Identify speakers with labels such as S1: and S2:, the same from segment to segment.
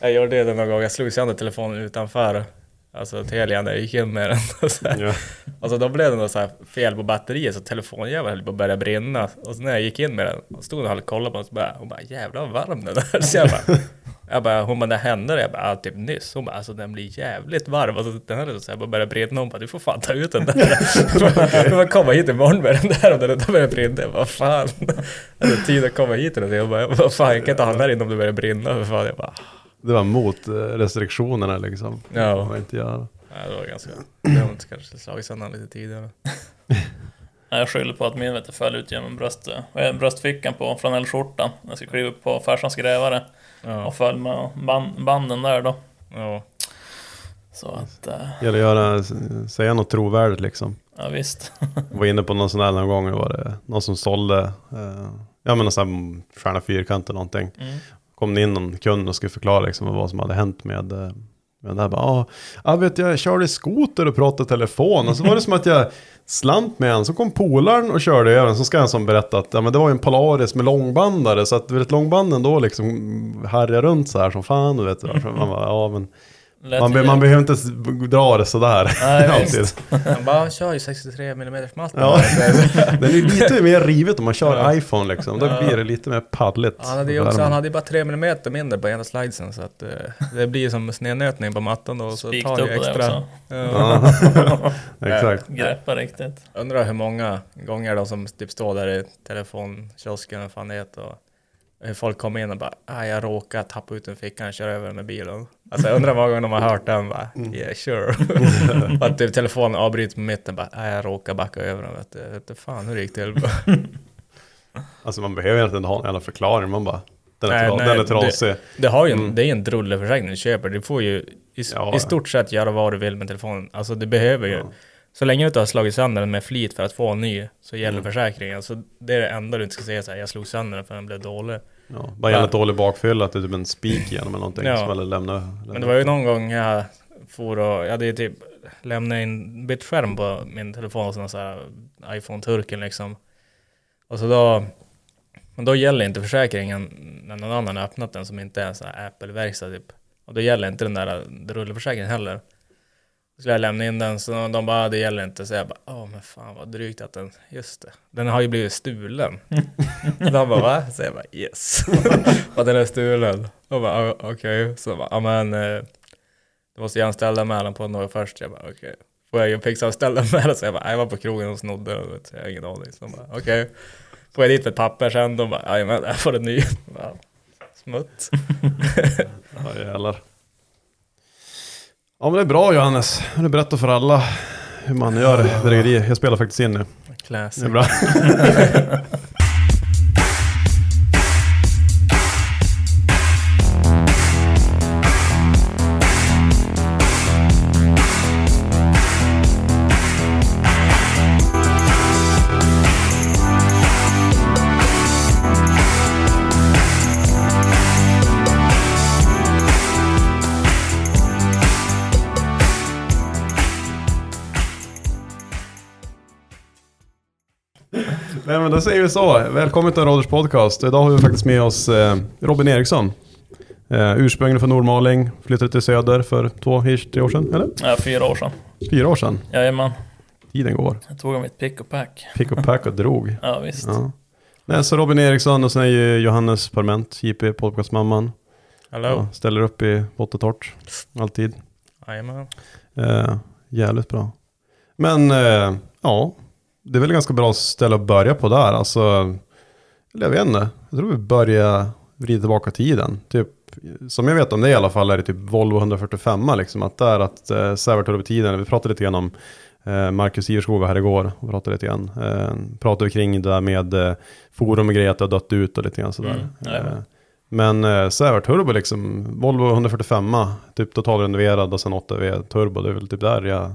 S1: jag gjorde det någon gång, jag slog sönder telefonen utanför Alltså Telia när jag gick in med den. Och så.
S2: Ja.
S1: Alltså då blev det något så här fel på batteriet så telefonjäveln höll på att börja brinna. Och så när jag gick in med den och stod och höll kollade på den så bara, hon bara jävlar vad varm den är. Så jag bara, jag bara hon bara när hände det? Jag bara, ja, typ nyss. Hon bara, alltså den blir jävligt varm. Alltså den här så här, bara börjar brinna. Hon bara, du får fan ta ut den där. Du får komma hit imorgon med den där och den där börjar brinna. Jag bara, vad fan. Det är tid att komma hit. Och jag bara, vad fan jag kan inte ha den här inne om det börjar brinna. För fan. Jag bara,
S2: Det var mot eh, restriktionerna liksom.
S1: Ja.
S2: Det var inte göra.
S1: Nej, det var ganska dumt. Kanske slagit sönder lite tidigare.
S3: Nej, Jag skyller på att min vet du, föll ut genom bröst, eh, bröstfickan på flanellskjortan. Jag skulle kliva upp på farsans grävare
S1: Ja.
S3: och föll med band, banden där då.
S1: Ja.
S3: Så att, eh,
S2: Gäller göra, säga något trovärdigt liksom.
S3: ja visst.
S2: Jag var inne på någon sån där någon gång, var det någon som sålde, eh, ja men någon sån här stjärna fyrkant eller någonting.
S3: Mm.
S2: Kom det in någon kund och skulle förklara liksom vad som hade hänt med, eh, med det här. Bara, ah, jag vet jag körde skoter och pratade i telefon och så var det som att jag slant med en. Så kom polaren och körde över den. Så ska en som berätta att ja, men det var ju en Polaris med långbandare. Så att du vet långbanden då liksom härjade runt så här som fan. Du vet, så man bara, ja men man, be, man behöver inte dra det sådär.
S3: Nej,
S2: alltid.
S3: visst.
S1: Han bara, kör ju 63 mm matta.
S2: Ja, den är lite mer rivet om man kör
S1: Ja.
S2: iPhone liksom. Då
S1: Ja.
S2: blir det lite mer paddligt.
S1: Han hade ju också, han hade ju bara 3 mm mindre på ena slidesen så att eh, det blir som snednötning på mattan då. och Så tar
S3: Spikt
S1: det
S3: på det
S1: extra.
S3: också.
S2: Ja. Exakt.
S3: Greppa riktigt.
S1: Undrar hur många gånger de som typ står där i telefonkiosken och fan det heter och folk kommer in och bara ah, jag råkade tappa ut en ficka och köra över den med bilen. Alltså jag undrar många gånger de har hört den bara yeah sure. och att typ telefonen avbryts på mitten bara ah, jag råkade backa över den vet du. Vet inte fan hur det gick till.
S2: Alltså man behöver egentligen inte ha en jävla förklaring. Man bara, den är,
S1: Nej, nej,
S2: den är trasig.
S1: Det, det, har ju en,
S2: Mm.
S1: det är en drulleförsäkring du köper. Du får ju i,
S2: Ja,
S1: i stort sett göra vad du vill med telefonen. Alltså du behöver ju.
S2: Ja.
S1: Så länge du inte har slagit sönder den med flit för att få en ny så gäller
S2: Mm.
S1: försäkringen. Så det är det enda du inte ska säga så här. jag slog sönder den för den blev dålig.
S2: Ja, bara gäller dålig bakfylla, att det är typ en spik igenom eller någonting.
S1: Ja.
S2: Som eller lämna,
S1: Men det var ju någon gång jag for och jag hade ju typ lämnat in bytt skärm på min telefon och sån så här iPhone-turken liksom. Och så då, men då gäller inte försäkringen när någon annan har öppnat den som inte är en sån här Apple-verkstad typ. Och då gäller inte den där rulleförsäkringen heller. Så skulle jag lämna in den så de bara, "Ah, det gäller inte. Så jag bara, åh men fan vad drygt att den, just det. Den har ju blivit stulen. de bara, va? Så jag bara, yes. och den är stulen. Och bara, "Ah, okej. Så jag bara, ja men, eh, du måste göra en ställanmälan på den först. Jag bara, okej. Får jag ju fixa en ställanmälan? Så jag bara, "Nej, jag var på krogen och snodde den. du. Jag har ingen aning. Så de bara, okej. Får jag dit med ett papper sen? De bara, jajamän, jag får en ny. Bara, Smutt.
S2: Ja jävlar. Ja men det är bra Johannes. Du berättar för alla hur man gör bedrägerier. Jag spelar faktiskt in nu.
S1: Classic.
S2: Det är bra. men då säger vi så. Välkommen till Roders podcast. Idag har vi faktiskt med oss eh, Robin Eriksson. Eh, ursprungligen från Nordmaling, flyttade till Söder för två, tre år sedan, eller?
S3: Ja, fyra år sedan.
S2: Fyra år sedan.
S3: Jajamän.
S2: Tiden går.
S3: Jag tog mitt pick och pack.
S2: Pick och pack och drog.
S3: Ja, visst.
S2: Ja. Nej, så Robin Eriksson och sen är ju Johannes Parment, JP, podcastmamman.
S1: Hallå?
S2: Ja, ställer upp i vått och torrt. Alltid.
S1: Jajamän.
S2: Eh, jävligt bra. Men eh, ja, det är väl ganska bra ställe att börja på där. Alltså, jag vet inte. Jag tror vi börjar vrida tillbaka tiden. Typ, som jag vet om det i alla fall är det typ Volvo 145 liksom. Att där att eh, Sävertorp-tiden, vi pratade lite grann om eh, Marcus Iverskog här igår och pratade lite grann. Eh, pratade vi kring det där med eh, forum och grejer att det har dött ut och lite grann sådär.
S3: Mm,
S2: eh, men eh, Sävar Turbo liksom, Volvo 145, typ totalrenoverad och sen 8V Turbo, det är väl typ där jag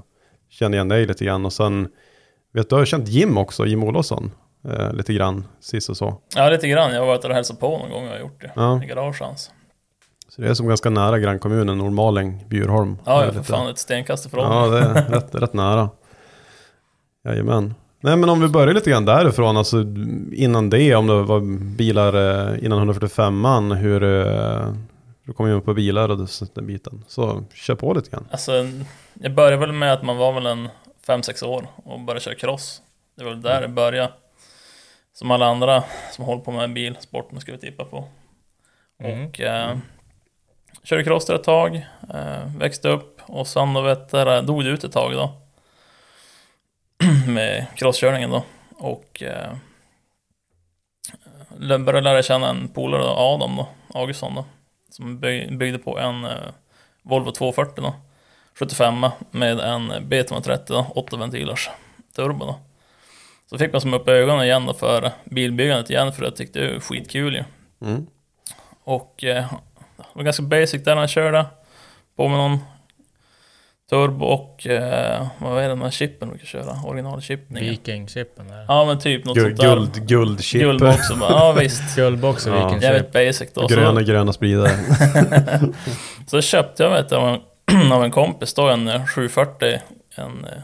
S2: känner igen dig lite grann. Och sen, vet du, jag har känt Jim också, Jim Olofsson, eh, lite grann sist och så.
S3: Ja, lite grann. Jag har varit och hälsat på någon gång jag har gjort det.
S2: Ja.
S3: I garaget hans.
S2: Så det är som ganska nära grannkommunen Nordmaling, Bjurholm.
S3: Ja,
S2: är
S3: ja, för fan ett stenkast ifrån.
S2: Ja, det är rätt, rätt nära. Jajamän. Nej men om vi börjar lite grann därifrån, alltså innan det, om det var bilar eh, innan 145an, hur eh, du kom in på bilar och den biten. Så kör på lite grann.
S3: Alltså, jag började väl med att man var väl en 5-6 år och började köra cross. Det var väl där det började. Som alla andra som håller på med bilsporten vi tippa på.
S1: Mm.
S3: Och eh, körde cross där ett tag, eh, växte upp och sen då vet du, dog det ut ett tag då. med crosskörningen då. Och eh, började lära känna en polare då, Adam då, Augustsson då. Som by- byggde på en eh, Volvo 240 då. 75 med en B230 då, 8 ventilars turbo då. Så fick man som upp ögonen igen då för bilbyggandet igen för jag tyckte det var skitkul ju.
S2: Mm.
S3: Och eh, det var ganska basic där när jag körde. På med någon turbo och eh, vad är det den här chippen vi kan köra? Originalchippningen.
S1: Viking-chippen där.
S3: Ja men typ något
S2: Guld,
S3: sånt där.
S2: guld, guldchip.
S3: Guldbox och bara, ja visst.
S1: Guldbox och
S2: Ja.
S1: Viking-chip.
S3: Jävligt basic då.
S2: Gröna,
S3: Så,
S2: gröna spridare.
S3: så köpte jag vet du, av en, kompis då en eh, 740, en eh,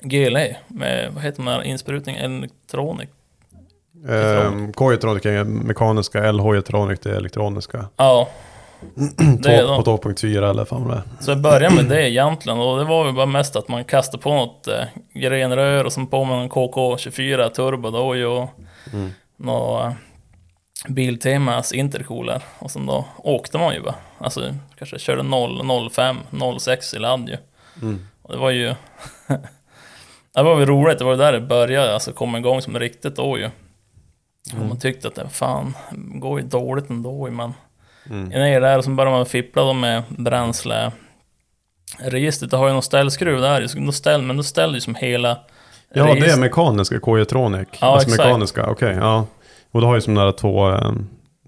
S3: GLA med, vad heter den här insprutningen? Elektronik.
S2: ehm, K-elektronik är mekaniska, LH-elektronik det är elektroniska.
S3: Ja. Det är.
S2: På 2.4 eller fan det.
S3: Så jag började med det egentligen och det var väl bara mest att man kastade på något eh, grenrör och sen på med en KK24 turbo då och
S2: Mm.
S3: något eh, Biltemas intercooler och sen då åkte man ju bara. Alltså kanske körde 0, 05, 06 i ladd ju.
S2: Mm.
S3: Och det var ju... det var väl roligt, det var där det började, alltså komma igång som riktigt då ju. Och man tyckte att det fan, det går ju dåligt ändå ju men
S2: Mm.
S3: ner där och så börjar man fippla då med bränsle. Registret har ju någon ställskruv där ju, ställ, men då ställer ju som hela
S2: Ja, det är mekaniska K-elektronik.
S3: Ja,
S2: alltså
S3: exakt.
S2: mekaniska, okej. ja. Och du har ju som de där två eh,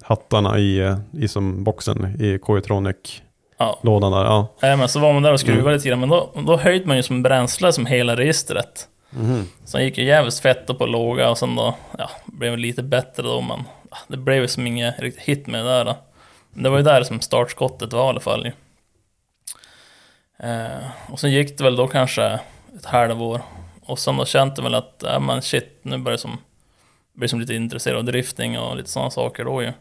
S2: hattarna i, eh, i som boxen i K-elektronik-lådan
S3: Ja,
S2: där. Ja.
S3: Nej, men så var man där och skruvade
S2: Mm.
S3: lite grann, men då, då höjde man ju som bränsle som hela registret.
S2: Mhm.
S3: Sen gick ju jävligt fett på låga och sen då, ja, blev det lite bättre då, men det blev ju som inget riktigt hit med det där då. Men det var ju där som startskottet var i alla fall ju. Eh, och sen gick det väl då kanske ett halvår. Och sen då kände jag väl att, ja men shit, nu börjar jag som, blir som lite intresserad av drifting och lite sådana saker då ju.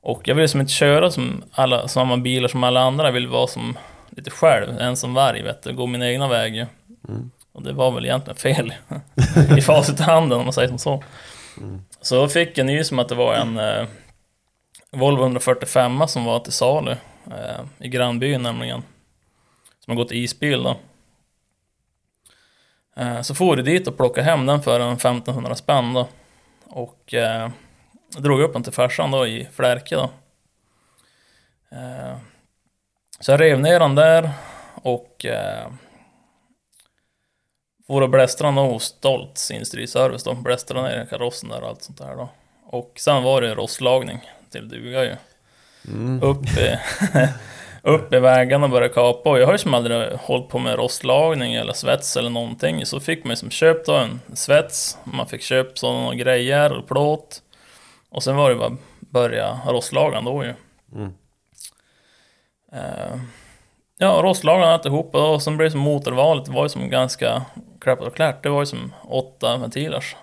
S3: Och jag vill som inte köra som alla, samma bilar som alla andra, jag vill vara som lite själv, en som varg vet du, gå min egna väg ju. Och det var väl egentligen fel i facit i handen om man säger som så. Så jag fick jag nys om att det var en eh, Volvo 145 som var till salu eh, i grannbyn nämligen. Som har gått isbil då. Eh, så for jag dit och plockade hem den för en 1500 spänn då. Och eh, drog upp den till farsan då i Flärke då. Eh, så jag rev ner den där och eh, for och blästrade då hos Stoltz industriservice då. Blästrade ner karossen där och allt sånt där då. Och sen var det rostlagning till duga ju. Upp, i, upp i vägarna och började kapa. Och jag har ju som aldrig hållit på med rostlagning eller svets eller någonting. Så fick man ju som köpt då en svets. Man fick köpt sådana grejer och plåt. Och sen var det bara börja rostlaga då ju.
S2: Mm.
S3: Eh, ja, rostlagade alltihopa och sen blev det som motorvalet. Det var ju som ganska klappat och klart. Det var ju som åtta ventilars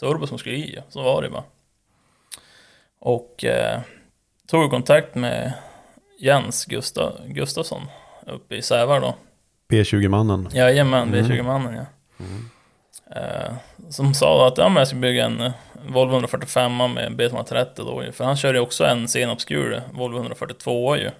S3: turbo som skulle i. Så var det bara. Och eh, tog kontakt med Jens Gustav, Gustafsson uppe i Sävar då.
S2: P20-mannen.
S3: Jajamän, V20-mannen ja. Eh, som sa att ja, men jag ska bygga en eh, Volvo 145 med B230 då ju. För han kör ju också en senapskur Volvo 142 ju.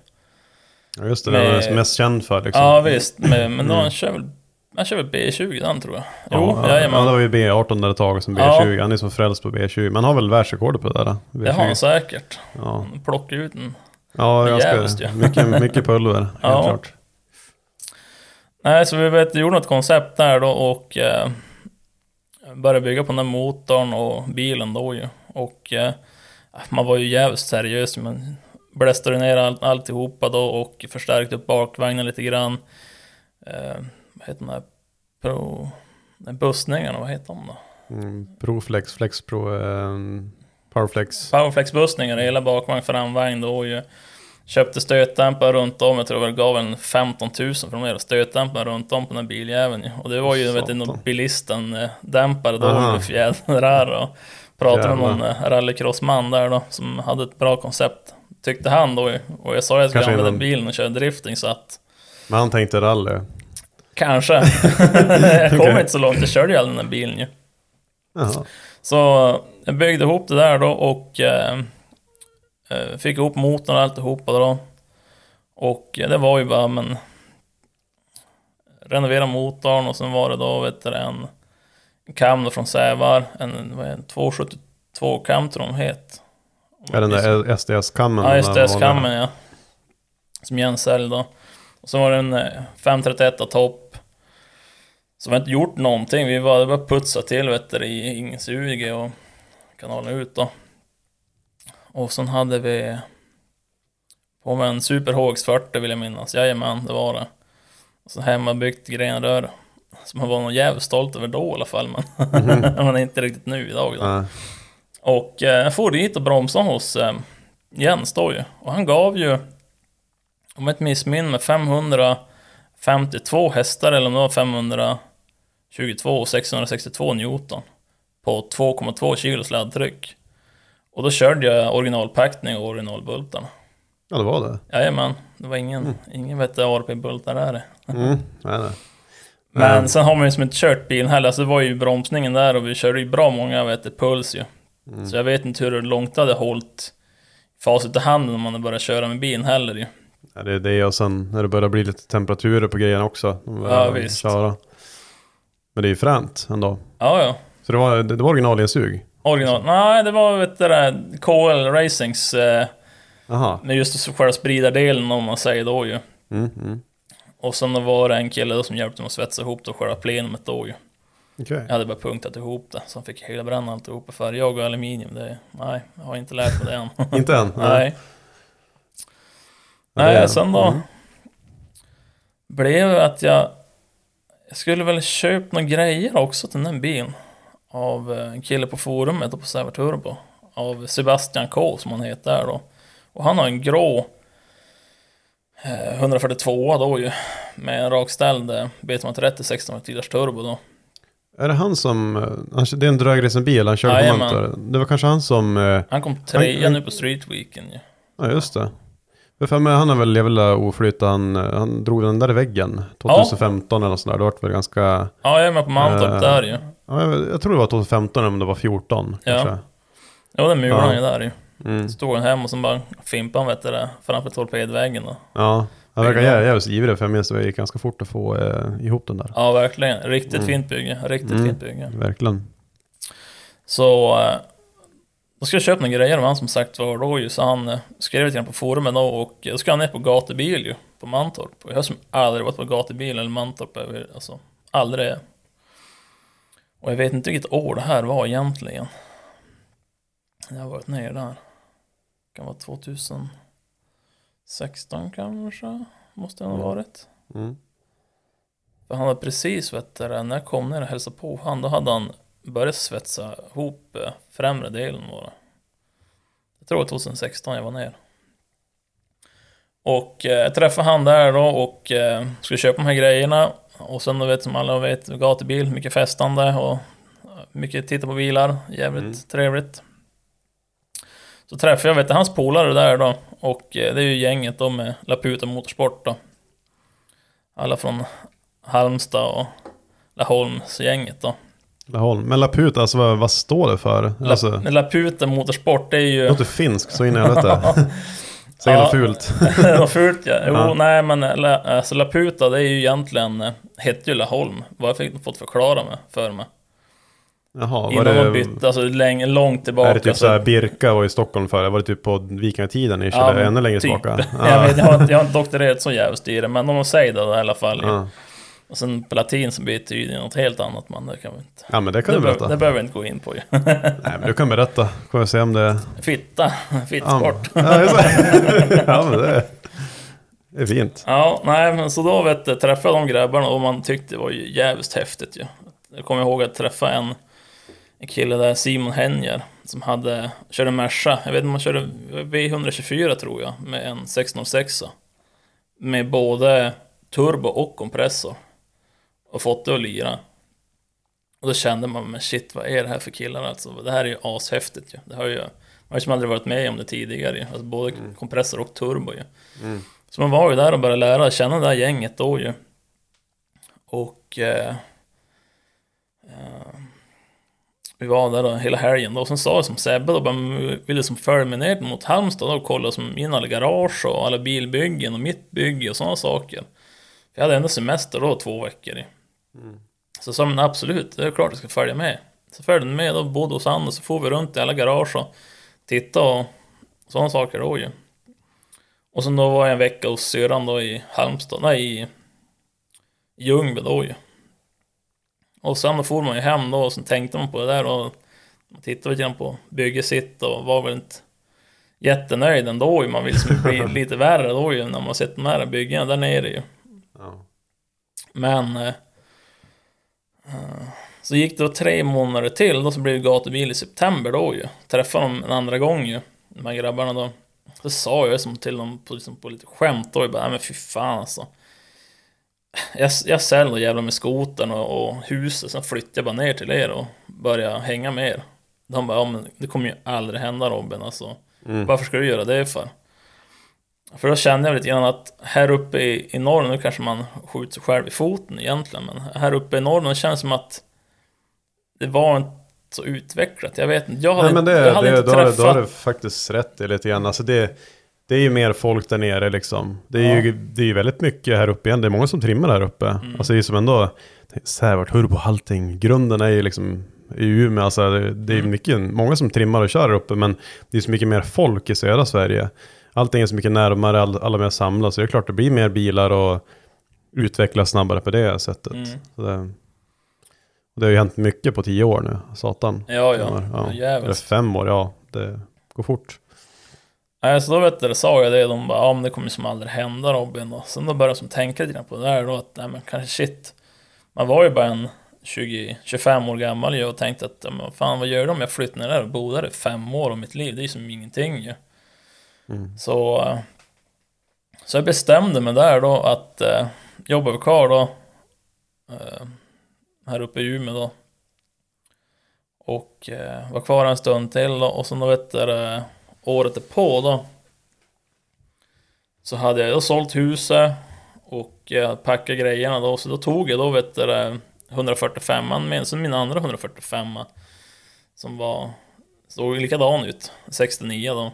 S2: Ja, just det,
S3: Med-
S2: den är mest känd för liksom.
S3: Ja visst, men, men då han kör väl han kör väl B20 den tror jag. Jo,
S2: ja, ja,
S3: jajamän.
S2: det var ju B18 där ett tag, som
S3: Ja.
S2: B20. Han är som frälst på B20. Men han har väl världsrekordet på det där? B20.
S3: Det har han säkert.
S2: Ja,
S3: Plocka ut en.
S2: Ja
S3: Jävligt,
S2: ganska,
S3: ja.
S2: mycket, mycket pulver, helt
S3: Ja.
S2: klart.
S3: Nej, så vi vet, gjorde något koncept där då och eh, började bygga på den där motorn och bilen då ju. Och eh, man var ju jävligt seriös, men blästrade ner all, alltihopa då och förstärkte upp bakvagnen lite grann. Eh, vad heter de där? Pro... Bussningarna, vad heter de då?
S2: Mm, Proflex, Flex Pro, eh, Powerflex.
S3: Powerflex-bussningar, hela bakvagn, framvagn då ju. Köpte stötdämpare runt om, jag tror det gav en 15 000 för de där stötdämpare runt om på den här biljäveln ju. Och det var ju, vet du, bilisten-dämpare då
S2: Aha.
S3: med fjädrar och pratade med
S2: Jävlar.
S3: någon eh, rallycrossman där då som hade ett bra koncept. Tyckte han då ju. Och jag sa att jag skulle
S2: Kanske
S3: använda
S2: någon-
S3: bilen och köra drifting så att
S2: Men han tänkte rally.
S3: kanske. jag kom
S2: Okej.
S3: inte så långt, jag körde ju aldrig den där bilen ju.
S2: Jaha.
S3: Så jag byggde ihop det där då och eh, eh, fick ihop motorn och alltihopa då. Och eh, det var ju bara, men renovera motorn och sen var det då, vet du, en kam från Sävar, en, vad är det, 272 kam tror de het.
S2: Är den där SDS-kammen?
S3: Ja,
S2: den
S3: just
S2: där
S3: det,
S2: vanliga?
S3: kammen ja. Som Jens säljer då. Och så var det en eh, 531 topp. Så vi har inte gjort någonting, vi bara, bara putsa till vet du, i Ingsuge och kanalen ut då. Och sen hade vi på med en Super Hågs 40 vill jag minnas, jajamän det var det. Och så hemmabyggt grenrör. Som man var nog jävligt stolt över då i alla fall, men mm. man inte riktigt nu idag. Då.
S2: Mm.
S3: Och eh, jag for dit och bromsade hos eh, Jens då ju. Och han gav ju, om jag inte missminner med 552 hästar eller om det var 500 22 662 Newton på 2,2 kilos laddtryck. Och då körde jag originalpackning och originalbultarna.
S2: Ja, det var det?
S3: Jajamän, det var ingen, mm. ingen vet ARP-bultar där.
S2: mm, nej, nej.
S3: Men mm. sen har man ju som inte kört bilen heller, så alltså, det var ju bromsningen där och vi körde ju bra många vet, puls ju. Mm. Så jag vet inte hur långt det hade hållit facit i handen om man hade börjat köra med bilen heller ju.
S2: Ja, det är det och sen när det börjar bli lite temperaturer på grejerna också.
S3: Ja, visst.
S2: Köra. Men det är ju fränt ändå.
S3: Ja, ja.
S2: Så det var, det, det var originalinsug?
S3: Original. Nej, det var vet du, det där KL Racings, eh,
S2: Aha.
S3: med just själva spridardelen om man säger då ju.
S2: Mm, mm.
S3: Och sen då var det en kille som hjälpte mig att svetsa ihop då själva plenumet då ju.
S2: Okej.
S3: Jag hade bara punktat ihop det, så han fick hela bränna alltihopa för jag och aluminium, det, nej, jag har inte lärt mig det än.
S2: Inte än?
S3: nej.
S2: Är-
S3: Nej, sen då
S2: Mm.
S3: blev att jag, jag skulle väl köpa några grejer också till den bilen. Av eh, en kille på forumet och på Sävar Turbo. Av Sebastian K som han heter där då. Och han har en grå eh, 142 då ju. Med en rakställd eh, B230 16 ventilars turbo då.
S2: Är det han som, eh, det är en dragrecenbil, han körde på
S3: Jajamän.
S2: Mantor. Det var kanske han som, eh,
S3: Han kom trea
S2: Han-
S3: nu på Street Weekend ju.
S2: ja just det. Jag för mig, han har väl jävla oflyt, han, han drog den där i väggen 2015 eller något sånt där. Det var väl ganska,
S3: Ja, jag är med på Mantorp
S2: Eh,
S3: där ju.
S2: ja, jag, jag tror det var 2015 eller om det var 14
S3: Ja.
S2: kanske.
S3: Ja, den mulade han
S2: Ja.
S3: ju där ju.
S2: Mm.
S3: Stod han hem och sen bara fimpade han vet du det, framför torpedväggen då.
S2: Ja, han verkar
S3: Ja.
S2: jä- jävligt ivrig för jag minns det gick ganska fort att få eh, ihop den där.
S3: Ja, verkligen. Riktigt
S2: Mm.
S3: fint bygge. Riktigt
S2: Mm.
S3: fint bygge.
S2: Verkligen.
S3: Så eh, då ska jag köpa några grejer av han som sagt var då ju. Så han eh, skrev lite grann på forumen då och eh, då ska han ner på gatubil ju. På Mantorp. Och jag har som aldrig varit på gatubil eller Mantorp. Alltså, aldrig. Och jag vet inte vilket år det här var egentligen. Jag har varit ner där. Det kan vara 2016 kanske. Måste det ha
S2: Mm.
S3: varit.
S2: Mm.
S3: För han hade precis, vet du, när jag kom ner och hälsade på han, då hade han börjat svetsa ihop eh, främre delen bara. Jag tror det var 2016 jag var ner. Och eh, jag träffade han där då och eh, skulle köpa de här grejerna. Och sen då vet som alla vet, gatubil, mycket festande och eh, mycket titta på bilar, jävligt trevligt. Så träffade jag, vet du, hans polare där då. Och eh, det är ju gänget då med Laputa Motorsport då. Alla från Halmstad och Laholmsgänget då.
S2: Laholm. Men Laput, alltså vad, vad står det för?
S3: La,
S2: Alltså,
S3: Laputa Motorsport, det är ju...
S2: det låter finskt så in i helvete. Säg något fult.
S3: Vad fult ja. Jo,
S2: Ja.
S3: nej men la, alltså Laputa det är ju egentligen, eh, hette ju Laholm. Vad jag fått förklara mig för mig.
S2: Jaha, var
S3: Innan
S2: det...
S3: man bytte, alltså länge, långt tillbaka.
S2: Är det typ
S3: så-
S2: såhär, Birka var i Stockholm förr, var det typ på vikingatiden eller
S3: men
S2: ännu längre
S3: typ.
S2: tillbaka?
S3: jag, vet, jag, har jag har inte doktorerat så jävligt i det, men de säger det i alla fall.
S2: Ja.
S3: Och sen på latin så betyder det något helt annat, men det kan vi inte.
S2: ja, men det kan
S3: Det,
S2: du
S3: be,
S2: berätta.
S3: det behöver vi inte gå in på ju.
S2: Nej, men du kan berätta. Får vi se om det...
S3: Fitta, fittsport.
S2: Ja, ja, ja men det är, fint.
S3: Ja, nej men så då vet du, träffade de grabbarna och man tyckte det var ju jävligt häftigt ju. Jag kommer ihåg att träffa en, en kille där, Simon Henjer, som hade, körde Merca. Jag vet inte om han körde V124 tror jag, med en 606. Med både turbo och kompressor. Och fått det att lira. Och då kände man, men shit vad är det här för killar alltså? Det här är ju ashäftigt ju. Det har ju, man har ju som aldrig varit med om det tidigare ju. Alltså både kompressor och turbo ju. Så man var ju där och började lära känna det där gänget då ju. Och eh, eh, vi var där då hela helgen då. Och sen sa jag som Sebbe då, bara, "Men ville som följa med ner mot Halmstad då och kolla som in alla garage och alla bilbyggen och mitt bygge och sådana saker. Jag hade ändå semester då två veckor i. Så sa men absolut, det är klart jag ska följa med. Så följde den med då, bodde hos han och så får vi runt i alla garage och titta och sådana saker då ju. Och sen då var jag en vecka hos syrran då i Halmstad, nej i Ljungby då ju. Och sen då for man ju hem då och sen tänkte man på det där och man tittade lite grann på bygget sitt och var väl inte jättenöjd ändå ju. Man vill liksom bli lite värre då ju när man sett de här byggena där nere ju.
S2: Ja.
S3: Men eh, så gick det då tre månader till då så blev det gatubil i september då ju. Träffade dem en andra gång ju, de här grabbarna då. Så sa jag som till dem på, liksom, på lite skämt då, jag bara, "Nej, men fy fan alltså. Jag, jag säljer och jävlar med skotern och, och huset, sen flyttar jag bara ner till er och börjar hänga med er. De bara, ja men det kommer ju aldrig hända Robin alltså. Varför ska du göra det för? För då kände jag lite grann att här uppe i, i norr, nu kanske man skjuter sig själv i foten egentligen, men här uppe i norr, det känns som att det var inte så utvecklat. Jag vet inte, jag hade,
S2: Nej men det,
S3: jag hade
S2: det,
S3: inte
S2: då,
S3: träffat...
S2: då har du faktiskt rätt i lite grann. Alltså det, det är ju mer folk där nere liksom. Det är, ju, det är ju väldigt mycket här uppe igen. Det är många som trimmar här uppe.
S3: Mm.
S2: Alltså det är som ändå, så här vart turbohalting, grunden är ju liksom i Umeå, alltså det, det är
S3: Mm.
S2: mycket, många som trimmar och kör här uppe, men det är så mycket mer folk i södra Sverige. Allting är så mycket närmare, all, alla mer samlas, så det är klart det blir mer bilar och utvecklas snabbare på det sättet.
S3: Mm.
S2: Så det, det har ju hänt mycket på tio år nu, satan.
S3: Ja, ja,
S2: ja. Eller
S3: jävligt.
S2: fem år, ja, det går fort.
S3: Nej, så då vet du, det sa jag det, de bara, ja men det kommer som aldrig hända Robin. Och sen då började jag som tänka lite grann på det där då, att nej men kanske shit. Man var ju bara en 20, 25 år gammal ju och tänkte att, ja, men fan vad gör de om jag flyttar ner där och bor där i fem år av mitt liv? Det är ju som ingenting ju. Mm. Så, eh, så jag bestämde mig där då att eh, jobba kvar då. Eh, här uppe i Umeå då. Och eh, var kvar en stund till då, och sen då vet du, eh, året på då. Så hade jag då sålt huset och eh, packat grejerna då, så då tog jag då vet du, eh, 145 med, sen min andra 145 som var, såg likadan ut, 69 då,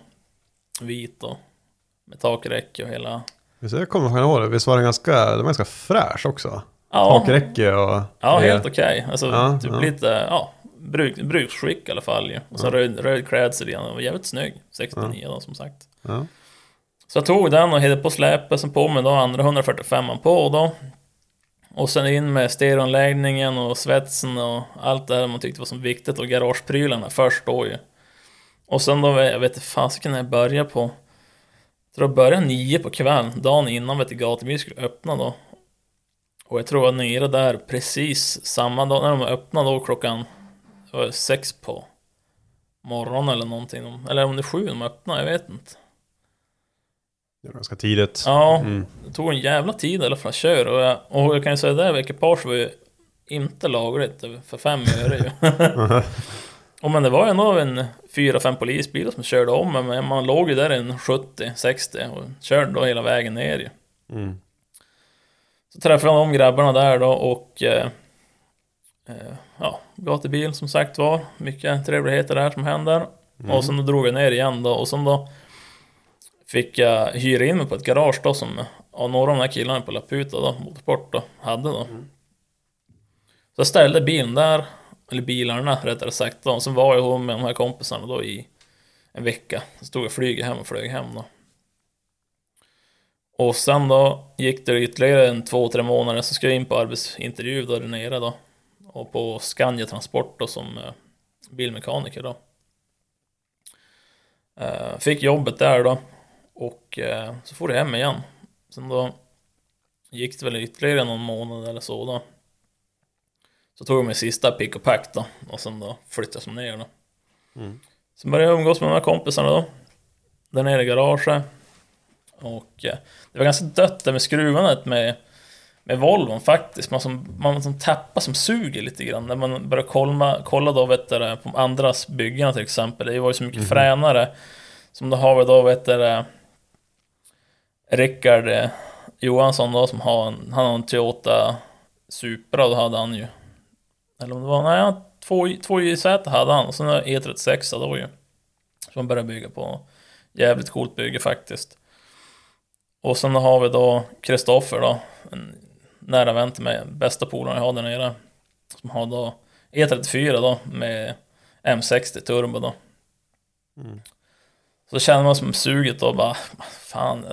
S3: vit då, med takräcke och hela,
S2: Visst, jag kommer ihåg det, visst var den ganska, den var ganska fräsch också?
S3: ja,
S2: Takräcke och...
S3: ja helt okej, alltså
S2: Ja,
S3: typ
S2: ja.
S3: lite, ja, bruk, bruksskick i alla fall ju. Och så röd, röd klädsel igen, den var jävligt snygg, 69 då som sagt.
S2: Ja.
S3: Så jag tog den och hade på släpet, sen på med då andra 145 på då. Och sen in med stereoanläggningen och svetsen och allt det här man tyckte var så viktigt och garageprylarna först då ju. Och sen då, jag vet inte fasiken när jag började på... Jag tror jag började nio på kvällen, dagen innan vet gatubil skulle öppna då. Och jag tror jag var nere där precis samma dag, när de öppnade då klockan det var sex på morgonen eller någonting. Eller om det är sju de öppnade, jag vet inte.
S2: Det var ganska tidigt.
S3: Ja,
S2: Mm.
S3: det tog en jävla tid i alla fall att köra. Och jag, och jag kan ju säga det, ekipage var ju inte lagligt för fem öre ju. Och men det var ändå en fyra, fem polisbilar som körde om mig, men man låg ju där en 70-60 och körde då hela vägen ner ju.
S2: Mm.
S3: Så träffade jag de grabbarna där då och eh, eh, ja, gatubil som sagt var. Mycket trevligheter där som händer. Och sen då drog jag ner igen då och sen då fick jag hyra in mig på ett garage då som ja, några av de här killarna på Laputa då, Motorsport då, hade då. Så jag ställde bilen där, eller bilarna rättare sagt de som sen var jag med de här kompisarna då i en vecka. Så tog jag flyget hem och flög hem då. Och sen då gick det ytterligare en två, tre månader så skulle jag in på arbetsintervju där nere då. Och på Scania Transport då som eh, bilmekaniker då. Eh, fick jobbet där då. Och eh, så får jag hem igen. Sen då gick det väl ytterligare någon månad eller så då. Så tog jag min sista pick och pack då. Och sen då flyttade jag ner då. Sen började jag umgås med de här kompisarna då. Där nere i garaget. Och eh, det var ganska dött där med skruvandet med, med Volvon faktiskt. Man som, man som tappar som suger lite grann. När man börjar kolla, kolla då vet du, på andras byggen till exempel. Det var ju så mycket fränare. Som då har vi då vet du, Rickard eh, Johansson då som har en, han har en Toyota Supra, då hade han ju. Eller om det var, nej, två, två JZ hade han och sen E36 då ju. Som han började bygga på. Jävligt coolt bygge faktiskt. Och sen har vi då Kristoffer då, en nära vän till mig, bästa polaren jag har där nere. Som har då E34 då med M60 turbo då. Mm. Så känner man som suget då bara, fan,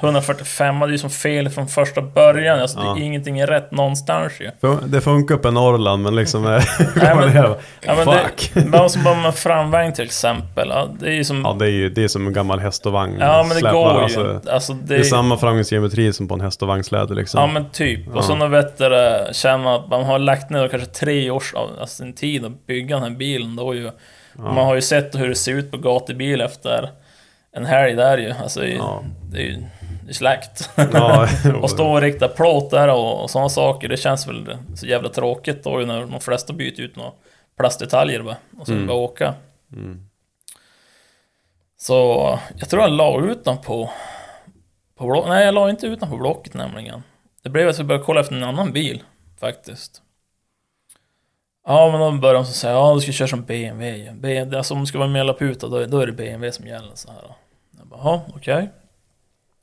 S3: 145 det är ju som fel från första början. Alltså det är
S2: Ja.
S3: ingenting är rätt någonstans ju.
S2: Det funkar uppe i Norrland men liksom...
S3: Nej, men-
S2: ner.
S3: Ja, men
S2: Fuck!
S3: det, men som bara med framvagn till exempel. Ja, det är ju som...
S2: Ja det är ju det är som en gammal häst och vagn.
S3: Ja men det
S2: släpar,
S3: går ju
S2: alltså.
S3: Alltså, det,
S2: Det är samma framgångsgeometri som på en häst och vagnsläde liksom.
S3: Ja men typ. Och
S2: Ja.
S3: så när vet du, känner man att man har lagt ner kanske tre års av alltså, sin tid att bygga den här bilen. Då ju, och Man har ju sett hur det ser ut på gatubil efter en helg där ju. Alltså det är, ju-
S2: Ja.
S3: det är ju det är slakt.
S2: Ja,
S3: och stå och rikta plåt där och, och sådana saker. Det känns väl så jävla tråkigt då när de flesta byter ut några plastdetaljer bara. Och så
S2: Mm.
S3: bara åka. Så jag tror jag la ut dem på, på block. Nej, jag la inte ut dem på Blocket nämligen. Det blev att vi började kolla efter en annan bil faktiskt. Ja, men då började de säga ja, du ska köra som BMW. BMW alltså om du ska vara med i Laputa, då, då är det BMW som gäller så här. Jag bara, ja, okej.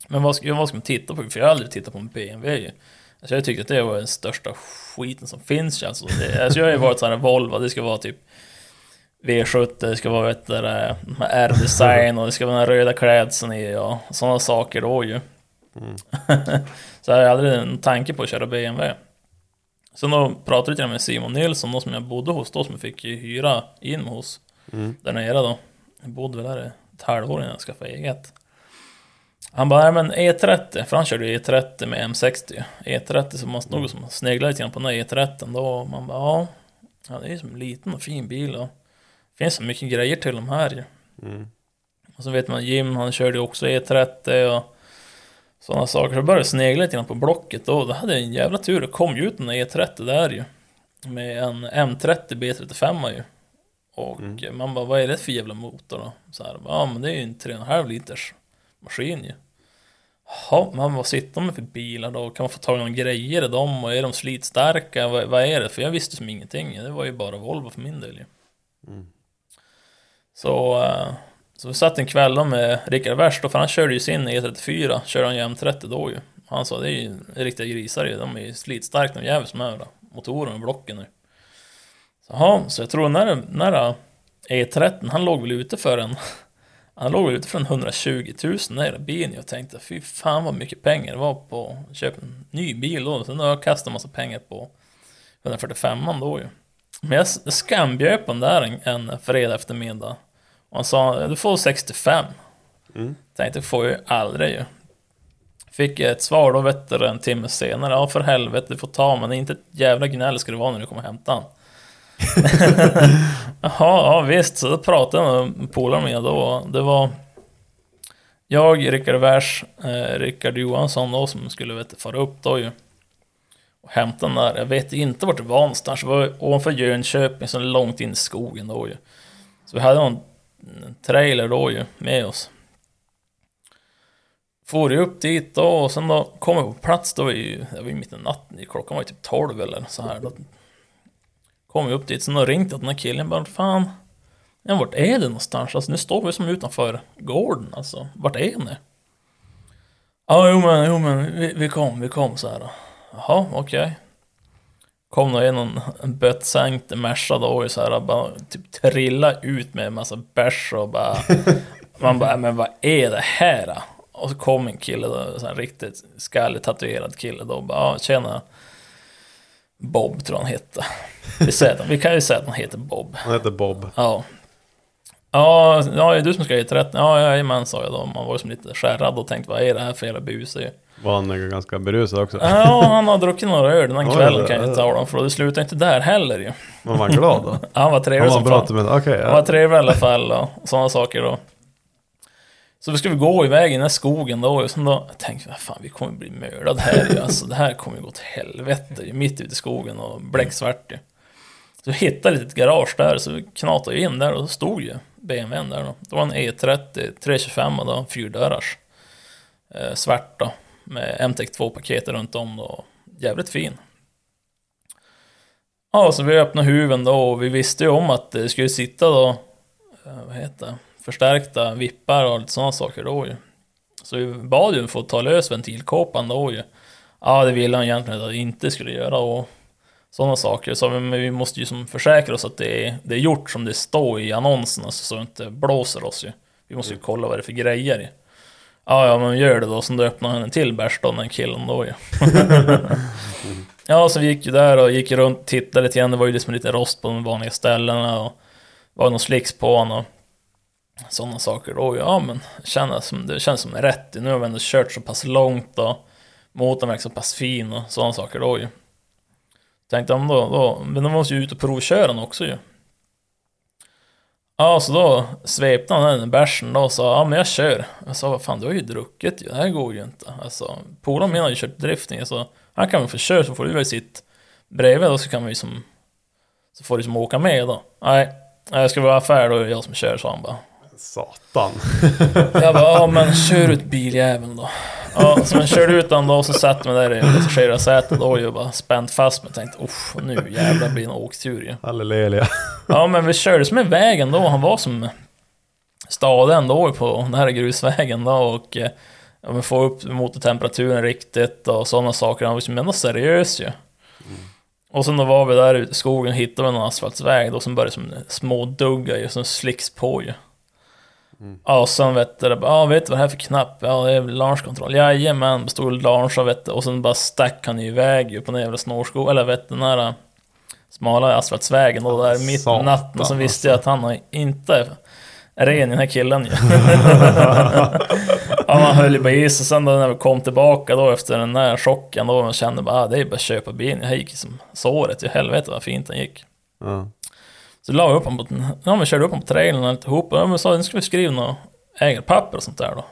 S3: Men vad ska, vad ska man titta på? För jag har aldrig tittat på en BMW. Alltså jag tyckte att det var den största skiten som finns känns som. det, alltså jag har ju varit sån här Volvo, det ska vara typ V70, det ska vara vet du, R-design och det ska vara den röda klädseln i och sådana saker då ju. så jag hade aldrig en tanke på att köra BMW. Sen då pratade jag med Simon Nilsson då som jag bodde hos då, som jag fick hyra in hos där nere då. Jag bodde väl där ett halvår innan jag skaffade eget. Han bara, nej men E30, för han körde ju E30 med M60. E30 så man stod som sneglade lite grann på den här E30 då. Och man bara, ja. Ja, det är ju som en liten och fin bil och det finns så mycket grejer till de här ju. Och så vet man Jim, han körde ju också E30 och sådana saker. Så började jag snegla lite grann på Blocket då. Då hade jag en jävla tur. Det kom ju ut en E30 där ju. Med en M30 B35 ju. Och man bara, vad är det för jävla motor då? Så här, ja men det är ju en 3,5 liters maskin ju. Jaha, men vad sitter med för bilar då? Kan man få tag i några grejer i dem? Och är de slitstarka? Vad, vad är det? För jag visste som ingenting. Det var ju bara Volvo för min del ju. Så, eh, så vi satt en kväll då med Rickard Wärst, för han körde ju sin E34, körde han ju M30 då ju. Han sa det är ju riktiga grisar ju, de är ju slitstarka de jävels som är då. Motorerna och blocken nu. Så, jaha, så jag tror när, när E30, han låg väl ute för en han låg väl ute för en 120 000 när bilen. Jag tänkte fy fan vad mycket pengar det var på att köpa en ny bil då. Sen har jag kastat massa pengar på 145 då ju. Men jag skambjöd på den där en, en fredag eftermiddag. Han sa du får 65. Tänkte det får jag ju aldrig ju. Fick ett svar då vet du, en timme senare. Ja för helvete du får ta men inte ett jävla gnäll ska det vara när du kommer hämta han. Jaha, ja visst. Så då pratade jag med polaren med då. Det var jag, Rickard Wers, eh, Rickard Johansson då som skulle vet, fara upp då ju. och hämtade den där. Jag vet inte vart det var någonstans. Det var ovanför Jönköping, så långt in i skogen då ju. Så vi hade någon trailer då ju med oss. For ju upp dit då och sen då kom vi på plats, då var ju, det var ju mitt i natten, klockan var ju typ 12 eller så här. Då kom vi upp dit, sen då ringde jag den här killen bara, fan, ja, vart är det någonstans? Alltså nu står vi som utanför gården alltså, vart är ni? Ja, jo men, jo men, vi, vi kom, vi kom så här. då. Jaha, okej. Kom då en, någon- en böttsänkt Merca då och så här, bara typ trilla ut med en massa bärs och bara... man bara, men vad är det här? då?" Och så kom en kille då, så här riktigt skallig tatuerad kille då och bara, tjena. Bob tror han hette. Vi, säger, att- vi kan ju säga att han heter Bob.
S2: Han heter Bob.
S3: Ja. Ja, ja, det är du som ska ge rätt. Ja, jajamän, sa jag då. Man var ju som lite skärrad och tänkte, vad är det här för jävla bus?
S2: Var han ganska berusad också?
S3: Ja, han har druckit några öl den här kvällen kan jag tala om, för det slutar inte där heller ju.
S2: Men var han glad då?
S3: Han var trevlig
S2: Han var
S3: som
S2: bra
S3: fan.
S2: till med Okej,
S3: Han var
S2: ja.
S3: trevlig i alla fall och sådana saker då. Så vi skulle gå iväg i den här skogen då och sen då tänkte jag, fan vi kommer bli mördade här ju. Alltså det här kommer ju gå till helvete mitt ute i skogen och bläcksvart ju. Så vi hittade ett litet garage där så vi knatade in där och då stod ju BMWn där då. Det var en E E30 325 och då, fyrdörrars. Eh, svart då, med MTEC 2 paketet runt om då. Jävligt fin. Ja, så vi öppnade huven då och vi visste ju om att det skulle sitta då, eh, vad heter det, förstärkta vippar och lite sådana saker då ju. Så vi bad ju få ta lös ventilkåpan då ju. Ja, det ville han egentligen att jag inte skulle göra och sådana saker. Så men vi måste ju som försäkra oss att det är, det är gjort som det står i annonsen, så så det inte blåser oss ju. Vi måste ju kolla vad det är för grejer ju. Ja, ja, men gör det då. Då öppnade han en till bärs då, den killen då ju. Ja, så vi gick ju där och gick runt, tittade lite grann. Det var ju liksom lite rost på de vanliga ställena och var någon slicks på honom och sådana saker. Och ja, men kändes som, det känns som rätt. Nu har vi ändå kört så pass långt och motorn verkar så pass fin och sådana saker då ju. Tänkte om då, då, men de måste ju ut och provköra den också ju. Ja, så då svepte han den bärsen då och sa ja men jag kör. Jag sa vad fan du har ju druckit ju, det här går ju inte. Alltså, polaren min har ju kört drifting så han kan väl få köra så får du väl sitt bredvid då så kan vi som Så får du som åka med då. Nej, jag ska vara affär då är det jag som kör sa han bara.
S2: Satan.
S3: Jag bara, ja men kör ut biljäveln då. Ja, så man körde ut den då och så satt man där i passagerarsätet och jag bara spänt fast mig tänkte uff nu jävlar blir det en åktur ju.
S2: Halleluja.
S3: Ja men vi körde som med vägen då, han var som stadig ändå på den här grusvägen då och ja, men få upp motortemperaturen riktigt och sådana saker. Han var som ändå seriös ju. Och sen då var vi där ute i skogen och hittade en asfaltsväg då som började som smådugga ju, som slicks på ju. Ja, och sen vet du, ja vet du vad det här är för knapp? Ja, det är launchkontroll. Jajamän, stod och launchade vet du. Och sen bara stack han ju iväg på den jävla snårskog, eller vet du, den här äh, smala asfaltsvägen då där mitt i natten. Och sen visste jag att han har inte är ren den här killen ju. ja, man höll ju bara i sig. Sen då när vi kom tillbaka då efter den där chocken då, man kände bara, ah, det är bara att köpa bilen. Jag gick som såret, i helvete vad fint den gick.
S2: Ja.
S3: Så la jag upp honom på, ja, men körde upp honom på trailern. Och jag sa, nu ska vi skriva några ägarpapper och sånt där då.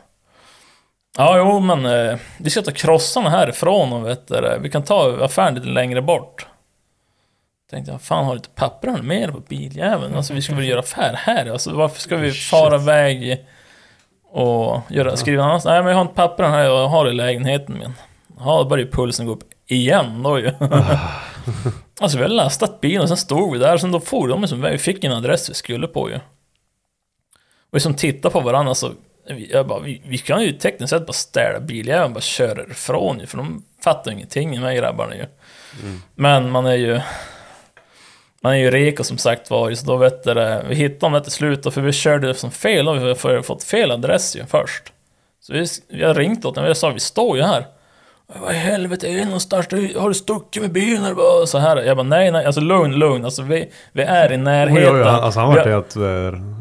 S3: Ja, jo, men eh, vi ska ta krossarna härifrån och vet du, vi kan ta affären lite längre bort. Tänkte jag, fan har du inte papper med på biljäveln? Alltså vi ska väl göra affär här? Alltså varför ska vi fara iväg och göra, skriva annars? Nej, men jag har inte papper här, jag har det i lägenheten min. Ja, då börjar ju pulsen gå upp igen då ju. Alltså vi har lastat bilen och sen stod vi där och sen då for de som vi fick en adress vi skulle på ju. Och vi som tittar på varandra så, jag bara, vi, vi kan ju tekniskt sett bara ställa biljäveln och bara köra ifrån ju, för de fattar ingenting, de här grabbarna ju. Men man är ju, man är ju reko som sagt var ju, så då vet det, vi hittade dem till slut, och för vi körde som fel, och vi har fått fel adress ju först. Så vi, vi har ringt åt dem, jag sa vi står ju här. Vad i helvete är det någonstans? Du- Har du stuckit med bilen eller vad? Så här. Jag bara nej, nej, alltså lugn, lugn. Alltså vi, vi är i
S2: Oj,
S3: närheten.
S2: oj, han, alltså han vart helt... eh,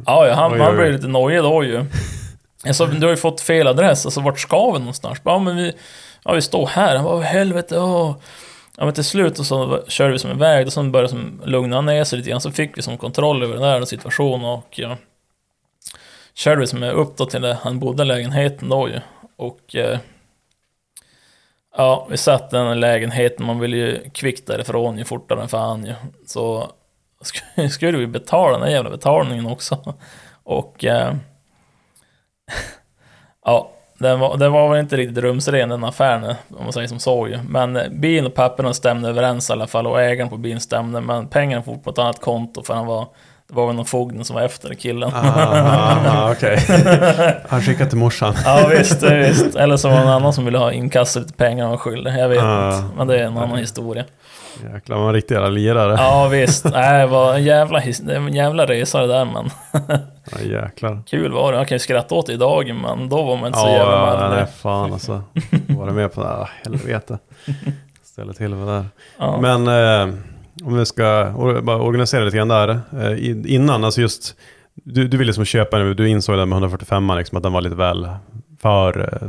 S3: Ja, ja han,
S2: Oj,
S3: han
S2: oj,
S3: blev
S2: oj.
S3: lite nojig då ju. Jag sa, du har ju fått fel adress, alltså vart ska vi någonstans? Ja, men vi, ja, vi står här. Han bara, vad helvete, åh. Ja, men till slut och så körde vi som en väg, och sen började som lugna ner sig lite grann, så fick vi som kontroll över den där situationen och ja, körde vi som upp då till där han bodde lägenheten då ju. Och eh, Ja, vi satt i den här lägenheten, man ville ju kvickt därifrån ju fortare än fan ju. Så skulle vi betala den här jävla betalningen också. Och... Eh, ja, den var, den var väl inte riktigt rumsren den affären, om man säger som så ju. Men eh, bilen och papperna stämde överens i alla fall, och ägaren på bilen stämde. Men pengarna for på ett annat konto, för han var... Det var väl någon fogden som var efter killen.
S2: Ah, okej. Han skickade till morsan.
S3: Ja visst, visst. Eller så var det någon annan som ville ha inkastat lite pengar och skyldig. Jag vet
S2: Ah.
S3: inte. Men det är en annan historia.
S2: Jäklar, man var riktig jävla lirare.
S3: Ja visst. Nej, det var en jävla, en jävla resa det där men.
S2: Ja, jäklar.
S3: Kul var det. Jag kan ju skratta åt det idag men då var man inte så
S2: Ja,
S3: jävla
S2: ja, nej fan alltså. Var det med på det här? Ah, helvete. Ställer till med det där.
S3: Ja.
S2: Men eh, om vi ska bara organisera lite grann där. Eh, i- innan, alltså just, du, du ville som köpa den, du insåg den med 145 liksom, att den var lite väl för, eh,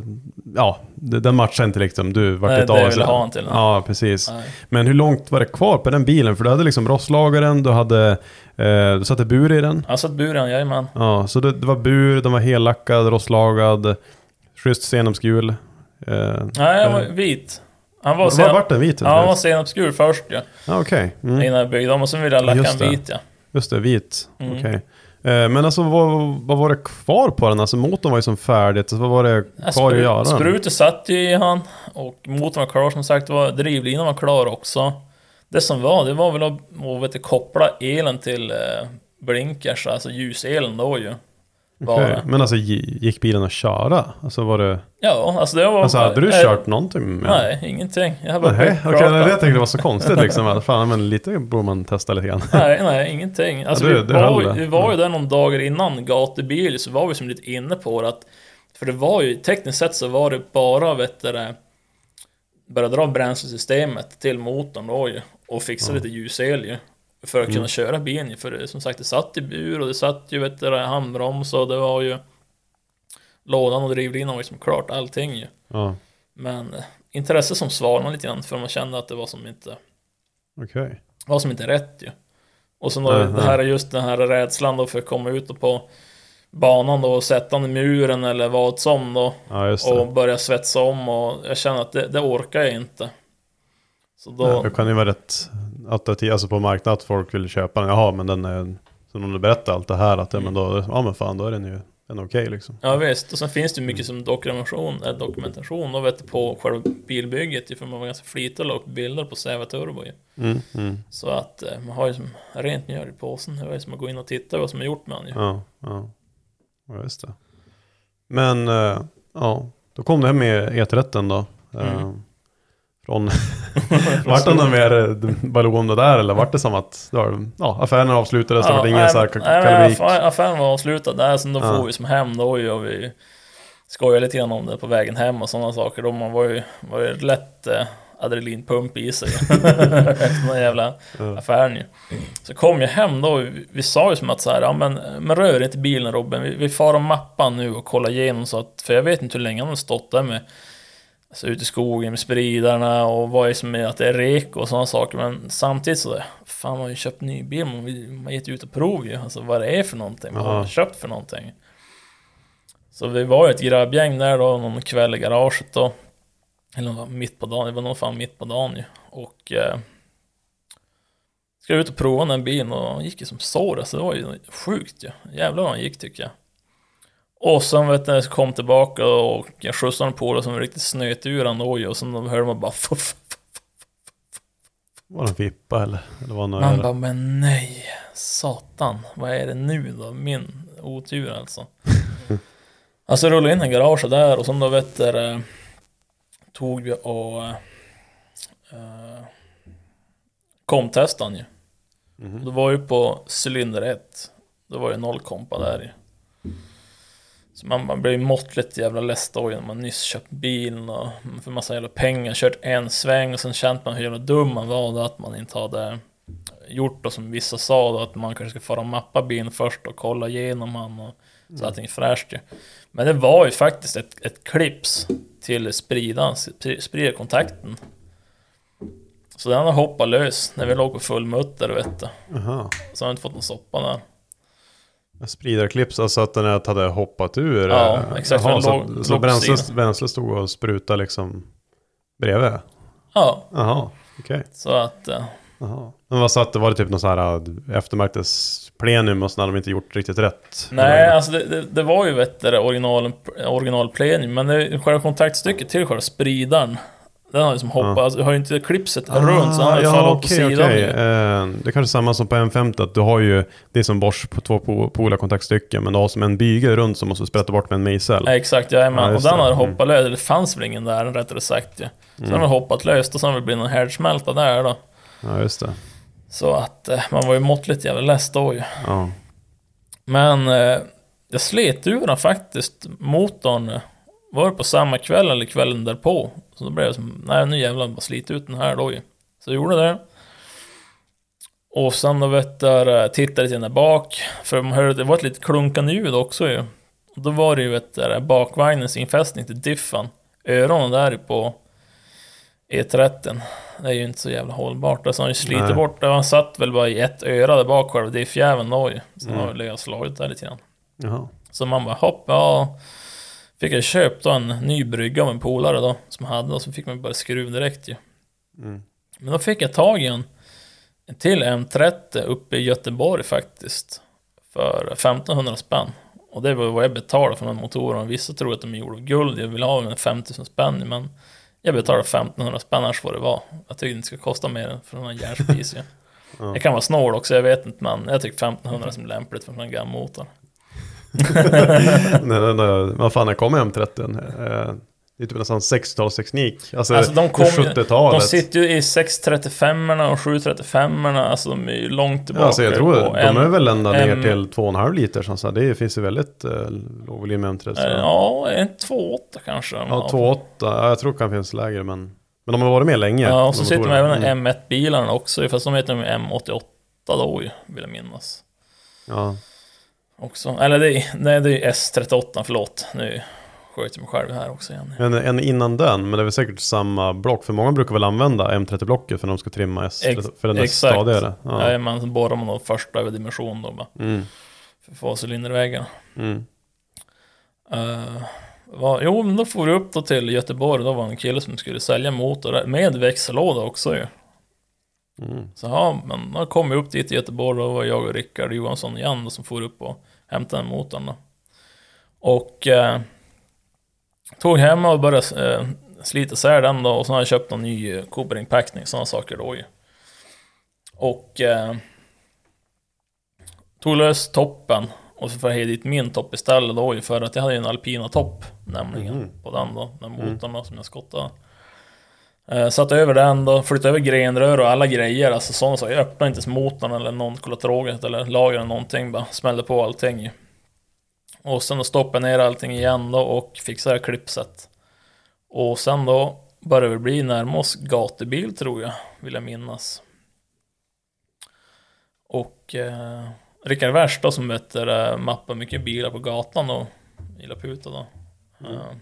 S2: ja, det- den matchade inte liksom, du vart
S3: Nej,
S2: lite
S3: det jag
S2: av-
S3: ville ha den till.
S2: Ja, precis.
S3: Nej.
S2: Men hur långt var det kvar på den bilen? För du hade liksom rostlagaren, du hade, eh, du satte bur i den.
S3: Jag satt buren, jajamän.
S2: Ja, så det, det var bur, den var hellackad, rostlagad, schysst senapsgul. Eh,
S3: Nej, jag var vit. Han var, sen...
S2: vart den vit?
S3: Ja, han var senapsgul först ja.
S2: Ja, okej. Mm.
S3: Innan jag byggde om och sen ville jag lacka en
S2: det.
S3: vit ja.
S2: Just det, vit.
S3: Mm.
S2: Okej. Eh, Men alltså vad, vad var det kvar på den? Alltså motorn var ju som färdigt, så vad var det kvar att göra?
S3: Sprutor satt ju i han och motorn var klar som sagt. Var, drivlinan var klar också. Det som var, det var väl att, att koppla elen till eh, blinkers, alltså ljuselen då ju. Var det.
S2: Men alltså gi- gick bilen att köra? Alltså var det...
S3: Ja, alltså det var...
S2: Alltså hade du
S3: eh,
S2: kört någonting med
S3: Nej, ingenting. Jag har bara
S2: Nej, okej,
S3: prata.
S2: jag tänkte det var så konstigt liksom. Fan, men lite borde man testa lite grann.
S3: Nej, nej, ingenting. Alltså,
S2: det-
S3: vi,
S2: det
S3: var,
S2: höll
S3: ju-
S2: det.
S3: vi var ju där någon dagar innan gatubil, så var vi som lite inne på det att... För det var ju, tekniskt sett så var det bara, vet du det, Börja dra bränslesystemet till motorn då ju. Och fixa lite ljusel ju. För att
S2: Mm.
S3: kunna köra bilen. För det, som sagt, det satt i bur och det satt ju, vet du handbroms och det var ju... Lådan och drivlinan var ju som klart, allting ju.
S2: Ja,
S3: Men eh, intresse som svalnade lite grann för man kände att det var som inte
S2: okej.
S3: var som inte rätt ju. Och sen då,
S2: Nej,
S3: det här är just den här rädslan då för att komma ut och på banan då och sätta den i muren eller vad som då.
S2: Ja, just.
S3: Och börja svetsa om och jag känner att det, det orkar jag inte. Så då,
S2: Ja, det kan ju vara rätt attraktivt, alltså på marknaden att folk vill köpa den. Jaha, men den är, så om du berättar allt det här, att ja, men då, ja men fan, då är den ju är okej liksom.
S3: ja visst, och sen finns det mycket som dokumentation, äh, dokumentation då vet du, på själva bilbygget för man var ganska flitig och la upp bilder på Säva Turbo ju.
S2: Mm, mm.
S3: Så att eh, man har ju som rent mjöl i påsen, det var ju som att gå in och titta vad som är gjort med den ju.
S2: Ja, ja. Ja, just det. Men, eh, ja, då kom det här med E30 då.
S3: Mm.
S2: Från, vart det någon mer eh, ballon det där eller vart det som att, ja, affären avslutades, det var ingen så här kalabalik?
S3: affär- Affären var avslutad där, sen då
S2: Ja.
S3: får vi som hem då ju och vi skojade lite grann om det på vägen hem och sådana saker. Då man var ju, var ju lätt eh, adrenalinpump i sig efter den jävla
S2: Ja.
S3: affären ju. Så kom jag hem då, vi, vi sa ju som att så här, ja men, men rör inte bilen Robin, vi, vi far om mappan nu och kollar igenom så att, för jag vet inte hur länge han har stått där med Alltså ute i skogen med spridarna och vad är som är att det är rek och sådana saker. Men samtidigt så, fan man har ju köpt ny bil, man vill- man har gett ut och prov ju. Alltså vad det är för någonting, vad man har köpt för någonting. Så vi var ju ett grabbgäng där då, någon kväll i garaget då. Eller det mitt på dagen, det var nog fan mitt på dagen ju. Och eh, ska ut och prova den bilen och gick ju som sår, alltså det var ju sjukt ju. Jävlar vad han gick tycker jag. Och sen vet du, så kom tillbaka och jag skjutsade honom på det som riktigt snöt ur han ju. Och sen hörde man bara.
S2: Var det en vippa eller? eller var
S3: Man bara, men nej, satan, vad är det nu då? Min otur alltså. alltså jag rullade in i garaget där och sen då vet du, eh, tog vi och uh, komtestade han ju.
S2: Mhm.
S3: Det var ju på cylinder 1. Det var ju noll kompa där ju. Så man, man ju måttligt jävla less då när man nyss köpt bilen och för massa jävla pengar, kört en sväng och sen känt man hur jävla dum man var då att man inte hade gjort då som vissa sa då att man kanske ska fara och mappa bilen först och kolla igenom han och så allting är fräscht ju. Men det var ju faktiskt ett, ett clips till spridan, spri- spridarkontakten. Så den har hoppat lös när vi låg på full mutter vet du.
S2: Jaha.
S3: Så har jag inte fått någon soppa där.
S2: Spridarklips, alltså att den hade hoppat ur?
S3: Ja,
S2: eh,
S3: exakt,
S2: Jaha, så
S3: låg-
S2: så bränsle, bränsle stod och sprutade liksom Bredvid?
S3: Ja,
S2: Jaha, okej.
S3: så att... eh,
S2: Jaha. Men vad satt det? Var det typ någon sån här äh, eftermärktesplenum och så hade de inte gjort riktigt rätt?
S3: Nej, alltså det, det, det var ju du, original, originalplenium, men det, själva kontaktstycket till själva spridaren, den har ju som hoppat, alltså, du har ju inte klippset runt, så han har ju
S2: Ah, ja,
S3: fallit på
S2: okej,
S3: sidan
S2: okej.
S3: ju.
S2: Eh, Det är kanske är samma som på M50, att du har ju, det är som Bosch på två po- pola kontaktstycken, men du har som en bygel runt som måste sprätta bort med en mejsel.
S3: Ja, exakt, jajamän.
S2: Ja,
S3: och den har
S2: Mm.
S3: hoppat lös, det fanns väl ingen där rättare sagt ju. Så den har hoppat löst och sen har det blivit någon härdsmälta där då.
S2: Ja, just det.
S3: Så att eh, man var ju måttligt jävla less då ju.
S2: Ja.
S3: Men eh, jag slet ur den faktiskt, motorn. eh, Var det på samma kväll eller kvällen därpå? Så då blev jag som, nej nu jävlar, bara slit ut den här då ju. Så jag gjorde det. Och sen då vet du, eh, tittade lite där bak. För man hörde, det var ett lite klunkande ljud också ju. Och då var det ju vet du, bakvagnens infästning till diffen. Öronen där på E30. Det är ju inte så jävla hållbart. Alltså han ju slitit
S2: Nej.
S3: bort det. Han satt väl bara i ett öra där bak själva diffjäveln då ju. Så han har legat och slagit där lite grann.
S2: Jaha.
S3: Så man bara hopp, ja. Fick jag köpt då en ny brygga av en polare då, som hade, och så fick man bara skruv direkt ju.
S2: Mm.
S3: Men då fick jag tag i en, en till M30 uppe i Göteborg faktiskt. För 1500 spänn. Och det var vad jag betalade för den motorn. Vissa tror att de är gjorda av guld, jag vill ha en 5000 spänn men jag betalade 1500 spänn annars vad det var. Jag tycker det inte ska kosta mer än för den här järnspis.
S2: Ja.
S3: Det kan vara snål också, jag vet inte men jag tycker 1500 är som lämpligt för en gammal motor.
S2: Nej, den där, vad fan, när kom M30? Eh, Det är typ nästan 60-talsteknik. Alltså,
S3: Alltså de kom ju-
S2: 70-talet.
S3: De sitter ju i 635 och 735 alltså de är ju långt tillbaka.
S2: Ja, alltså jag tror de
S3: en-
S2: är väl ända ner
S3: en-
S2: till 2,5 liter. Så. Det finns ju väldigt eh, låg volym M30. så-
S3: Eh, Ja, en 2.8 kanske.
S2: Ja,
S3: har.
S2: 2,8. Ja, jag tror det kan finnas lägre men... Men de har varit med länge.
S3: Ja, och så sitter de även
S2: Mm.
S3: M1-bilarna också, fast de heter de M88 då vill jag minnas.
S2: Ja.
S3: Också. Eller det är, nej, det är S38, förlåt. Nu sköt jag mig själv här också igen.
S2: En, en innan den, men det är väl säkert samma block. För många brukar väl använda M30-blocket för när de ska trimma S.
S3: Ex-
S2: för den är
S3: exakt.
S2: stadigare. Ja.
S3: Ja. man borrar man då första över dimension då bara,
S2: Mm.
S3: för cylinderväggarna.
S2: Mm.
S3: Uh, va, jo, men då får vi upp då till Göteborg, då var en kille som skulle sälja motor med växellåda också ju.
S2: Mm.
S3: Så ja, men då kom vi upp dit i Göteborg, då var jag och Rickard Johansson igen då, som får upp och hämtade den motorn då. Och eh, tog hem och började eh, slita isär den då, och så har jag köpt någon ny eh, Cooper-inpackning, sådana saker då ju. Och eh, tog lös toppen och så får jag dit min topp istället då ju, för att jag hade ju en alpina topp nämligen
S2: Mhm.
S3: på den då, den motorn då som jag skottade. Eh, satt över den då, flyttade över grenrör och alla grejer, alltså sådana saker. Jag öppnade inte motorn eller någon kolatroget eller lagret eller någonting, bara smällde på allting. Och sen då stoppade jag ner allting igen då och fixade klippset. Och sen då började vi bli närmare oss gatubil tror jag, vill jag minnas. Och eh, Rickard Wärst då som vet där, mappar mycket bilar på gatan då, i Laputa då. Eh,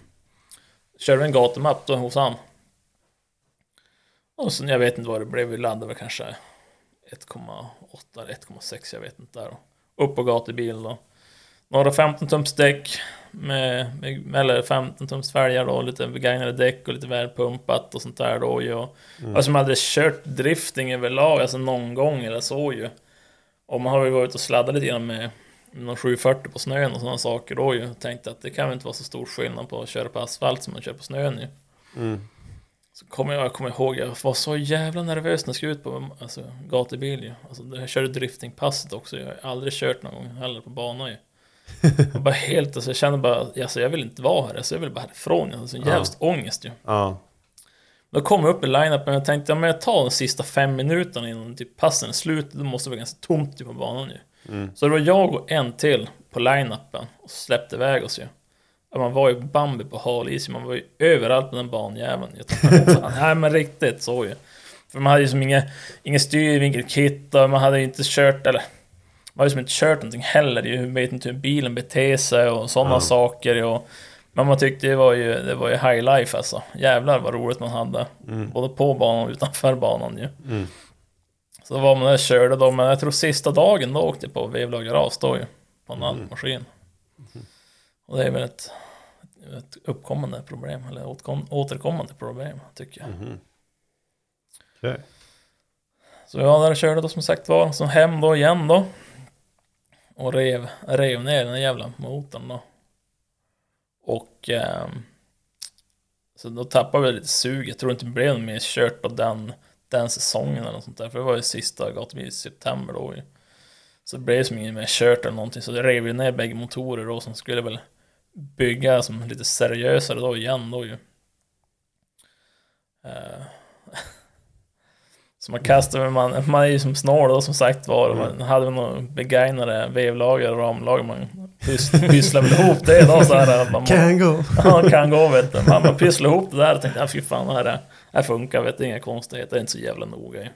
S3: körde en gatumapp då hos han. Och sen, jag vet inte vad det blev, vi laddade väl kanske 1,8 eller 1,6, jag vet inte där. Upp på gatubil då. Några 15 tums däck med, med, eller 15 tums fälgar då, lite begagnade däck och lite välpumpat och sånt där då ju. Och, Alltså man hade kört drifting överlag, alltså någon gång eller så ju. Och man har ju varit och sladdat lite grann med med någon 740 på snön och sådana saker då ju. Tänkte att det kan väl inte vara så stor skillnad på att köra på asfalt som att köra på snön ju.
S2: Mm.
S3: Så kommer jag, jag kommer ihåg, jag var så jävla nervös när jag skulle ut på alltså, gatubil ju. Alltså, jag körde driftingpasset också, jag har aldrig kört någon gång heller på bana ju. Jag bara helt, alltså, jag kände bara, alltså, jag vill inte vara här, alltså, jag vill bara härifrån. Alltså, jävligt ångest ju.
S2: Ja.
S3: Då kom jag upp i line-upen och jag tänkte, om jag tar de sista fem minuterna innan typ passen är slut, då måste det vara ganska tomt ju på banan ju. Så det var jag och en till på line-upen och släppte iväg oss ju. Man var ju Bambi på hal is, man var ju överallt på den banjäveln. Nej men riktigt så ju. För man hade ju som inget, inget styrvinkelkit och man hade ju inte kört, eller man hade ju som inte kört någonting heller. Jag vet inte hur bilen beter sig och sådana saker. Och, men man tyckte det var ju, det var ju high life alltså. Jävlar vad roligt man hade. Både på banan och utanför banan ju.
S2: Mm.
S3: Så var man där och körde då, men jag tror sista dagen då åkte jag på vevlagarras då ju. På en
S2: Mm.
S3: mm. Och det är väl ett, ett uppkommande problem, eller återkom, återkommande problem, tycker jag.
S2: Mhm. Okej.
S3: Så jag där körde då som sagt var, så hem då igen då. Och rev, rev ner den jävla motorn då. Och ehm, så då tappade vi lite sug. Jag tror inte det blev mer kört på den, den säsongen eller något sånt där. För det var ju sista gatubil i september då. Så det blev som inget mer kört eller någonting. Så det rev ju ner bägge motorer då som skulle väl bygga som lite seriösare då igen då ju. Eh, Så man kastar, man, man är ju som snål då som sagt var. Man hade några begagnade vevlager och ramlager. Man pys- pysslade väl ihop det då så här. Man,
S2: Can go.
S3: Ja, kan gå vet du. Man, man pysslade ihop det där och tänkte, ja fy fan det här, är- det här funkar vet du, inga konstigheter, det är inte så jävla noga ju.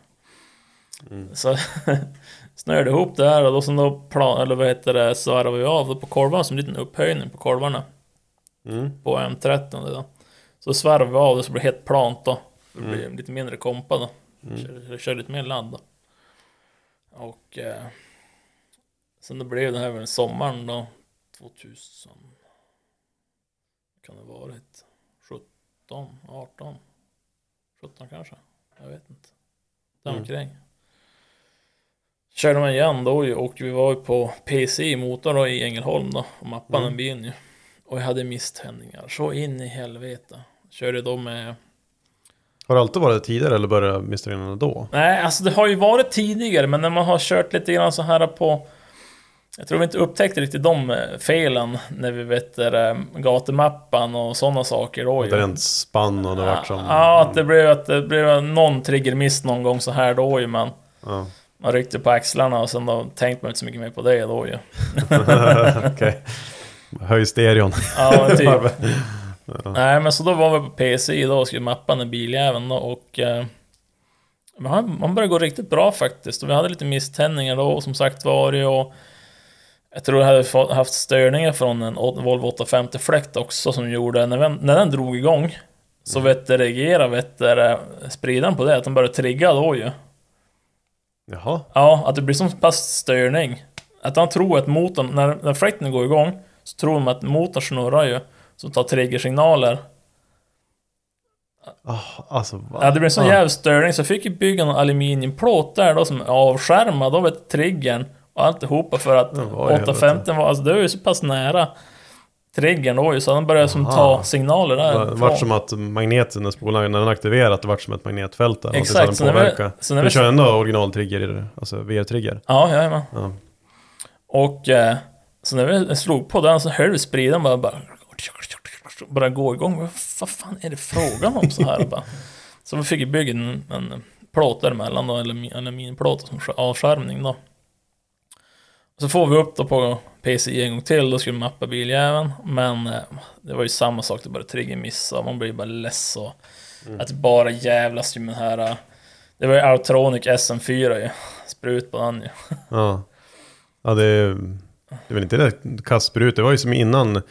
S3: Så snörde ihop det här och då som då plan, eller vad heter det, svarvade vi av på korvarna som en liten upphöjning på korvarna.
S2: Mm.
S3: På M13 då. Så svarvade vi av det så det blev helt plant då. Det blir lite mindre kompa då. Kör, kör lite mer ladd då. Och eh, sen då blev det här väl sommaren då. 2000. Kan det varit? 17, 18, 17 kanske. Jag vet inte. Däromkring. Körde man igen då ju och vi var ju på PC i motor då i Ängelholm då och mappade den bilen ju. Och jag hade misständningar så in i helvete. Körde då med
S2: Har det alltid varit tidigare eller började missförhållandena då?
S3: Nej, alltså det har ju varit tidigare, men när man har kört lite grann så här på... Jag tror vi inte upptäckte riktigt de eh, felen när vi vet eh, gatumappan och sådana saker då
S2: Att det rent spann och det vart som...
S3: Ja, att det blev, att det blev någon triggermiss någon gång så här då ju, men
S2: Ja.
S3: Man ryckte på axlarna och sen då tänkte man inte så mycket mer på det då ju.
S2: Okej. Höj stereon.
S3: Ja, typ. Nej, men så då var vi på PC då och skulle mappa den biljäveln då och... Eh, han, man började gå riktigt bra faktiskt och vi hade lite misständningar då som sagt var det och... Jag tror jag hade haft störningar från en Volvo 850 Fläkt också som gjorde, när, den- när den drog igång Så vet du, reagerade vet du, eh, spridaren på det, att den började trigga då ju
S2: Jaha.
S3: Ja, att det blir som pass störning Att han tror att motorn, när, när fläkten går igång Så tror de att motorn snurrar ju Som tar triggersignaler
S2: Ah, alltså va?
S3: Ja, det blev en sån
S2: Ah.
S3: jävla störning så jag fick ju bygga en aluminiumplåt där då som är avskärmad vet du, triggern och alltihopa för att
S2: Ja, vad i
S3: 850 var, alltså det var ju så pass nära triggern då ju så den började som ta signaler
S2: Det
S3: där.
S2: vart som att magneten, när spolan, när den aktiverat, det vart som ett magnetfält där.
S3: Exakt,
S2: Exakt,
S3: så
S2: så
S3: när vi-
S2: påverka.
S3: när
S2: Du
S3: vi-
S2: kör ändå originaltrigger i det, alltså VR-trigger.
S3: Ja, jajamän.
S2: Ja.
S3: Och eh, så när vi slog på den så hörde vi spridaren bara, bara bara gå igång. Vad fan är det frågan om så här? bara. Så vi fick bygga en, en plåt däremellan då, eller aluminiumplåt som sk- avskärmning då. Så får vi upp då på PC en gång till, då skulle mappa biljäveln. Men eh, det var ju samma sak, det bara trigger missa, man blir ju bara less och att det bara jävlas ju med den här eh, Det var ju Autronic SM4 ju, sprut på den ju.
S2: Ja. Ja, det är, det är väl inte det kastsprutor. Det var ju som innan. Det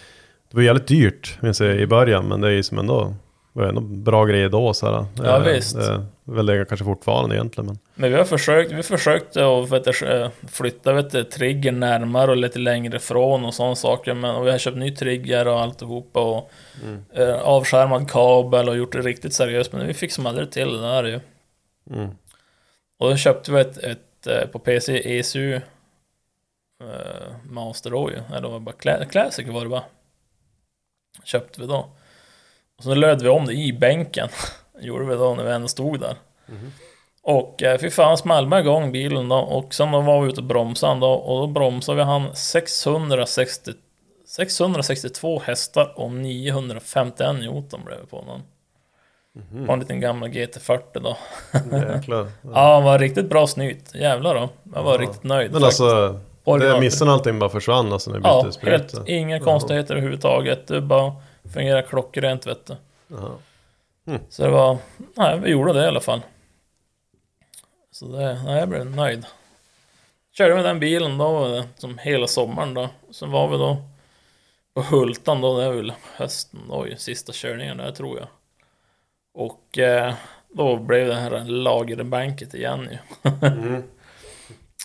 S2: var jävligt dyrt minns jag, i början. Men det är ju som ändå. Det var ändå bra grejer då. Så här.
S3: Ja,
S2: Eh,
S3: visst.
S2: Det är väl det kanske fortfarande egentligen. Men.
S3: Men vi har försökt, vi försökte att vet du, eh, flytta vet du, trigger närmare och lite längre ifrån och sådana saker. Men och vi har köpt ny trigger och alltihopa och eh, avskärmad kabel och gjort det riktigt seriöst. Men vi fick som aldrig till det där ju.
S2: Mm.
S3: Och då köpte vi ett, ett eh, på PC ESU eh, Master då ju. Eller det var bara Cla- Classic var det bara. Köpte vi då. Och så löd vi om det i bänken. Gjorde vi då när vi ändå stod där. Och eh, fy fan small man igång bilen då. Och sen då var vi ute och bromsade då. Och då bromsade vi han 660, 662 hästar och 951 Newton blev det på den. På en liten gammal GT40 då.
S2: Jäklar.
S3: Ja, han var riktigt bra snyt. Jävlar då. Jag var riktigt nöjd.
S2: Men
S3: faktiskt.
S2: alltså. Det missen allting bara försvann alltså när vi
S3: Ja,
S2: bytte sprut.
S3: helt inga konstigheter överhuvudtaget. Det bara fungerar klockrent vet du.
S2: Jaha.
S3: Så det var, nej vi gjorde det i alla fall. Så det, nej jag blev nöjd. Körde med den bilen då, som hela sommaren då. Sen var vi då på Hultan då, det är väl hösten då, sista körningen där tror jag. Och eh, då blev det här lagerbanket igen ju.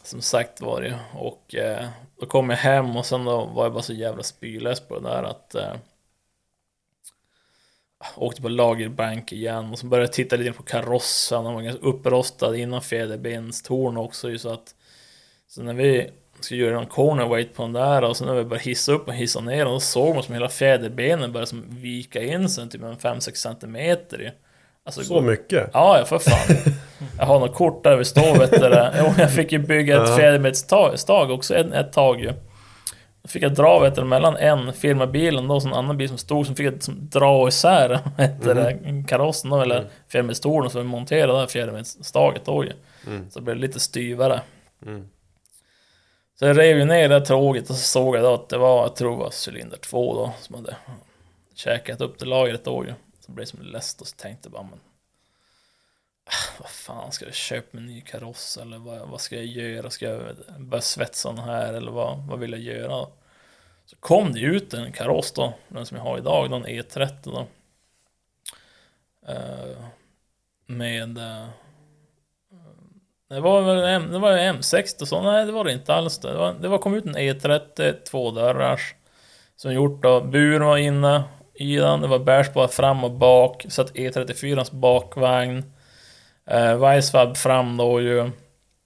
S3: Som sagt var det ju. Och eh, då kom jag hem och sen då var jag bara så jävla spylös på det där att eh, åkte på lagerbank igen och så började jag titta lite på karossen. Den var ganska upprostad innan fjäderbenstorn också så att så när vi skulle göra någon corner weight på den där och sen när vi började hissa upp och hissa ner och då såg man som hela fjäderbenen började som vika in sig typ en 5-6 centimeter ju. Alltså,
S2: Så mycket?
S3: Ja, ja för fan. Jag har något kort där vi står vet du. det. Jo, jag fick ju bygga ett fjäderbensstag också ett, ett tag ju. Då fick jag dra vet du, mellan en firmabilen då och en annan bil som stod, så fick jag liksom dra isär vet du, det, karossen då, eller fjäderbensstolen som vi monterade där fjäderbensstaget då ju. Så det blev lite styvare. Så jag rev ju ner det tråget och så såg jag då att det var, jag tror det var cylinder 2 då, som hade käkat upp det lagret då ju. Så blev det som läst och så tänkte jag bara men ah, vad fan, ska jag köpa en ny kaross eller vad, vad ska jag göra? Ska jag börja svetsa den här eller vad, vad vill jag göra? Så kom det ut en kaross då, den som jag har idag, den E30 då. Uh, med Uh, det var väl M, det var M60 och så, nej det var det inte alls det. Det, var, det var kom ut en E30, tvådörrars. Som gjort då, buren var inne i den, det var bärspår fram och bak, så att E34ans bakvagn. Eh, Weisswab fram då ju.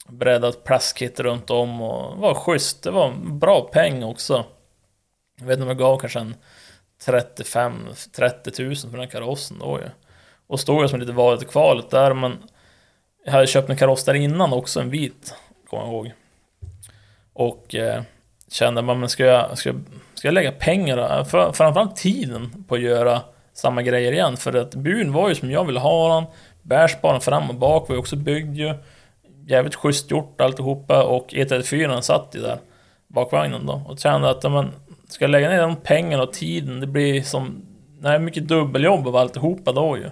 S3: Breddat plastkit runt om och det var schysst, det var bra peng också. Jag vet inte om jag gav kanske en 35-30 000 för den karossen då ju. Och stod jag som lite valet i kvalet där men jag hade köpt en kaross där innan också, en vit, kommer jag ihåg. Och eh, kände man, men ska jag, ska, jag- ska jag lägga pengar, eh, för, framförallt tiden, på att göra samma grejer igen? För att buren var ju som jag ville ha den, bärsparen fram och bak var ju också byggd ju. Jävligt schysst gjort alltihopa och E34 satt ju där, bakvagnen då. Och kände att, men, ska jag lägga ner de pengarna och tiden, det blir som, nej, mycket dubbeljobb av alltihopa då ju.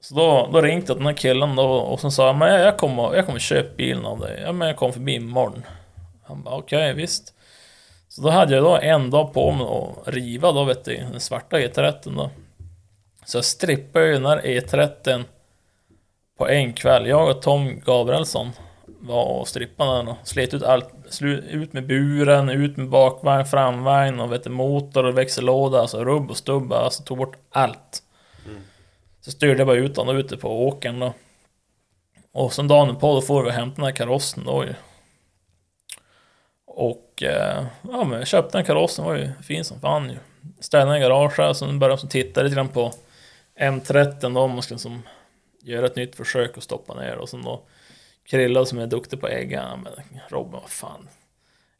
S3: Så då, då ringde jag till den här killen då och sen sa jag, men jag, kommer, jag kommer köpa bilen av dig. Ja men jag kommer förbi imorgon. Han bara okej visst. Så då hade jag då en dag på mig att riva då vet du, den svarta E30 då. Så jag strippade ju den här E30 på en kväll. Jag och Tom Gabrielsson var och strippade den och slet ut allt. Ut med buren, ut med bakvagn, framvagn och vet motor och växellåda. Alltså rubb och stubb, alltså tog bort allt. Så styrde jag bara ut honom ute på åkern då. Och sen dagen på då får vi hämta den här karossen då ju. Och eh, ja men jag köpte den karossen, var ju fin som fan ju. Ställde den i garaget, så började som titta lite grann på M30 då, om man ska som göra ett nytt försök och stoppa ner och sen då Krilla som är duktig på ägga, ja, men Robin vad fan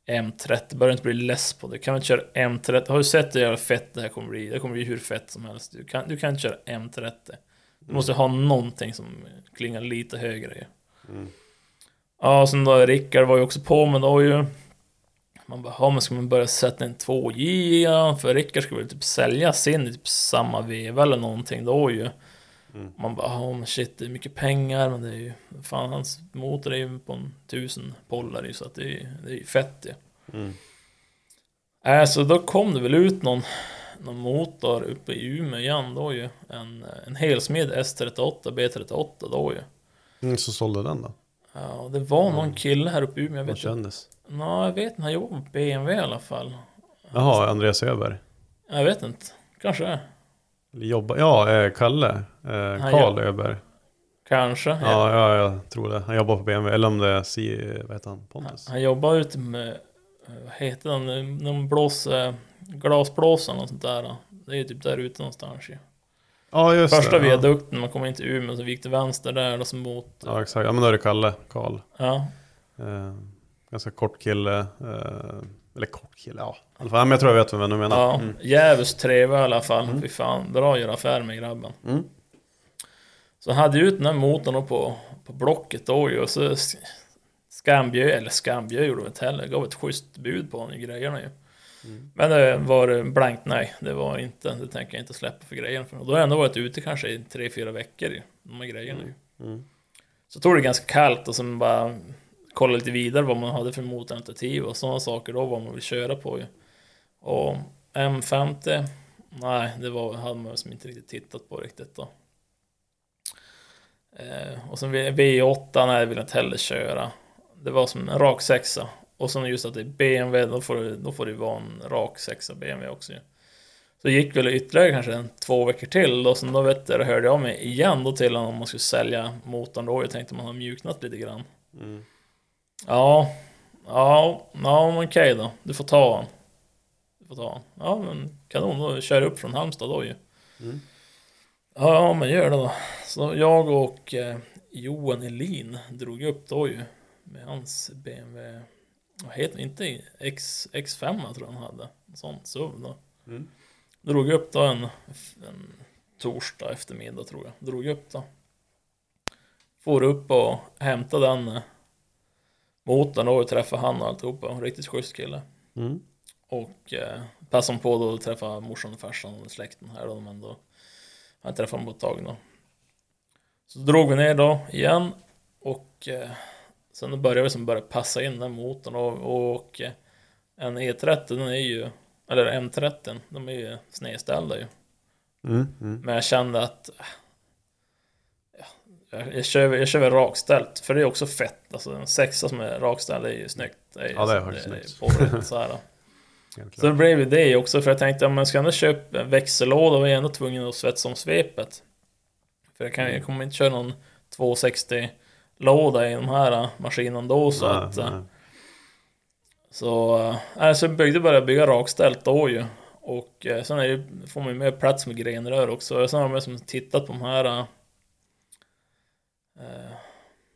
S3: M30, börjar inte bli less på det. Kan vi inte köra M30? Har du sett hur jävla fett det här kommer bli? Det kommer bli hur fett som helst. Du kan, du kan inte köra M30. Du måste ha någonting som klingar lite högre ju. Ja, och sen då Rickard var ju också på med då ju. Man bara, ja men ska man börja sätta en 2J ja? För Rickard ska väl typ sälja sin i typ samma veva eller någonting då ju. Man bara, men shit det är mycket pengar men det är ju, fan hans motor är ju på en tusen pollar så att det är, det är ju fett ju. Äh, så då kom det väl ut någon, någon motor uppe i Umeå igen då ju. En, en helsmed S38, B38 då ju.
S2: Mm, så sålde den då?
S3: Ja, det var någon kille här uppe i Umeå, jag vet inte.
S2: kändes?
S3: Nå, jag vet inte, han jobbar på BMW i alla fall.
S2: Jaha, Andreas Öberg.
S3: Jag vet inte, kanske
S2: Jobba, ja, eh, Kalle. Eh, Karl
S3: jobb-
S2: Öberg.
S3: Kanske.
S2: Ja, ja, jag tror det. Han jobbar på BMW. Eller om det är si, vad heter han? Pontus?
S3: Han jobbar ute med, eh, vad heter den, någon blås, eh, glasblåsaren och sånt där. Det är ju typ där ute någonstans ju.
S2: Ja, just
S3: Första
S2: det. Ja.
S3: viadukten, man kommer in till Umeå, så gick till vänster där, och så mot...
S2: ja, exakt. Ja, men då är det Kalle. Karl.
S3: Ja,
S2: Eh, ganska kort kille. Eh, eller kort kille, ja. I alla fall, men jag tror jag vet vem du menar.
S3: ja.
S2: Mm.
S3: Jävligt trevlig i alla fall. Fy fan, bra att göra affär med grabben.
S2: Mm.
S3: Så jag hade ut den här motorn på, på Blocket då ju, och så sk- skambjöd, eller skambjöd gjorde vi inte heller, gav ett schysst bud på i grejerna ju. Men det var blankt nej, det var inte, det tänker jag inte släppa för grejerna. För. Och då har jag ändå varit ute kanske i tre, fyra veckor ju, de här grejerna ju. Så tog det ganska kallt och sen bara kolla lite vidare vad man hade för motoralternativ och sådana saker då, vad man vill köra på ju. Och M50, nej, det var, hade man som inte riktigt tittat på riktigt då. Eh, och sen V8, nej, det vill jag inte heller köra. Det var som en rak sexa. Och sen just att det är BMW, då får det, då får det vara en rak sexa BMW också ju. Så gick väl ytterligare kanske en, två veckor till och sen då vet jag, hörde jag mig igen då till honom om man skulle sälja motorn då. Jag tänkte man har mjuknat lite grann.
S2: Mm.
S3: Ja, ja, ja okej då. Du får ta han. Du får ta han. Ja men kanon, då kör upp från Halmstad då ju.
S2: Mm.
S3: Ja, ja men gör det då. Så jag och eh, Johan Elin drog upp då ju. Med hans BMW. Vad heter? Inte X, X5 tror jag han hade. En sån SUV då.
S2: Mm.
S3: Drog upp då en, en torsdag eftermiddag tror jag. Drog upp då. For upp och hämtade den eh, motorn då och träffade han och alltihopa. Riktigt schysst kille.
S2: Mm.
S3: Och eh, passade på då att träffa morsan och farsan och släkten här då. Men då har jag träffat dem på ett tag då. Så drog vi ner då igen. Och eh, sen började vi som börja passa in den motorn. Och, och eh, en E30 den är ju, eller M30, de är ju snedställda ju.
S2: Mm. Mm.
S3: Men jag kände att ja, jag, jag, kör, jag kör väl rakställt, för det är också fett. Alltså en sexa som är rakställd är ju snyggt. Det är,
S2: Ja, det är
S3: så-
S2: faktiskt snyggt.
S3: porrigt så här. Så det blev ju det också, för jag tänkte om man ska ändå köpa en växellåda var jag ändå tvungen att svetsa om svepet. För jag, kan, jag kommer inte köra någon 260 låda i de här äh, maskinen då så
S2: Nej,
S3: att äh,
S2: nej.
S3: Så, äh, så jag byggde bara bygga rakställt då ju. Och äh, sen är ju, får man ju mer plats med grenrör också. Sen har man som tittat på de här Eh,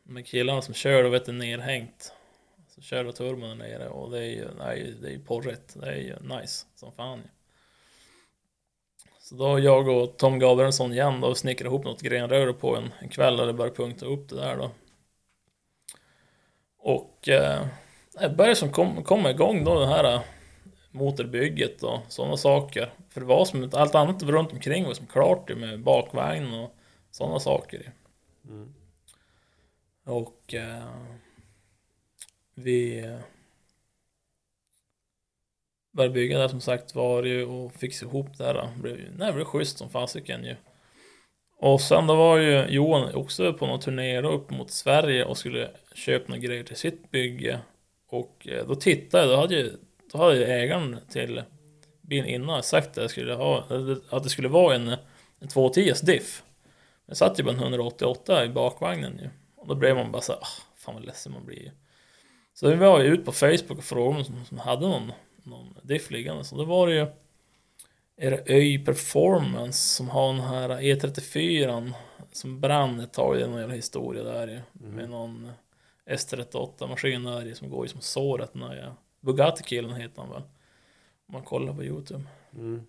S3: Men killarna som kör, då vet du, nerhängt. Så kör då turbon där nere och det är ju, nej, det är ju porrigt. Det är ju nice som fan ju. Så då jag och Tom Gabrielsson igen då snickrade ihop något grenrör på en, en kväll där det började punkta upp det där då. Och eh, det började som kom, komma igång då det här eh, motorbygget och sådana saker. För det var som allt annat runt omkring var som klart ju med bakvagn och sådana saker ju.
S2: Mm.
S3: Och eh, vi började bygga där som sagt var ju och fixa ihop det här. Det blev, ju- nej, det blev schysst som fasiken ju. Och sen då var ju Johan också på någon turné då upp mot Sverige och skulle köpa några grejer till sitt bygge. Och eh, då tittade jag, då hade ju, då hade ju ägaren till bilen innan sagt att, jag skulle ha, att det skulle vara en, en 210 diff. Jag satt ju på en 188 i bakvagnen ju. Och då blev man bara så här, ah, fan vad ledsen man blir. Så vi var ju ut på Facebook och frågade om som, som hade någon, någon diff liggande. Så då var det ju är Öj Performance som har den här E34 som brann ett tag. Det är någon jävla historia där ju. Med någon S38 maskin där ju som går ju som såret. Den här Bugatti-killen heter han väl. Om man kollar på YouTube.
S2: Mm.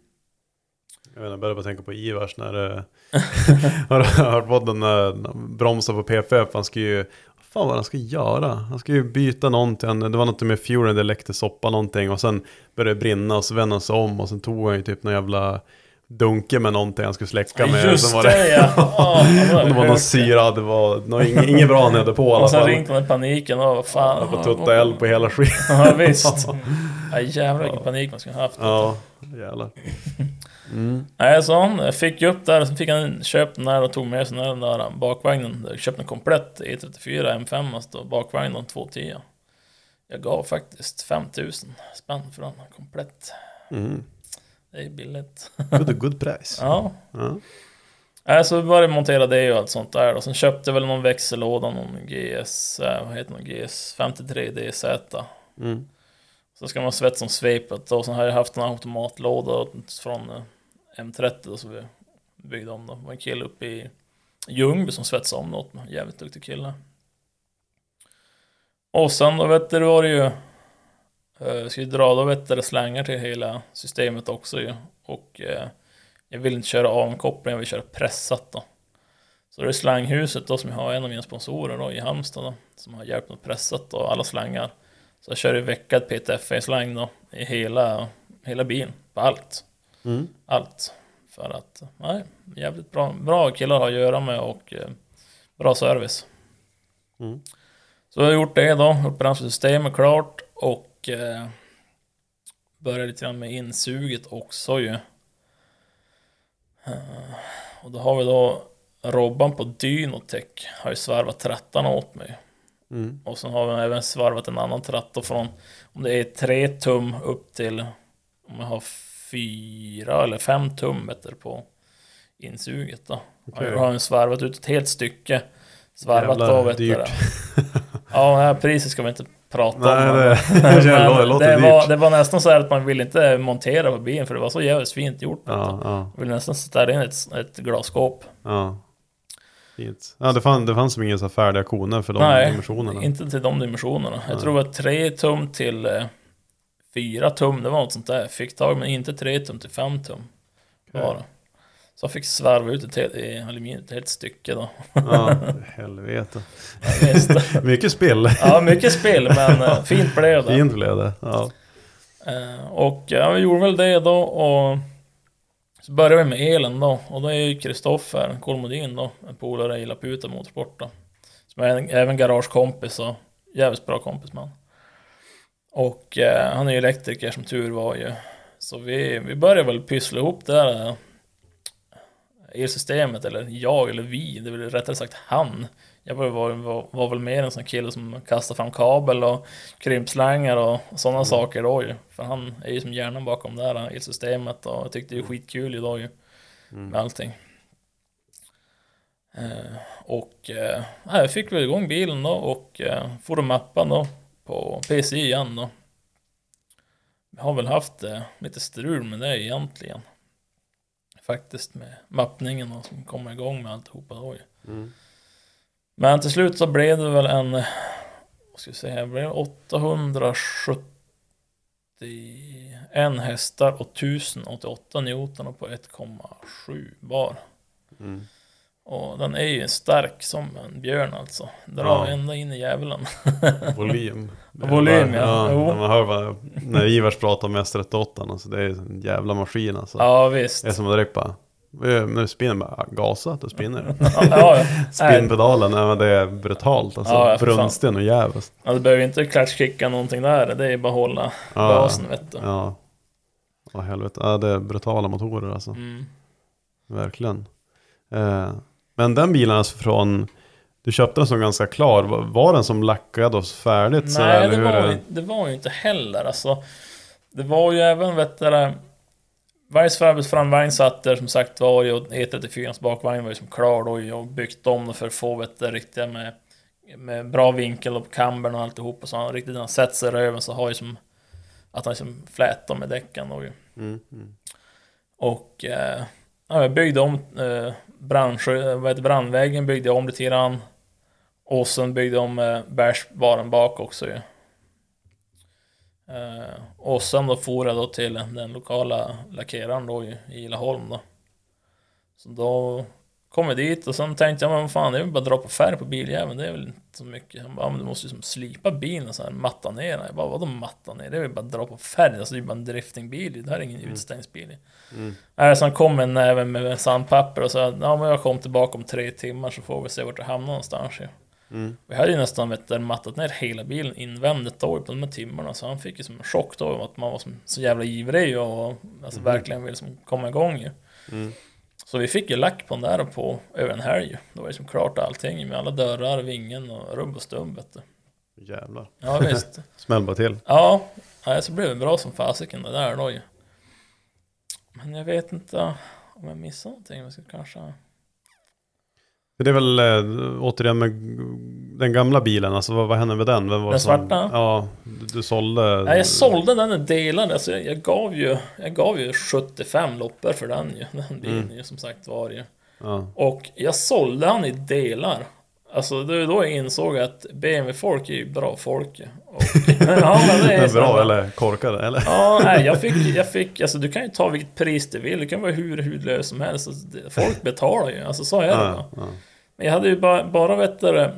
S2: Jag, vet, inte, jag började bara tänka på Ivars när det... Eh, har du hört podden när han bromsar på PFF? Han ska ju... Vad fan vad han ska göra? Han ska ju byta någonting. Det var något med fuelen, det läckte soppa någonting. Och sen började det brinna och så vände han sig om. Och sen tog han ju typ någon jävla dunke med någonting han skulle släcka med.
S3: Just
S2: var
S3: det ja!
S2: Och det var någon syra, det var inget, inget bra han hade på i alla
S3: Och sen
S2: fall.
S3: ringde han i paniken och vad fan.
S2: Jag får tutta eld på hela skiten.
S3: Ja visst. Ja, jävlar vilken panik man skulle ha haft.
S2: Ja, jävlar. Mm.
S3: Nej, så han fick ju upp där, sen fick han köpt den där och tog med sig den där bakvagnen. Jag köpte en komplett E34 M5 alltså, bakvagn och 210. Jag gav faktiskt 5000 spänn för den komplett.
S2: Mm.
S3: Det är billigt.
S2: Good, good price.
S3: Ja.
S2: Ja.
S3: Nej, så vi började montera det och allt sånt där. Och sen köpte jag väl någon växellåda, någon GS, eh, vad heter någon GS 53 DZ.
S2: Mm.
S3: Så ska man svetsa som svepet och sen har jag haft en automatlåda från eh, M30 då, som vi byggde om då. Det var en kille uppe i Ljungby som svetsade om något. Jävligt duktig kille. Och sen då vet du, var det ju eh, Ska ju dra då vet du, det slängar till hela systemet också ju. Och eh, jag vill inte köra avkoppling, jag vill köra pressat då. Så det är slanghuset då som jag har en av mina sponsorer då i Halmstad då. Som har hjälpt mig att pressat då alla slangar. Så jag kör ju veckad PTFE-slang då i hela, hela bilen, på allt.
S2: Mm.
S3: Allt. För att, nej, jävligt bra, bra killar att göra med och eh, bra service.
S2: Mm.
S3: Så jag har gjort det då, gjort brandsystemet klart och eh, började lite grann med insuget också ju. Eh, och då har vi då Robban på Dynotech har ju svarvat trattarna åt mig.
S2: Mm.
S3: Och sen har vi även svarvat en annan tratt då från om det är 3 tum upp till om jag har fyra eller fem tum du, på insuget då.
S2: Okej.
S3: Jag har ju svarvat ut ett helt stycke. Svarvat
S2: Jävlar,
S3: då vet du.
S2: dyrt.
S3: Ja, det här priset ska vi inte prata
S2: Nej,
S3: om.
S2: det- det
S3: det, var, det var nästan så här att man ville inte montera på bilen för det var så jävligt fint gjort.
S2: Ja, ja,
S3: Jag ville nästan sätta in ett, ett glasskåp.
S2: ja. Fint. Ja, det, fann, det fanns inga så färdiga koner för de
S3: Nej,
S2: dimensionerna.
S3: inte till de dimensionerna. Jag
S2: Nej.
S3: tror var 3 tum till eh, 4 tum, det var något sånt där. Fick tag, men inte 3 tum till 5 tum. Bara. Så fick svarva ut ett helt, ett helt stycke då.
S2: Ja, helvete.
S3: Ja.
S2: Mycket spill.
S3: ja, mycket spel, men eh, fint blev det.
S2: Fint blev det. Ja.
S3: Eh, och ja, vi gjorde väl det då och så började vi med elen då. Och då är ju Kristoffer Kolmodin då, en polare i Laputa Motorsport då. Som är en, även garagekompis och jävligt bra kompis man. Och eh, han är ju elektriker som tur var ju. Så vi, vi började väl pyssla ihop det eh, elsystemet, eller jag eller vi, det är väl rättare sagt han. Jag var, var, var, var väl mer en sån kille som kastade fram kabel och krympslangar och sådana saker då ju. För han är ju som hjärnan bakom det här elsystemet och jag tyckte det är skitkul idag ju. Med allting. Eh, och eh, ja, jag fick väl igång bilen då och eh, får och mappa då på PCI igen då. Jag har väl haft eh, lite strul med det egentligen. Faktiskt med mappningen och som kommer igång med alltihopa då ju. Men till slut så blev det väl en, vad ska vi säga, det blev 871 hästar och 1088 Newton på 1,7 bar.
S2: Mm.
S3: Och den är ju stark som en björn alltså. Drar
S2: Ja.
S3: ända in i djävulen.
S2: Volym.
S3: Volym, ja.
S2: ja när man hör vad, när Ivars pratar om S38, alltså det är en jävla maskin alltså.
S3: ja visst.
S2: Det är som att direkt bara, när du spinner bara, gasa, då spinner.
S3: Ja, ja,
S2: Spinnpedalen, nej, men det är brutalt alltså.
S3: Ja, ja.
S2: Brunsten och jävligt.
S3: ja, du behöver inte klatschkicka någonting där. Det är bara att hålla
S2: Ja.
S3: gasen vet du.
S2: Ja. Ja, helvete. Ja, det är brutala motorer alltså.
S3: Mm.
S2: Verkligen. Eh, men den bilen alltså från, du köpte den som ganska klar. Var, den som lackad och färdigt? så,
S3: Nej,
S2: eller
S3: det
S2: hur
S3: var, ju- det var ju inte heller alltså. Det var ju även, vet du, det, Vargsfärbets framvagn satt där som sagt var och E34 bakvagn var ju som klar då och byggt om för att få vet du, riktiga med, med bra vinkel och kambern och alltihop och så han riktigt när han sätter sig i röven så har ju som att han liksom flätar med däcken då ju.
S2: Mm, mm.
S3: Och eh, ja, jag byggde om eh, brandsjö, vad heter brandvägen byggde jag om lite grann. Och sen byggde jag om eh, bärsbaren bak också ju. Eh, och sen då for jag då till den lokala lackeraren då i Laholm då. Så då kom jag dit och sen tänkte jag, men vad fan, det är väl bara att dra på färg på biljäveln, det är väl inte så mycket. Han bara, men du måste ju som slipa bilen så här, matta ner den. Jag bara, vadå matta ner? Det är väl bara att dra på färg, alltså det är ju bara en driftingbil, det här är ingen.
S2: Mm.
S3: Nej, så han kom med en näve med sandpapper och sa, ja men jag kom tillbaka om tre timmar så får vi se vart jag hamnar någonstans ju.
S2: Mm.
S3: Vi hade ju nästan vet, du, mattat ner hela bilen invändigt då på de här timmarna så han fick ju som en chock då att man var som, så jävla ivrig och alltså, verkligen ville som komma igång ju.
S2: Mm.
S3: Så vi fick ju lack på den där på över en helg ju. Då var det som klart allting med alla dörrar, vingen och rubb och stubb.
S2: Jävlar.
S3: Ja visst.
S2: Smäll bara till.
S3: ja, nej, så blev det bra som fasiken det där då ju. Men jag vet inte om jag missade någonting. Jag ska kanske...
S2: Det är väl äh, återigen med den gamla bilen, alltså vad, vad hände med den? Vem var
S3: Den
S2: som,
S3: svarta?
S2: Ja, du, du sålde...
S3: Nej, jag sålde den i delar. Alltså, jag, jag, gav ju, jag gav ju 75 loppor för den ju. Den bilen ju som sagt var ju.
S2: Ja,
S3: Och jag sålde han i delar. Alltså det var då jag insåg att BMW-folk är ju bra folk. Och, ja, men det är så
S2: bra eller korkade eller?
S3: Ja, nej, jag fick, jag fick, alltså du kan ju ta vilket pris du vill. Du kan vara hur hudlös som helst. Alltså, folk betalar ju, alltså så är det
S2: Ja, ja.
S3: Men jag hade ju bara, bara vet du,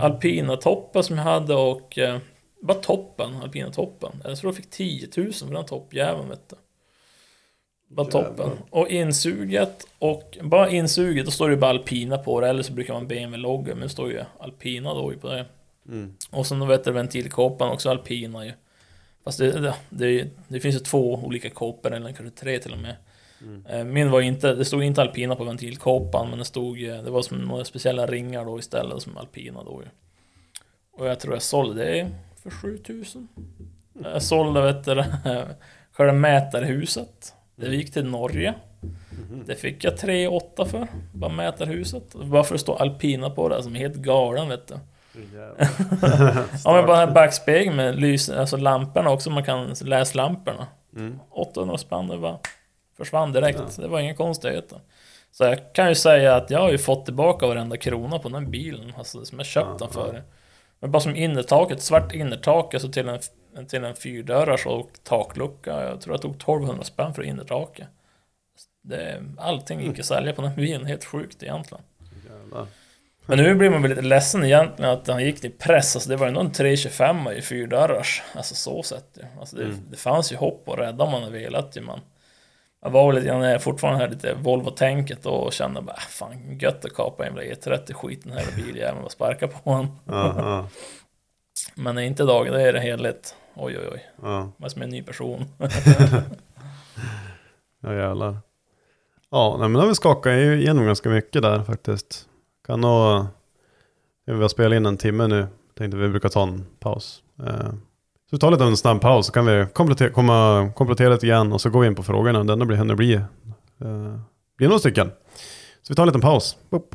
S3: alpina toppen som jag hade och eh, bara toppen, alpina toppen. Jag tror jag fick 10 000 för den toppjäveln vet du. Bara toppen. Och insuget och bara insuget, då står det ju bara alpina på det. Eller så brukar man BMW-logga, men det står ju alpina då ju på det.
S2: Mm.
S3: Och sen då vet du ventilkåpan också alpina ju. Fast det, det, det, finns ju två olika kåpor, eller kanske tre till och med. Eh, Min var inte, det stod inte alpina på ventilkåpan, men det stod, eh, det var som några speciella ringar då istället som alpina då ju. Och jag tror jag sålde det för 7000. Jag sålde vet du, själva mätarhuset. Det gick till Norge. Det fick jag 3 8 för. Bara mätarhuset. Bara för att stå alpina på det, som är helt galen vet du. ja men bara den här backspegeln med lys, alltså lamporna också, man kan läsa lamporna. 800 spänn, det bara försvann direkt. Det var inga konstigheter. Så jag kan ju säga att jag har ju fått tillbaka varenda krona på den bilen, alltså som jag köpt den för. Men bara som innertaket, svart innertak, alltså till en, till en fyrdörrars och taklucka. Jag tror jag tog 1200 spänn för innertaket. Det, allting gick att sälja på den bilen, helt sjukt egentligen.
S2: Jävlar.
S3: Men nu blir man väl lite ledsen egentligen att han gick till press, alltså det var ju ändå en 325 i fyrdörrars. Alltså så sett ju. Alltså det, det fanns ju hopp att rädda om man hade velat ju men jag var väl lite är fortfarande här lite Volvo-tänket och kände bara, "Ah, fan gött att kapa en jävla E30 skit den här biljäveln och sparka på honom.
S2: Ja, ja,
S3: Men inte idag, det är det heligt. Oj oj oj,
S2: ja.
S3: vad som är en ny person.
S2: Ja jävlar. Ja, nej, men då har vi skakat igenom ganska mycket där faktiskt. Kan nog, vi har spelat in en timme nu. Tänkte vi brukar ta en paus. Eh, så vi tar lite en snabb paus så kan vi komplettera, komma, komplettera lite igen och så går vi in på frågorna. Den blir, det blir, eh, blir några stycken. Så vi tar en liten paus. Boop.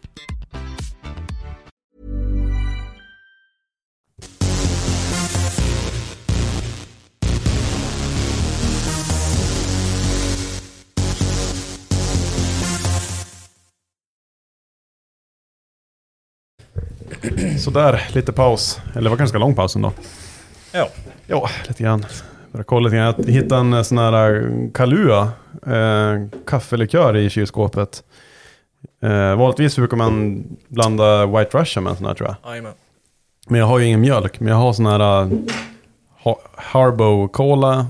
S2: Sådär, lite paus. Eller det var ganska lång paus ändå.
S1: Ja.
S2: Ja, lite grann. Bara kolla lite grann. Jag hittade en eh, sån här eh, Kahlua eh, kaffelikör i kylskåpet. Eh, vanligtvis brukar man blanda White Russian med en sån här tror jag.
S1: Jajamän.
S2: Men jag har ju ingen mjölk. Men jag har sån här ha- Harbo Cola,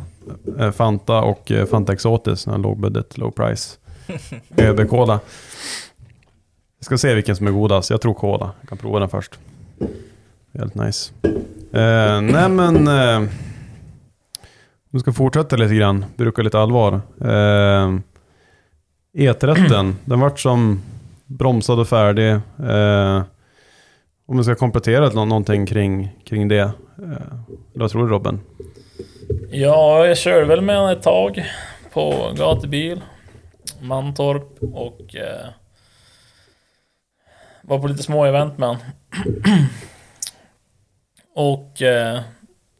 S2: eh, Fanta och eh, Fanta Exotis. Sån här lågbudget, low price. ÖB Cola. Jag ska se vilken som är godast. Jag tror Cola. Jag kan prova den först. Helt nice. Eh, nej men... Eh, vi ska fortsätta lite grann. bruka lite allvar. Eh, E30, den vart som bromsad och färdig. Eh, om vi ska komplettera någonting kring, kring det. Eh, vad tror du Robin?
S3: Ja, jag körde väl med den ett tag på gatubil, Mantorp och eh, var på lite små event med han. och eh,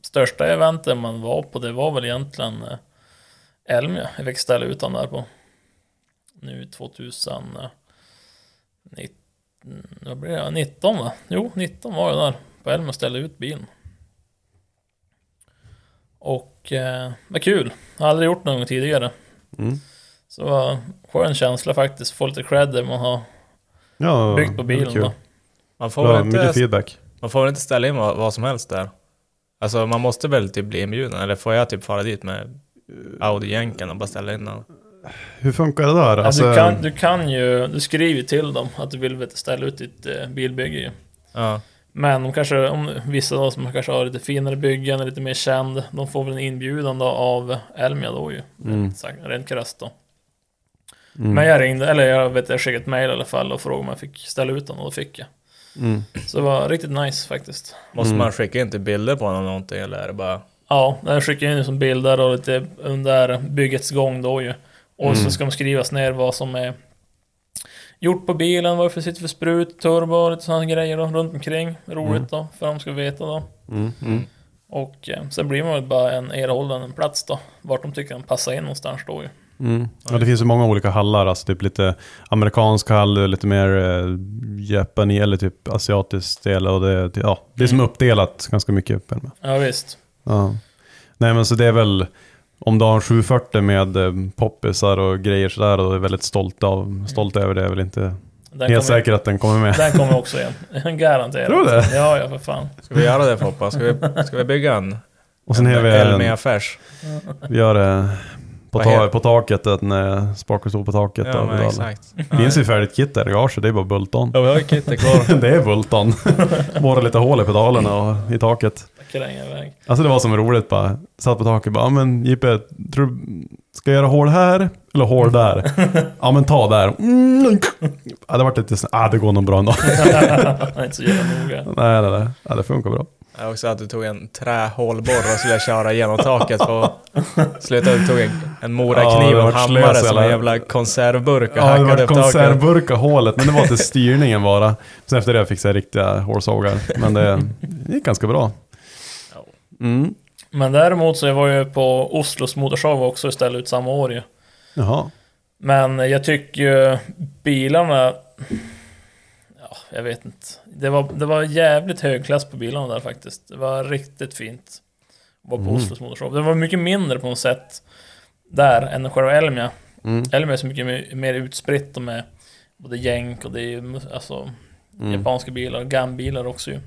S3: största eventet man var på det var väl egentligen eh, Elmia. Jag fick ställa ut den där på nu 2019, vad blir det? 19 va? Jo, 19 var jag där på Elmia och ställde ut bilen. Och eh, var kul. Jag har aldrig gjort någon gång tidigare.
S2: Mm.
S3: Så det var en skön känsla faktiskt. Få lite cred där man har
S2: Ja,
S3: byggt på bilen
S2: kul.
S3: då.
S1: Man får,
S2: mycket
S1: inte,
S2: feedback.
S1: man får väl inte ställa in vad, vad som helst där? Alltså man måste väl typ bli inbjuden, eller får jag typ fara dit med Audi-jänken och bara ställa in den?
S2: Hur funkar det där?
S3: Ja,
S2: Alltså,
S3: du, kan, du kan ju, du skriver till dem att du vill ställa ut ditt eh, bilbygge ju.
S1: Ja.
S3: Men de kanske, om vissa då som kanske har lite finare byggen, lite mer känd, de får väl en inbjudan då av Elmia då ju. Sagt- rent krasst då.
S2: Mm,
S3: Men jag ringde, eller jag vet jag skickade ett mail i alla fall och frågade om jag fick ställa ut den och då fick jag.
S2: mm.
S3: Så det var riktigt nice faktiskt.
S1: Måste man skicka in till bilder på den eller någonting eller är det bara...
S3: Ja, jag skickade in som bilder och lite under byggets gång då ju. Och så ska de skrivas ner vad som är gjort på bilen, vad det för- sitter för sprut, turbo och lite sådana grejer då, runt omkring. Roligt då, för de ska veta då.
S2: Mm, mm.
S3: Och eh, sen blir man väl bara en erhållen en plats då, vart de tycker de passar in någonstans då ju.
S2: Mm. Ja, det finns ju många olika hallar, alltså typ lite amerikansk hall, lite mer eh, Japani eller typ asiatisk del. Och det, ja, det är som uppdelat ganska mycket.
S3: Ja visst.
S2: Ja. Nej men så det är väl, om du har en 740 med eh, poppisar och grejer sådär och är väldigt stolt, av, stolt över det, är väl inte
S3: Den
S2: helt säker att den kommer med.
S3: Den kommer också igen. Garanterat.
S2: Tror du det?
S3: Ja, ja för fan.
S1: Ska vi göra det Foppa? Ska vi, ska vi bygga en?
S2: Och sen har vi en,
S1: Färs?
S2: vi gör det på, ta, på taket, en eh, sparkostol på taket.
S1: Ja men exakt.
S2: finns ju färdigt kit där i garaget, det är bara bulton.
S1: Ja vi har ju kittet kvar.
S2: det är bulton. Borra lite hål i pedalerna och i taket.
S3: Iväg.
S2: Alltså det var som roligt bara. Satt på taket bara, men Jippe, tror du, ska jag göra hål här eller hål där? ja men ta där. Mm. Ja, det vart lite sån, ah det går nog bra ändå.
S3: Inte så jävla noga.
S2: nej nej nej, ja, det funkar bra.
S1: Ja, också att du tog en trähålborr och skulle köra genom taket på... Slutade du tog en, en
S2: Ja,
S1: morakniv
S2: det
S1: och en hammare
S2: slös
S1: som en
S2: jävla-
S1: konservburk och
S2: Ja det
S1: hackade
S2: var
S1: upp taket.
S2: konservburkar hålet, men det var till styrningen bara. Sen efter det fick jag riktiga hålsågar. Men det gick ganska bra. Mm.
S3: Men däremot så var jag ju på Oslos motorshow också och ställde ut samma år ju.
S2: Jaha.
S3: Men jag tycker ju bilarna... Ja, jag vet inte. Det var, det var jävligt hög klass på bilarna där faktiskt. Det var riktigt fint. Vara på Oslos motorshow. Det var mycket mindre på något sätt där än själva Elmia.
S2: Mm.
S3: Elmia är så mycket mer, mer utspritt och med både jänk och det är ju alltså japanska bilar, GAM-bilar också ju.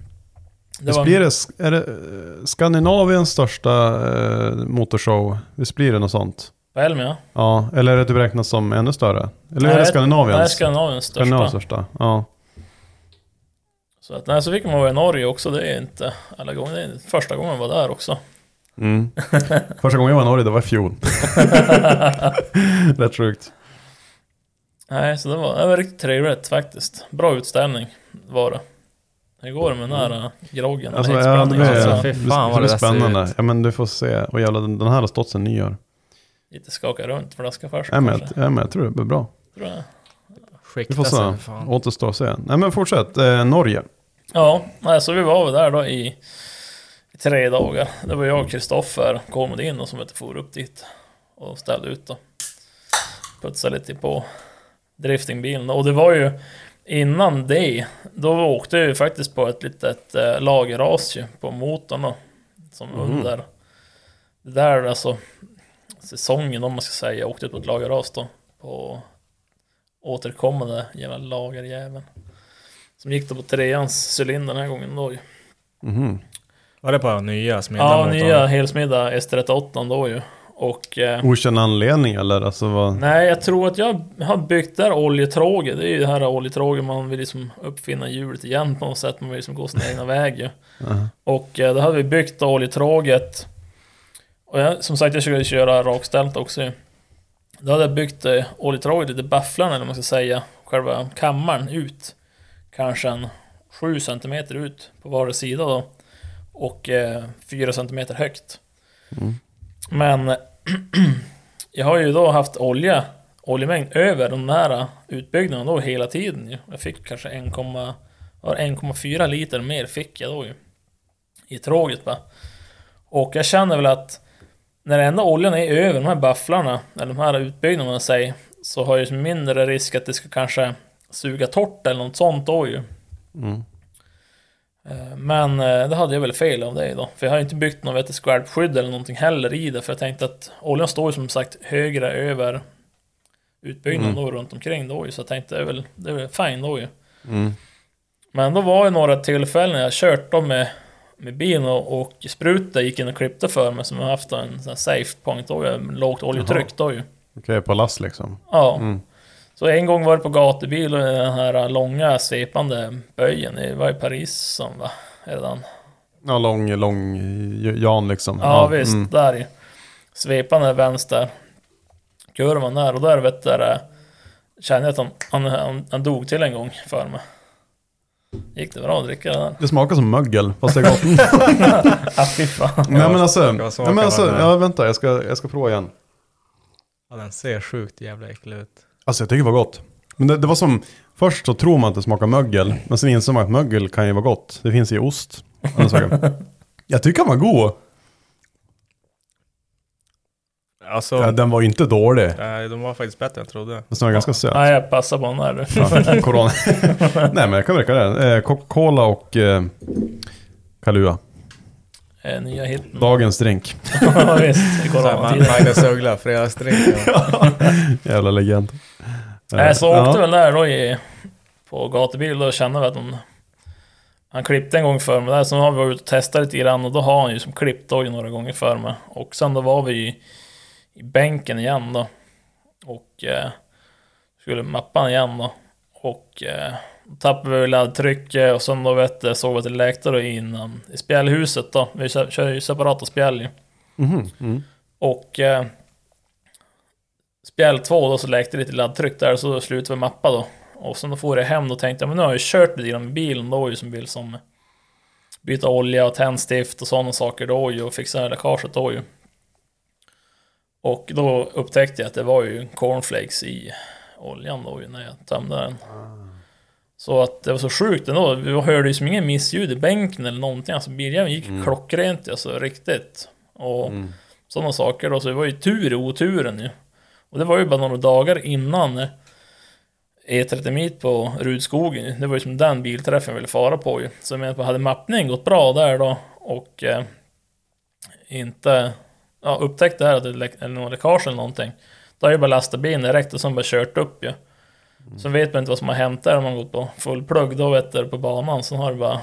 S3: Det
S2: Visst blir det, är det eh, Skandinaviens största eh, motorshow? Visst blir det något sånt?
S3: på Elmia.
S2: Ja, eller är det typ räknas som ännu större? Eller är det
S3: Nej,
S2: Skandinaviens?
S3: Nej, Skandinaviens största.
S2: Skandinaviens största, ja.
S3: Så att, nej, så fick man vara i Norge också, det är inte alla gånger. Det är första gången jag var där också.
S2: Mm. Första gången jag var i Norge, det var i fjol. Rätt sjukt.
S3: Nej, så det var, det var riktigt trevligt faktiskt. Bra utställning var det. Hur går det med den här äh, groggen?
S2: Alltså, ja, det blir,
S3: alltså,
S1: fy
S2: det
S1: fan vad det där ser
S2: spännande. Ja men du får se. Och jävlar, den den här har stått sedan nyår.
S3: lite skaka runt flaska först
S2: Ja, men, jag, ja, men jag tror det blir bra.
S3: Tror jag.
S2: Vi
S1: Skikta
S2: får
S1: sig
S2: se.
S1: för fan.
S2: Återstår att se. Nej men fortsätt. Eh, Norge.
S3: Ja, så vi var väl där då i, i tre dagar. Det var jag och Kristoffer Kolmodin då, som vet, for upp dit och ställde ut då. Putsade lite på driftingbilen. Och det var ju innan det, då åkte jag ju faktiskt på ett litet äh, lagerras ju på motorn då. Som under. Det där alltså säsongen om man ska säga, jag åkte ut på ett lagerras då. På återkommande jävla lagerjäveln. Som gick då på treans cylinder den här gången då ju.
S2: Mhm.
S1: Var det på nya smedda
S3: Ja,
S1: motorn?
S3: nya helsmidda S38 då ju. Och... Eh,
S2: Okänd anledning eller? Alltså vad?
S3: nej, jag tror att jag har byggt där oljetråget. Det är ju det här oljetråget man vill liksom uppfinna hjulet igen på något sätt. Man vill liksom gå sin egna väg ju.
S2: Aha.
S3: Och eh, då hade vi byggt oljetråget. Och jag, som sagt, jag skulle köra rakställt också ju. Då hade jag byggt eh, oljetråget lite bafflan eller vad man ska säga. Själva kammaren ut. Kanske en 7 cm ut på var sida då. Och eh, 4 cm högt. Men jag har ju då haft olja, oljemängd över de här utbyggnaderna då hela tiden ju. Jag fick kanske 1, var 1,4 liter mer fick jag då ju. I tråget bara. Och jag känner väl att när enda oljan är över de här bafflarna, eller de här utbyggnaderna säg, så har jag ju mindre risk att det ska kanske suga torrt eller något sånt då ju. Eh, Men eh, det hade jag väl fel av dig då. För jag har inte byggt något skvalpskydd eller någonting heller i det. För jag tänkte att oljan står ju som sagt högre över utbyggnaden då runt omkring då ju. Så jag tänkte det är väl, det är väl fine då ju.
S2: Mm.
S3: Men då var det några tillfällen jag kört då med, med bilen och, och spruta gick in och klippte för mig. Som jag haft en sån här safe point då ju. Lågt oljetryck då ju.
S2: Okej, på last liksom.
S3: Ja.
S2: Mm.
S3: Så en gång var det på gatubil och den här långa svepande böjen. Det var i Paris som var redan.
S2: Ja, lång, lång Jan liksom.
S3: Ja, visst,
S2: mm.
S3: där i. Svepande vänster. Kurvan där och där vet du, där, kände jag att han, han, han, han dog till en gång för mig. Gick det bra att dricka det där?
S2: Det smakar som mögel, fast det är gott.
S3: Ah, fy fan.
S2: Nej men alltså, nej, men alltså ja, vänta, jag ska, jag ska prova igen.
S1: Ja, den ser sjukt jävla äcklig ut.
S2: Alltså jag tycker det var gott. Men det, det var som, först så tror man att det smakar mögel, men sen inser man att mögel kan ju vara gott. Det finns i ost. jag tycker den var god.
S1: Alltså,
S2: Ja, den var ju inte dålig.
S1: nej, de var faktiskt bättre än jag trodde.
S2: Den var ganska söt.
S3: Nej, jag passar på den där.
S2: Ja, corona. Nej men jag kan verka det. Eh, Coca-Cola och eh, Kahlua.
S3: Eh, Nya hitten.
S2: Dagens drink.
S3: Ja, visst, går
S1: Så här,
S3: tiden.
S1: Magnus Uggla, fredagsdrink.
S2: Jävla legend.
S3: Nej, så
S2: Ja.
S3: åkte väl där då i, på gatubil och kände vi att de, han klippte en gång för mig där, sen har vi varit ute och testat lite grann och då har han ju som klippt då några gånger för mig. Och sen då var vi i, i bänken igen då. Och eh, skulle mappa han igen då. Och eh, då tappade vi laddtrycket och sen då vet jag, såg vi att det läkte då innan i spjällhuset då. Vi kör kör ju separata spjäll ju.
S2: Mm.
S3: Och eh, spjäll 2 då så läkte lite laddtryck där så slutade vi mappa då. Och sen då får jag hem och tänkte jag men nu har jag ju kört lite grann med bilen då ju som vill som byta olja och tändstift och sådana saker då ju och fixa läckaget då ju. Och då upptäckte jag att det var ju cornflakes i oljan då ju när jag tömde den. Så att det var så sjukt ändå. Vi hörde ju som ingen missljud i bänken eller någonting. Alltså biljäveln gick klockrent alltså riktigt. Och sådana saker då. Så det var ju tur i oturen ju. Och det var ju bara några dagar innan eh, E30 mitt på Rudskogen. Det var ju som den bilträffen jag ville fara på ju. Så jag menar, på, hade mappningen gått bra där då och eh, inte ja, upptäckt det här att det läck- eller någon läckage eller någonting. Då har jag bara lastat bilen direkt och sen bara kört upp ju. Sen vet man inte vad som har hänt där om man gått på full plugg. Då vet du på banan. Sen har du bara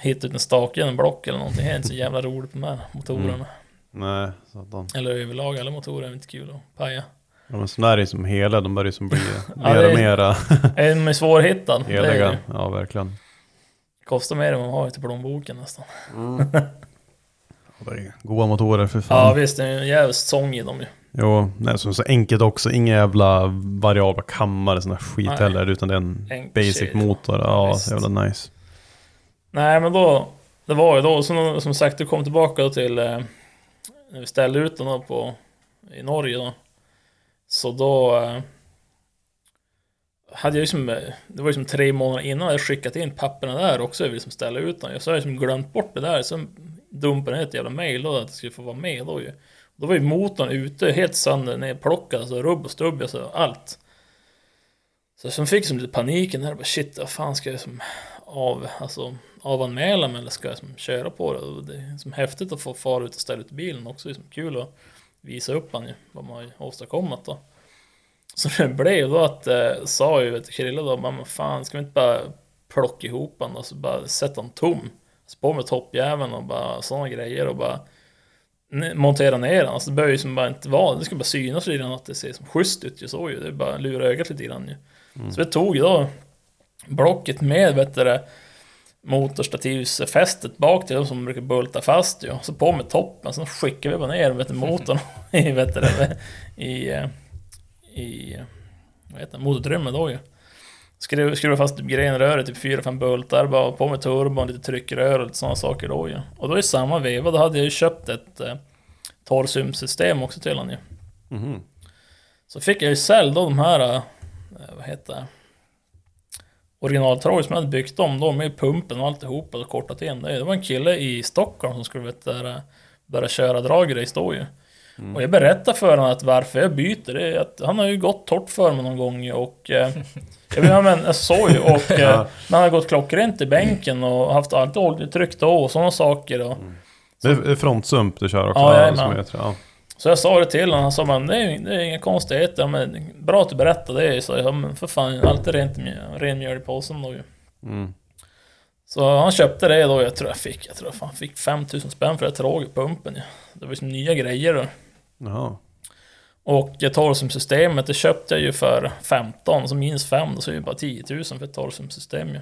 S3: hittat ut en stake genom block eller någonting. Det är inte så jävla roligt här motorerna.
S2: Nej, satan.
S3: Eller överlag, alla motorer är inte kul att paja.
S2: Ja, men sådana är ju som hela, de börjar ju som bli
S3: Ja,
S2: mer och mera
S3: En är svårhittad. Det är
S2: heliga. Ja, verkligen.
S3: Kostar mer än man har till plånboken nästan.
S2: Goda motorer för fan.
S3: Ja visst, det är en jävligt sång i dem ju.
S2: Jo, nej, så, så enkelt också. Inga jävla variabla kammare här skit
S3: Nej.
S2: heller. Utan det är en
S3: Enkel
S2: basic
S3: kedja.
S2: motor. Ja,
S3: Visst.
S2: jävla nice.
S3: Nej men då, det var ju då, som, som sagt, du kom tillbaka till, eh, när vi ställde ut den då på, i Norge då. Så då eh, hade jag ju det var ju som tre månader innan jag skickat in papperna där också, jag ville liksom ställa ut den. Så har jag glömt bort det där, sen dumpade jag ett jävla mail då att jag skulle få vara med då ju. Då var ju motorn ute, helt sönder, nerplockad, alltså rubb och stubb, alltså allt. Så jag fick jag som lite paniken där, bara shit, vad fan ska jag som av, alltså, avanmäla mig eller ska jag som köra på det? Det är som häftigt att få fara ut och ställa ut bilen också, det är som kul att visa upp han ju, vad man har åstadkommit då. Så det blev då att, eh, sa ju vet Krille då, men fan ska vi inte bara plocka ihop han och så bara sätta han tom? På med toppjäveln och bara sådana grejer och bara montera ner den. Alltså det behöver ju som bara inte vara, det ska bara synas lite grann att det ser som schysst ut ju så ju. Det är bara lura ögat lite grann ju. Så vi tog då blocket med vet du, det, motorstativsfästet bak till dem som brukar bulta fast ju. Så på med toppen, så skickar vi bara ner vet du, motorn i, vet det, i, i vad heter det, motorutrymmet då ju. Skruva, skruva fast typ grenröret, typ 4-5 bultar, bara på med turbon, lite tryckrör och lite sådana saker då ju. Och då i samma veva, då hade jag ju köpt ett eh, torrsymsystem också till honom ju.
S2: Mhm.
S3: Så fick jag ju sälj då de här, eh, vad heter det? Originaltråd som jag hade byggt om då med pumpen och alltihopa och kortat in det. Det var en kille i Stockholm som skulle vet, där, börja köra dragrace då ju. Och jag berättar för honom att varför jag byter, det är att han har ju gått torrt för mig någon gång och... Eh, jag, vet, men, jag såg ju och... Eh, men han har gått klockrent i bänken och haft allt oljetryck då och sådana saker och...
S2: Det är frontsump du kör också?
S3: Ja, jajamän.
S2: som heter, ja.
S3: Så jag sa det till honom, han sa men det är, det är inga konstigheter, men bra att du berättar det. Så jag, men för fan, alltid rent ren mjöl i påsen då ju.
S2: Mm.
S3: Så han köpte det då, jag tror jag fick, jag tror jag fick 5000 spänn för det tråget pumpen ju. Det var liksom nya grejer då.
S2: Jaha.
S3: Och torrsumsystemet, det köpte jag ju för 15, så minst 5, då så är det ju bara 10 000 för ett torrsumsystem ju.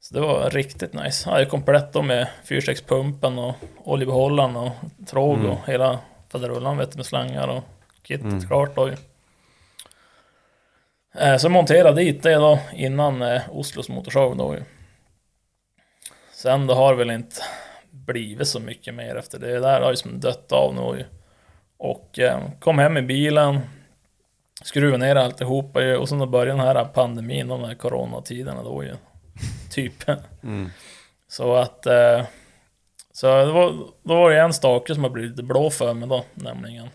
S3: Så det var riktigt nice. Ja, jag komplett då med fyrsteckspumpen och oljebehållaren och tråg och hela faderullan vet du, med slangar och kittet klart då ju. Eh, så monterade dit det då innan eh, Oslos motorshow då ju. Sen det har väl inte blivit så mycket mer efter det. Det där har ju som dött av nu ju. Och eh, kom hem i bilen, skruvade ner alltihopa ju och sen då började den här pandemin, de här coronatiderna då ju. Typ. Så att... Eh, så det då var det en stake som har blivit lite blå för mig då, nämligen.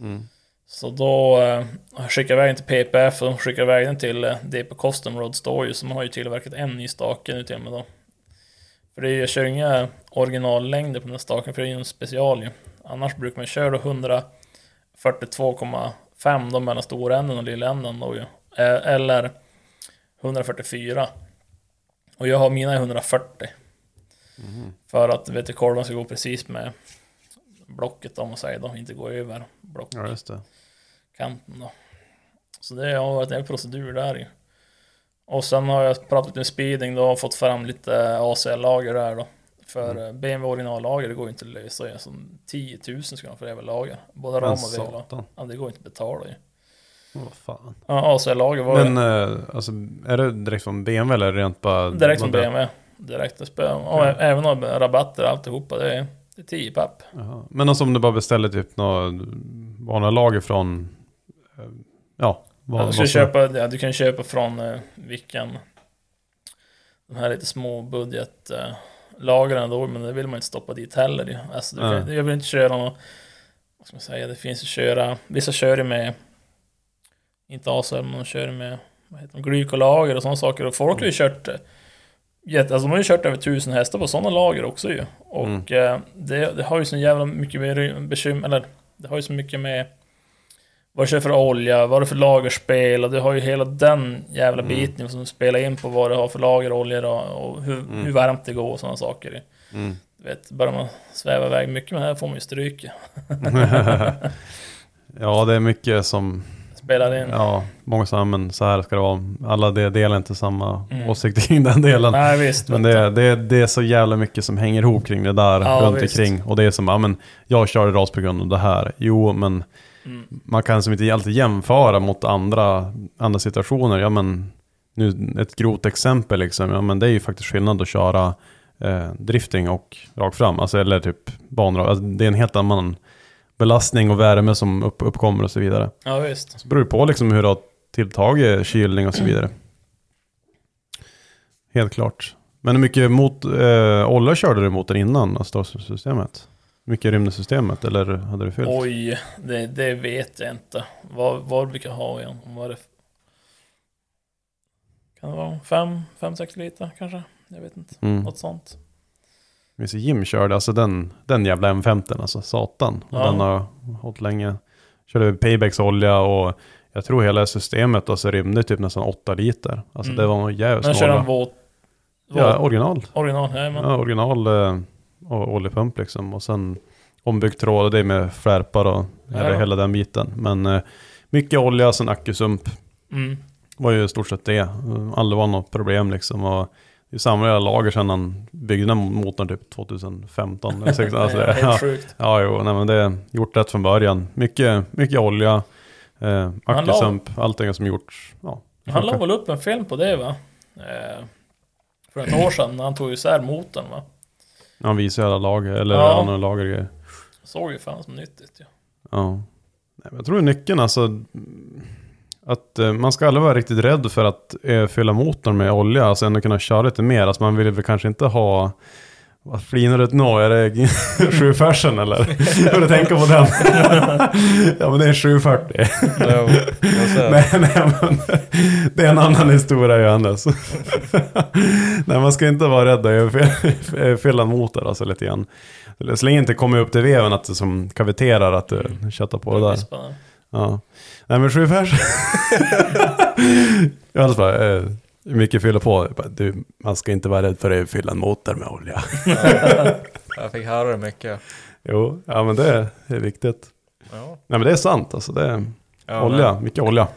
S3: Mm. Så då eh, skickade jag iväg den till PPF och de skickade iväg den till eh, DP Custom Road Store som har ju tillverkat en ny stake nu till mig då. För det är ju, jag kör inga originallängder på den här staken för det är ju en special ju. Annars brukar man köra 142,5 då mellan storänden och lilländen då ju. Eh, eller 144. Och jag har mina 140. Mm. För att vetekorven ska gå precis med blocket om man säger då, inte gå över blockkanten
S2: ja,
S3: då. Så det har varit en hel procedur där ju. Och sen har jag pratat med speeding då och fått fram lite AC-lager där då. För mm. Eh, BMW originallager det går ju inte att lösa ju. Så 10 000 ska man få jävla lager. Både ram och vela. Ja, det går inte att betala ju.
S2: Vad fan.
S3: Ja, AC-lager var
S2: Men det. Eh, alltså är det direkt från BMW eller rent bara?
S3: Direkt
S2: från
S3: BMW. Direkt att. Och även om rabatter och alltihopa. Det är, det är 10 papp.
S2: Jaha. Men alltså om du bara beställer typ några vanliga lager från... eh, Ja, vad,
S3: Ja, du, ska köpa, ja, du kan köpa från eh, vilken... De här lite små budget eh, lagren då, men det vill man inte stoppa dit heller. Alltså, du kan, jag vill inte köra någon... Vad ska man säga? Det finns ju köra... Vissa kör ju med... Inte ASL, men de kör med... Vad heter de? Glykolager och sådana saker. Och folk har ju kört... Jätte, alltså de har ju kört över tusen hästar på sådana lager också ju. Och eh, det, det har ju så jävla mycket mer bekymmer... Eller det har ju så mycket med vad du kör för olja, vad du för lagerspel och du har ju hela den jävla biten som spelar in på vad du har för lageroljor och, och hur, hur varmt det går och sådana saker.
S2: Mm.
S3: Du vet, börjar man sväva iväg mycket med det här får man ju stryk.
S2: Ja, det är mycket som...
S3: Spelar in.
S2: Ja, många säger men så här ska det vara. Alla de- delar inte samma åsikt kring den delen.
S3: Nej visst.
S2: Men det, det, det är så jävla mycket som hänger ihop kring det där
S3: Ja,
S2: runt
S3: visst.
S2: omkring. Och det är som, ja men jag körde ras på grund av det här. Jo, men
S3: Mm.
S2: man kan som inte alltid jämföra mot andra, andra situationer. Ja men, nu ett grovt exempel liksom. Ja men det är ju faktiskt skillnad att köra eh, drifting och rakt fram. Alltså eller typ banor. Alltså, det är en helt annan belastning och värme som upp, uppkommer och så vidare.
S3: Ja visst.
S2: Så beror det på liksom hur du har tilltagit kylning och så vidare. Helt klart. Men hur mycket mot, eh, olja körde du mot den innan, alltså systemet? Hur mycket rymde systemet eller hade du fyllt?
S3: Oj, det, det vet jag inte. Vad, vad brukar jag ha igen? Vad det? Kan det vara 5-6 liter kanske? Jag vet inte.
S2: Mm.
S3: Något sånt.
S2: Minns Jim körde, alltså den, den jävla M50, alltså satan. Och
S3: Ja.
S2: Den har hållit länge. Körde Paybacks olja och jag tror hela systemet alltså rymde typ nästan 8 liter. Alltså
S3: Mm.
S2: det var jävligt
S3: Men
S2: snål
S3: kör
S2: olja.
S3: han våt?
S2: Ja, original.
S3: original? Jajamän.
S2: Ja, original eh, och oljepump liksom. Och sen ombyggt tråd, det är med flärpar och
S3: Ja.
S2: hela den biten. Men eh, mycket olja, sen ackusump.
S3: Mm.
S2: var ju i stort sett det. Eh, Aldrig var något problem liksom. Och det är samma jävla lager sedan han byggde den motorn typ 2015 eller 16. Alltså,
S3: Det
S2: ja,
S3: sjukt.
S2: ja, jo, nej, men det är gjort rätt från början. Mycket, mycket olja, eh, ackusump, allting som gjorts. Ja,
S3: Han la väl upp en film på det va? Eh, för ett år sedan när han tog isär motorn va?
S2: Han visar alla lager, eller
S3: Ja.
S2: ja. några lagergrejer.
S3: Såg ju fan som nyttigt ju.
S2: Ja. Nej, men Jag tror nyckeln alltså. Att eh, man ska aldrig vara riktigt rädd för att eh, fylla motorn med olja. Alltså ändå kunna köra lite mer. Alltså man vill väl kanske inte ha Vad flinar du nå? Är det 7 eller? Får du tänka på den? ja men det är 740.
S1: Ja,
S2: nej, nej, men det är en annan historia Johannes. nej, man ska inte vara rädd att fylla en motor alltså lite grann. Så länge inte kommer upp till veven att det som kaviterar att du köttar på det där. Ja. Nej men sju pers. Johannes bara, eh, hur mycket fyller på? Jag bara, Du, man ska inte vara rädd för att fylla en motor med olja.
S1: Jag fick höra det mycket.
S2: jo, ja men det är, viktigt.
S1: Ja.
S2: Nej men det är sant alltså, det är
S1: Ja,
S2: olja,
S1: men-
S2: mycket olja.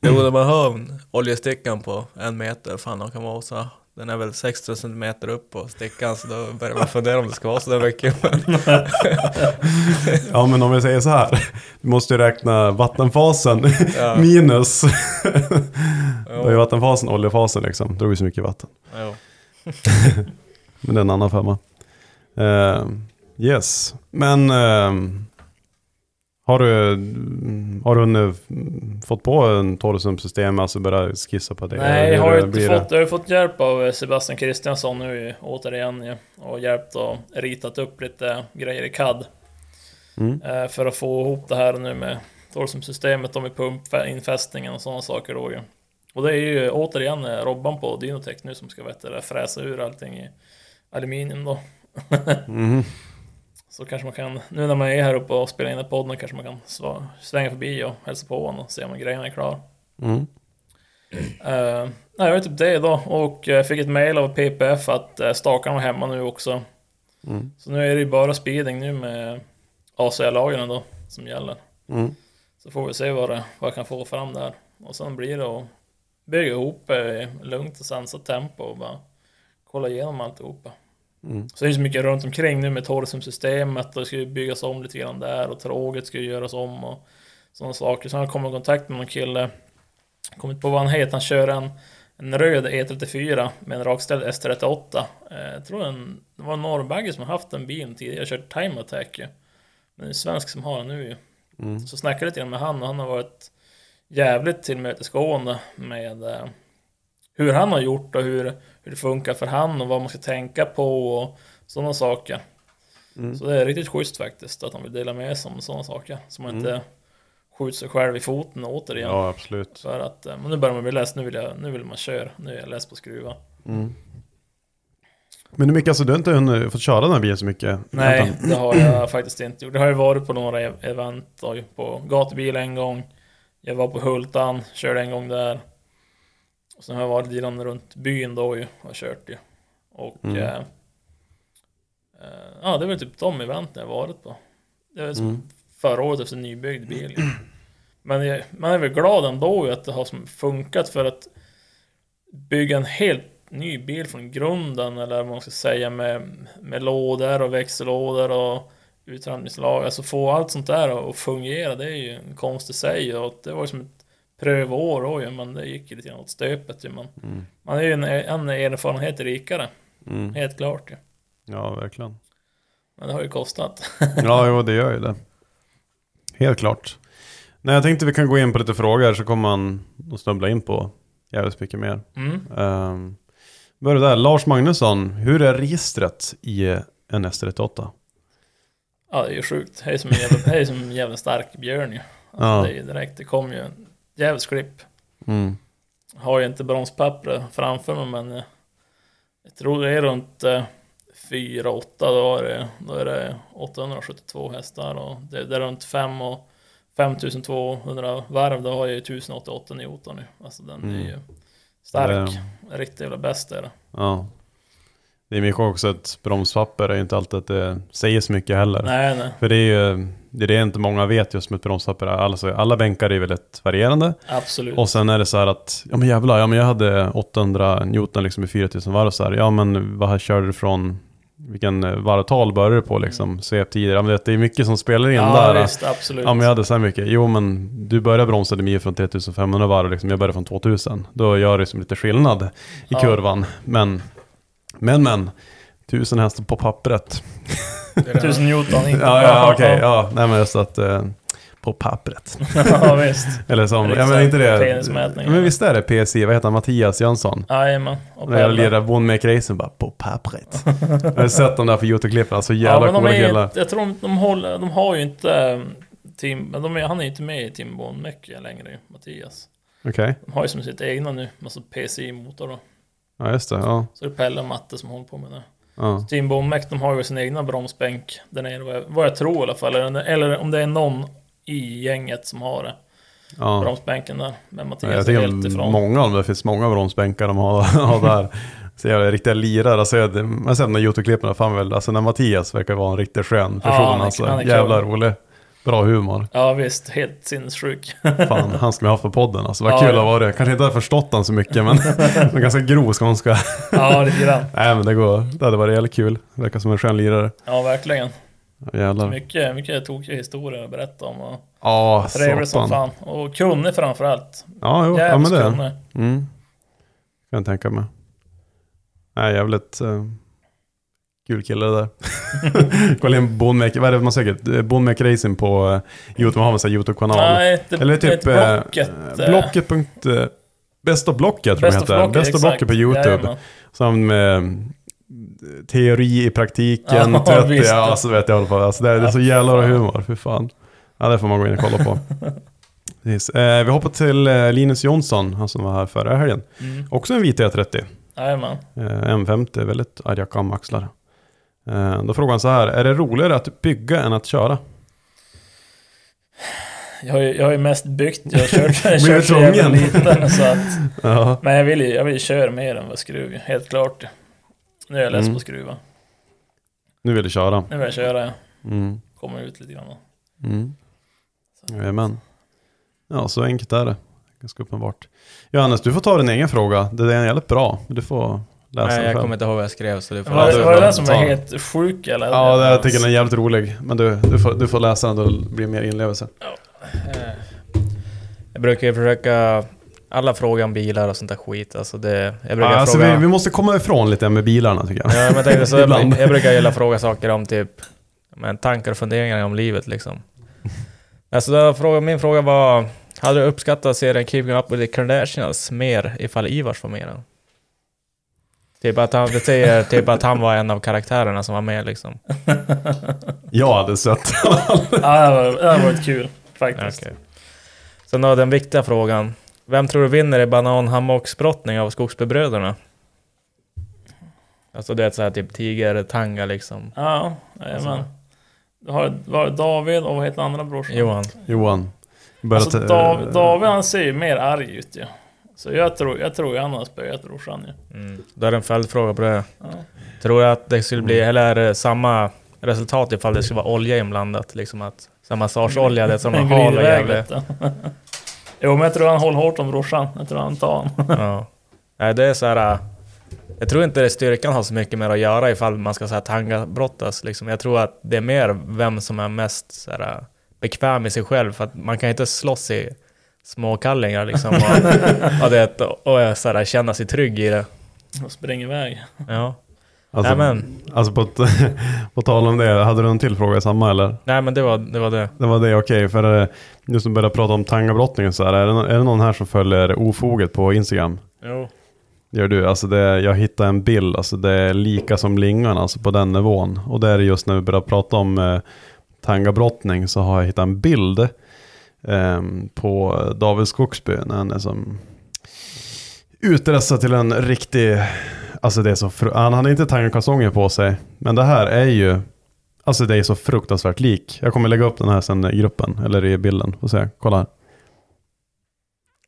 S1: Jo, när man hör oljestickan på en meter, fan de kan vara så. Den är väl 60 centimeter upp på stickan, så då börjar man fundera om det ska vara så där mycket.
S2: Ja men om vi säger så här, du måste ju räkna vattenfasen
S1: Ja.
S2: minus. Då är vattenfasen oljefasen liksom, drog ju så mycket vatten. Men det är en annan femma. Eh, yes, men ehm, har du, har du nu fått på en torrsumsystem, alltså börjat skissa på det?
S3: Nej, jag har, ju fått, jag har fått hjälp av eh, Sebastian Kristiansson nu återigen ju, och hjälpt och ritat upp lite grejer i CAD.
S2: Mm.
S3: Eh, för att få ihop det här nu med Torsum-systemet och med pumpinfästningen och sådana saker då ju. Och det är ju återigen eh, Robban på Dynotech nu som ska vet, fräsa ur allting i aluminium då.
S2: Mhm.
S3: Så kanske man kan, nu när man är här uppe och spelar in den podden kanske man kan svänga förbi och hälsa på honom och se om grejerna är klara.
S2: Mm.
S3: Uh, nej, jag vet typ det då. Och jag fick ett mail av PPF att uh, stakarna var hemma nu också.
S2: Mm.
S3: Så nu är det ju bara speeding nu med ACL-lagren då som gäller.
S2: Mm.
S3: Så får vi se vad, det, vad jag kan få fram där. Och sen blir det att bygga ihop i lugnt och sansat tempo och bara kolla igenom alltihopa.
S2: Mm.
S3: Så det är så mycket runt omkring nu med Torsum-systemet och det ska ju byggas om lite grann där och tråget ska ju göras om och sådana saker. Så han kom i kontakt med någon kille, kommit på vad han heter, han kör en, en röd E34 med en rakställd S38. Eh, jag tror en, det var en norrbagge som har haft den bilen tidigare, kört Time Attack ju. Men det är en svensk som har den nu ju.
S2: Mm.
S3: Så snackade lite grann med han och han har varit jävligt tillmötesgående med eh, hur han har gjort och hur, hur det funkar för han och vad man ska tänka på och sådana saker.
S2: Mm.
S3: Så det är riktigt schysst faktiskt att han vill dela med sig om sådana saker. Så man inte skjuter sig själv i foten återigen.
S2: Ja, absolut.
S3: För att, eh, men nu börjar man bli less, nu vill, jag, nu vill man köra, nu är jag less på skruva.
S2: Mm. Men hur mycket, alltså du har inte hunnit fått köra den här bilen så mycket?
S3: Nej,
S2: egentligen?
S3: det har jag faktiskt inte gjort. Det har ju varit på några e- event på gatubil en gång. Jag var på Hultan, körde en gång där. Och sen har jag varit grann runt byn då ju, och kört ju. Och
S2: Mm.
S3: eh, eh, ja, det är väl typ de eventen jag varit på. Det var som
S2: Mm.
S3: förra året efter en nybyggd bil. ju. Men jag, man är väl glad ändå ju att det har som funkat för att bygga en helt ny bil från grunden eller vad man ska säga med, med lådor och växellådor och utrandningslag. Alltså få allt sånt där att fungera, det är ju en konst i sig och det var som ett prövår då ju, men det gick ju lite grann åt stöpet ju. Men man är ju en, en erfarenhet rikare,
S2: Mm.
S3: helt klart ju.
S2: Ja, verkligen.
S3: Men det har ju kostat.
S2: Ja, jo, det gör ju det. Helt klart. Nej, jag tänkte vi kan gå in på lite frågor så kommer man att snubbla in på jävligt mycket mer.
S3: Mm.
S2: Um, börja där, Lars Magnusson, hur är registret i en S38?
S3: Ja, det är ju sjukt. Det är som en jävla, det är som en jävla stark björn ju. Alltså,
S2: Ja.
S3: Det är ju direkt, det kom ju en jävligt klipp.
S2: Mm.
S3: Har ju inte bromspappret framför mig men jag, jag tror det är runt eh, 4-8 då är det, då är det 872 hästar och det, det är runt 5 och 5200 varv då har jag ju 1088 Newton nu. Alltså den är ju stark. Riktigt jävla bäst är det.
S2: Ja. Det är mycket också att bromspapper är ju inte alltid att det säger så mycket heller.
S3: Nej nej,
S2: För det är ju det är det inte många vet just med ett bromspapper. Alltså, alla bänkar är väldigt varierande.
S3: absolut.
S2: Och sen är det så här att, ja men jävlar, ja men jag hade 800 Newton liksom i 4000 varv så här. Ja men vad körde du från, vilken eh, varvtal började du på liksom? Sveptider, ja men det är mycket som spelar in
S3: ja
S2: där.
S3: visst, absolut.
S2: Ja men jag hade så här mycket. Jo men du började bromsa mig från 3500 varv liksom. Jag började från 2000. Då gör det som lite skillnad i
S3: Ja.
S2: kurvan. Men, men men. 1000 hästar på pappret.
S3: Tusen Newton inte.
S2: Ja, ja okej. ja, nej men just att. Eh, på pappret.
S3: ja visst.
S2: Eller som, ja men inte det.
S3: penismätning.
S2: Men visst är det PSI, vad heter han, Mattias Jönsson?
S3: Jajamän.
S2: När jag
S3: Pelle.
S2: lirar Bonemaker-racen bara på pappret. jag har sett dem där på YouTube-klippen, så
S3: Ja,
S2: jävla
S3: de
S2: coola killar.
S3: jag tror de, de, håller, de har ju inte eh, team, men de är, han är ju inte med i Team Bonmecke längre, Mattias.
S2: Okej,
S3: De har ju som sitt egna nu, alltså PCI-motor då.
S2: ja just det. Ja,
S3: Så det är Pelle och Matte som håller på med det.
S2: Ja.
S3: Team Bonmec, de har ju sin egna bromsbänk där nere, vad jag, tror i alla fall. Eller, eller om det är någon i gänget som har det.
S2: ja.
S3: Bromsbänken där. Men Mattias
S2: Jag
S3: är helt ifrån.
S2: många av dem, det finns många bromsbänkar de har, har där. Så jag är riktiga lirare. Alltså, jag, sett de där YouTube-klippen, fan väl, alltså när Mattias verkar vara en riktigt skön person.
S3: han är-
S2: alltså,
S3: han är
S2: jävla rolig. Bra humor.
S3: Ja visst, helt sinnessjuk.
S2: Fan, han ska vi ha på podden alltså. Vad
S3: Ja,
S2: kul det var det. Kanske inte har förstått han så mycket, men ganska grov skånska.
S3: ja, lite grann.
S2: Nej, men det går. Det hade varit jävligt kul. Verkar som en skön lirare.
S3: Ja, verkligen.
S2: Jävlar.
S3: Mycket, mycket tokiga historier att berätta om. Och
S2: Ja,
S3: trevlig som fan. Och kunnig framförallt.
S2: Ja, jo, ja men
S3: Jävligt
S2: det.
S3: kunnig.
S2: Mm. Kan jag tänka mig. Nej, jävligt uh, kul kille det där. Kolla in Bonemaker, vad är det man säger? Eh, Bonemaker Racing på uh, YouTube, man har väl så här YouTube-kanal.
S3: Nej, det,
S2: Eller
S3: det
S2: typ
S3: ett Blocket.
S2: eh,
S3: eh,
S2: Blocket. eh, Bäst av Blocket tror jag heter.
S3: Blocket,
S2: Bäst av Blocket på. YouTube. Som eh, teori i praktiken,
S3: Ja,
S2: 30,
S3: visst.
S2: ja, alltså vet jag i alla fall. Alltså, det, är, det är så jävla bra humor, för fan. Ja, det får man gå in och kolla på. Precis. Eh, vi hoppar till eh, Linus Jonsson, han som var här förra helgen.
S3: Mm.
S2: Också en vit E30.
S3: Jajamän.
S2: Eh, M50, väldigt arga kamaxlar. Eh, då frågar han så här, är det roligare att bygga än att köra?
S3: Jag har, ju, jag har ju mest byggt, jag har kört, jag så jävla
S2: tvungen?
S3: lite. Så att,
S2: Ja.
S3: men jag vill ju jag vill köra mer än vad skruv, helt klart. Nu är jag less
S2: Mm.
S3: på skruva.
S2: Nu vill du köra.
S3: Nu vill jag köra, ja.
S2: Mm.
S3: komma ut lite grann.
S2: Mm. Jajamän. Ja, så enkelt är det. Ganska uppenbart. Johannes, du får ta din egen fråga. Det är jävligt bra. Du får läsa
S1: Nej, jag
S2: själv.
S1: kommer inte ihåg vad jag skrev så du får
S3: Var,
S2: får
S3: var det den som var helt sjuk eller?
S2: Ja, det, jag tycker den är jävligt rolig. Men du, du, får, du får läsa den, då blir det mer inlevelse.
S1: Eh, Jag brukar ju försöka... Alla frågar om bilar och sånt där skit. Alltså det, jag brukar
S2: Ja, alltså
S1: fråga...
S2: vi, vi måste komma ifrån lite med bilarna tycker jag.
S1: Ja, men jag, tänkte, så jag, jag brukar gilla fråga saker om typ men, tankar och funderingar om livet liksom. Alltså, då, fråga, min fråga var, hade du uppskattat serien Keeping Up With The Kardashians mer ifall Ivars var med i den? Typ att han, det säger typ att han var en av karaktärerna som var med liksom.
S2: Jag hade sett.
S3: Ja, det det har varit kul faktiskt.
S1: Okej. Sen då den viktiga frågan. Vem tror du vinner i bananhammocksbrottning av Skogsbybröderna? Alltså det är ett så här typ tiger-tanga liksom.
S3: Ja, jajamän. Du har, du har David och vad heter andra brorsan?
S1: Johan.
S2: Johan.
S3: Alltså David, David han ser ju mer arg ut ju. Så jag tror, jag tror han har spöat brorsan ju.
S1: Mm. Då är det en följdfråga på det.
S3: Ja.
S1: Tror du att det skulle bli, eller är det samma resultat ifall det skulle vara olja inblandat? Liksom att samma massageolja, det som
S3: En
S1: hal och
S3: glidväg
S1: jävlig.
S3: vet du. Jo men jag tror han håller hårt om brorsan. Jag tror han tar han.
S1: Ja. Nej, det är så här. äh, Jag tror inte det styrkan har så mycket med att göra ifall man ska säga tanga-brottas. Liksom. Jag tror att det är mer vem som är mest så här, äh, bekväm i sig själv. För att man kan inte slåss i småkallingar liksom. Och, och, det, och så här, känna sig trygg i det.
S3: Och springer iväg.
S1: Ja.
S2: Alltså,
S1: Nej, men,
S2: alltså på, på tal om det, hade du en till fråga i samma eller?
S1: nej men det var det. Var det.
S2: Det var det, okej. För eh, just att börja prata om tangabrottningen så här, är det, är det någon här som följer ofoget på Instagram?
S1: Jo.
S2: Gör du? Alltså det, jag hittade en bild, alltså det är lika som lingon, alltså på den nivån. Och det är just när vi börjar prata om eh, tangabrottning så har jag hittat en bild eh, på David Skogsby när han är som utresta till en riktig, alltså det är så, fru- han hade inte tangakalsonger på sig, men det här är ju, alltså det är så fruktansvärt lik. Jag kommer lägga upp den här sen i gruppen, eller i bilden, får se, kolla här.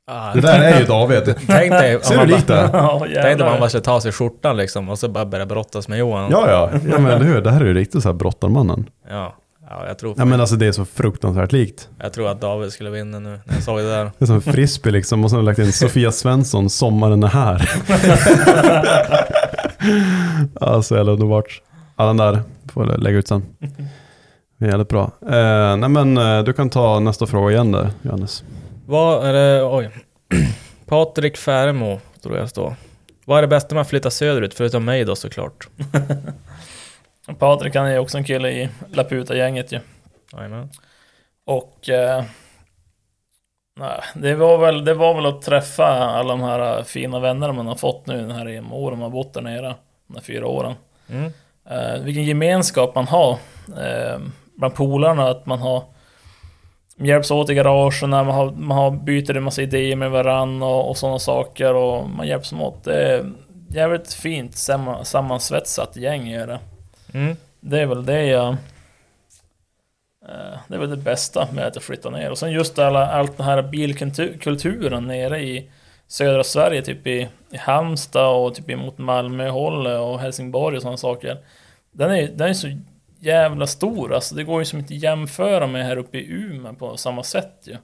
S1: Ah,
S2: Det där är ju David.
S1: Tänk dig om
S2: Ser du
S1: man
S2: likt det?
S3: Ja
S1: tänk dig om man
S3: jävlar.
S1: bara ska ta sig skjortan liksom och så bara börja brottas med Johan.
S2: Ja, ja, ja men eller hur, det här är ju riktigt så här brottarmannen.
S1: Ja, ja jag, tror,
S2: Ja men alltså det är så fruktansvärt likt.
S1: jag tror att David skulle vinna nu när jag såg det där.
S2: Det är som frisbee liksom och så har lagt in Sofia Svensson, sommaren är här. ja, så jävla underbart. Ja den där får jag lägga ut sen. Det är jävligt bra. Eh, nej men eh, du kan ta nästa fråga igen där, Johannes.
S1: Vad är det, oj. Patrik Färemo, tror jag står. Vad är det bästa med att flytta söderut, förutom mig då såklart?
S3: Patrik han är ju också en kille i Laputa-gänget ju.
S1: Jajamän.
S3: Och eh, nej, det, var väl, det var väl att träffa alla de här eh, fina vänner man har fått nu den här i åren man har bott där nere. De här fyra åren.
S1: Mm.
S3: Eh, vilken gemenskap man har eh, bland polarna. Att man har hjälps åt i garagen, man, har, man har byter en massa idéer med varann och, och sådana saker. Och man hjälps åt. Det är jävligt fint samman, sammansvetsat gäng är det.
S1: Mm.
S3: Det är väl det jag... eh, Det är väl det bästa med att jag flyttar ner. Och sen just alla, allt den här bilkulturen nere i södra Sverige, typ i, i Halmstad och typ mot Malmö-hållet och Helsingborg och sådana saker. Den är, den är så jävla stor, alltså det går ju som inte att jämföra med här uppe i Umeå på samma sätt ju.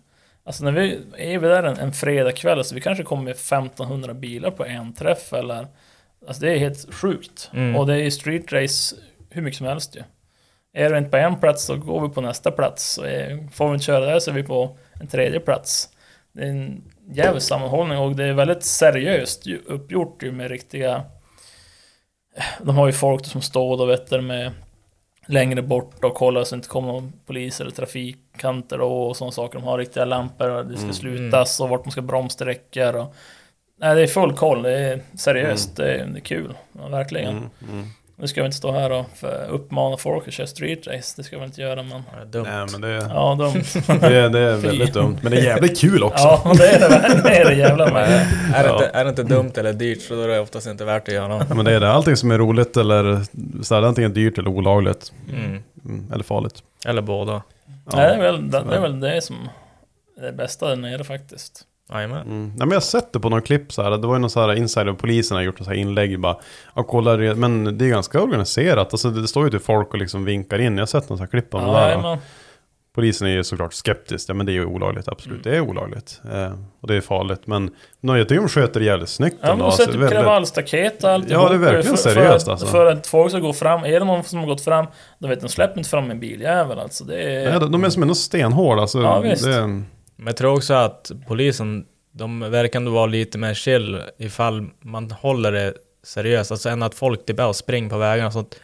S3: Alltså när vi är vi där en, en fredagkväll, så vi kanske kommer med 1500 bilar på en träff eller... Alltså det är helt sjukt.
S1: Mm.
S3: Och det är street race hur mycket som helst ju. Är det inte på en plats så går vi på nästa plats. Och får vi inte köra där så är vi på en tredje plats. Det är en jävla sammanhållning och det är väldigt seriöst uppgjort ju med riktiga... De har ju folk som står då vet du, med längre bort och kollar så det inte kommer någon polis eller trafikanter och sådana saker. De har riktiga lampor och det ska slutas och vart man ska bromssträckor och... Nej, det är full koll. Det är seriöst. Det, är, det är kul. Ja, verkligen. Nu ska vi inte stå här och uppmana folk att köra street race. Det ska vi inte göra, men...
S1: Ja, dumt.
S2: Nej men det,
S3: Ja, dumt.
S2: det, är- det är väldigt dumt. Men det är jävligt kul också.
S3: Ja, det är det. Det är det jävla med.
S1: Är, det inte, är det inte dumt eller dyrt så då är det oftast inte värt att göra.
S2: Men det är det. Allting som är roligt eller så här, antingen dyrt eller olagligt.
S1: Mm.
S2: Mm, eller farligt.
S1: Eller båda.
S3: Nej, det, är väl, det, det är väl det som är det bästa där nere faktiskt.
S1: Jajamän.
S2: Mm. Nej, men jag har sett det på någon klipp så här. Det var ju någon så här insider, polisen har gjort något så här inlägg bara. Ja, kolla det. Men det är ganska organiserat. Alltså det står ju till folk och liksom vinkar in. Jag har sett någon så här klipp om det där. Polisen är ju såklart skeptisk. Ja men det är ju olagligt, absolut. Det är olagligt. Eh, och det är farligt. Men no, jag tycker de sköter det jävligt snyggt.
S3: ja, och
S2: Alltså,
S3: sätter upp
S2: väldigt-
S3: kravallstaket och allt.
S2: Ja, det är verkligen
S3: för,
S2: seriöst,
S3: för,
S2: alltså.
S3: För att folk ska gå fram. Är det någon som har gått fram, då vet de, släpp inte fram en biljävel alltså. Det är...
S2: Nej, de, de är som ändå stenhårda. Alltså,
S3: Ja, visst.
S2: det,
S1: Men jag tror också att polisen, de verkar ändå vara lite mer chill ifall man håller det seriöst. Alltså än att folk typ är och springer på vägarna och sånt.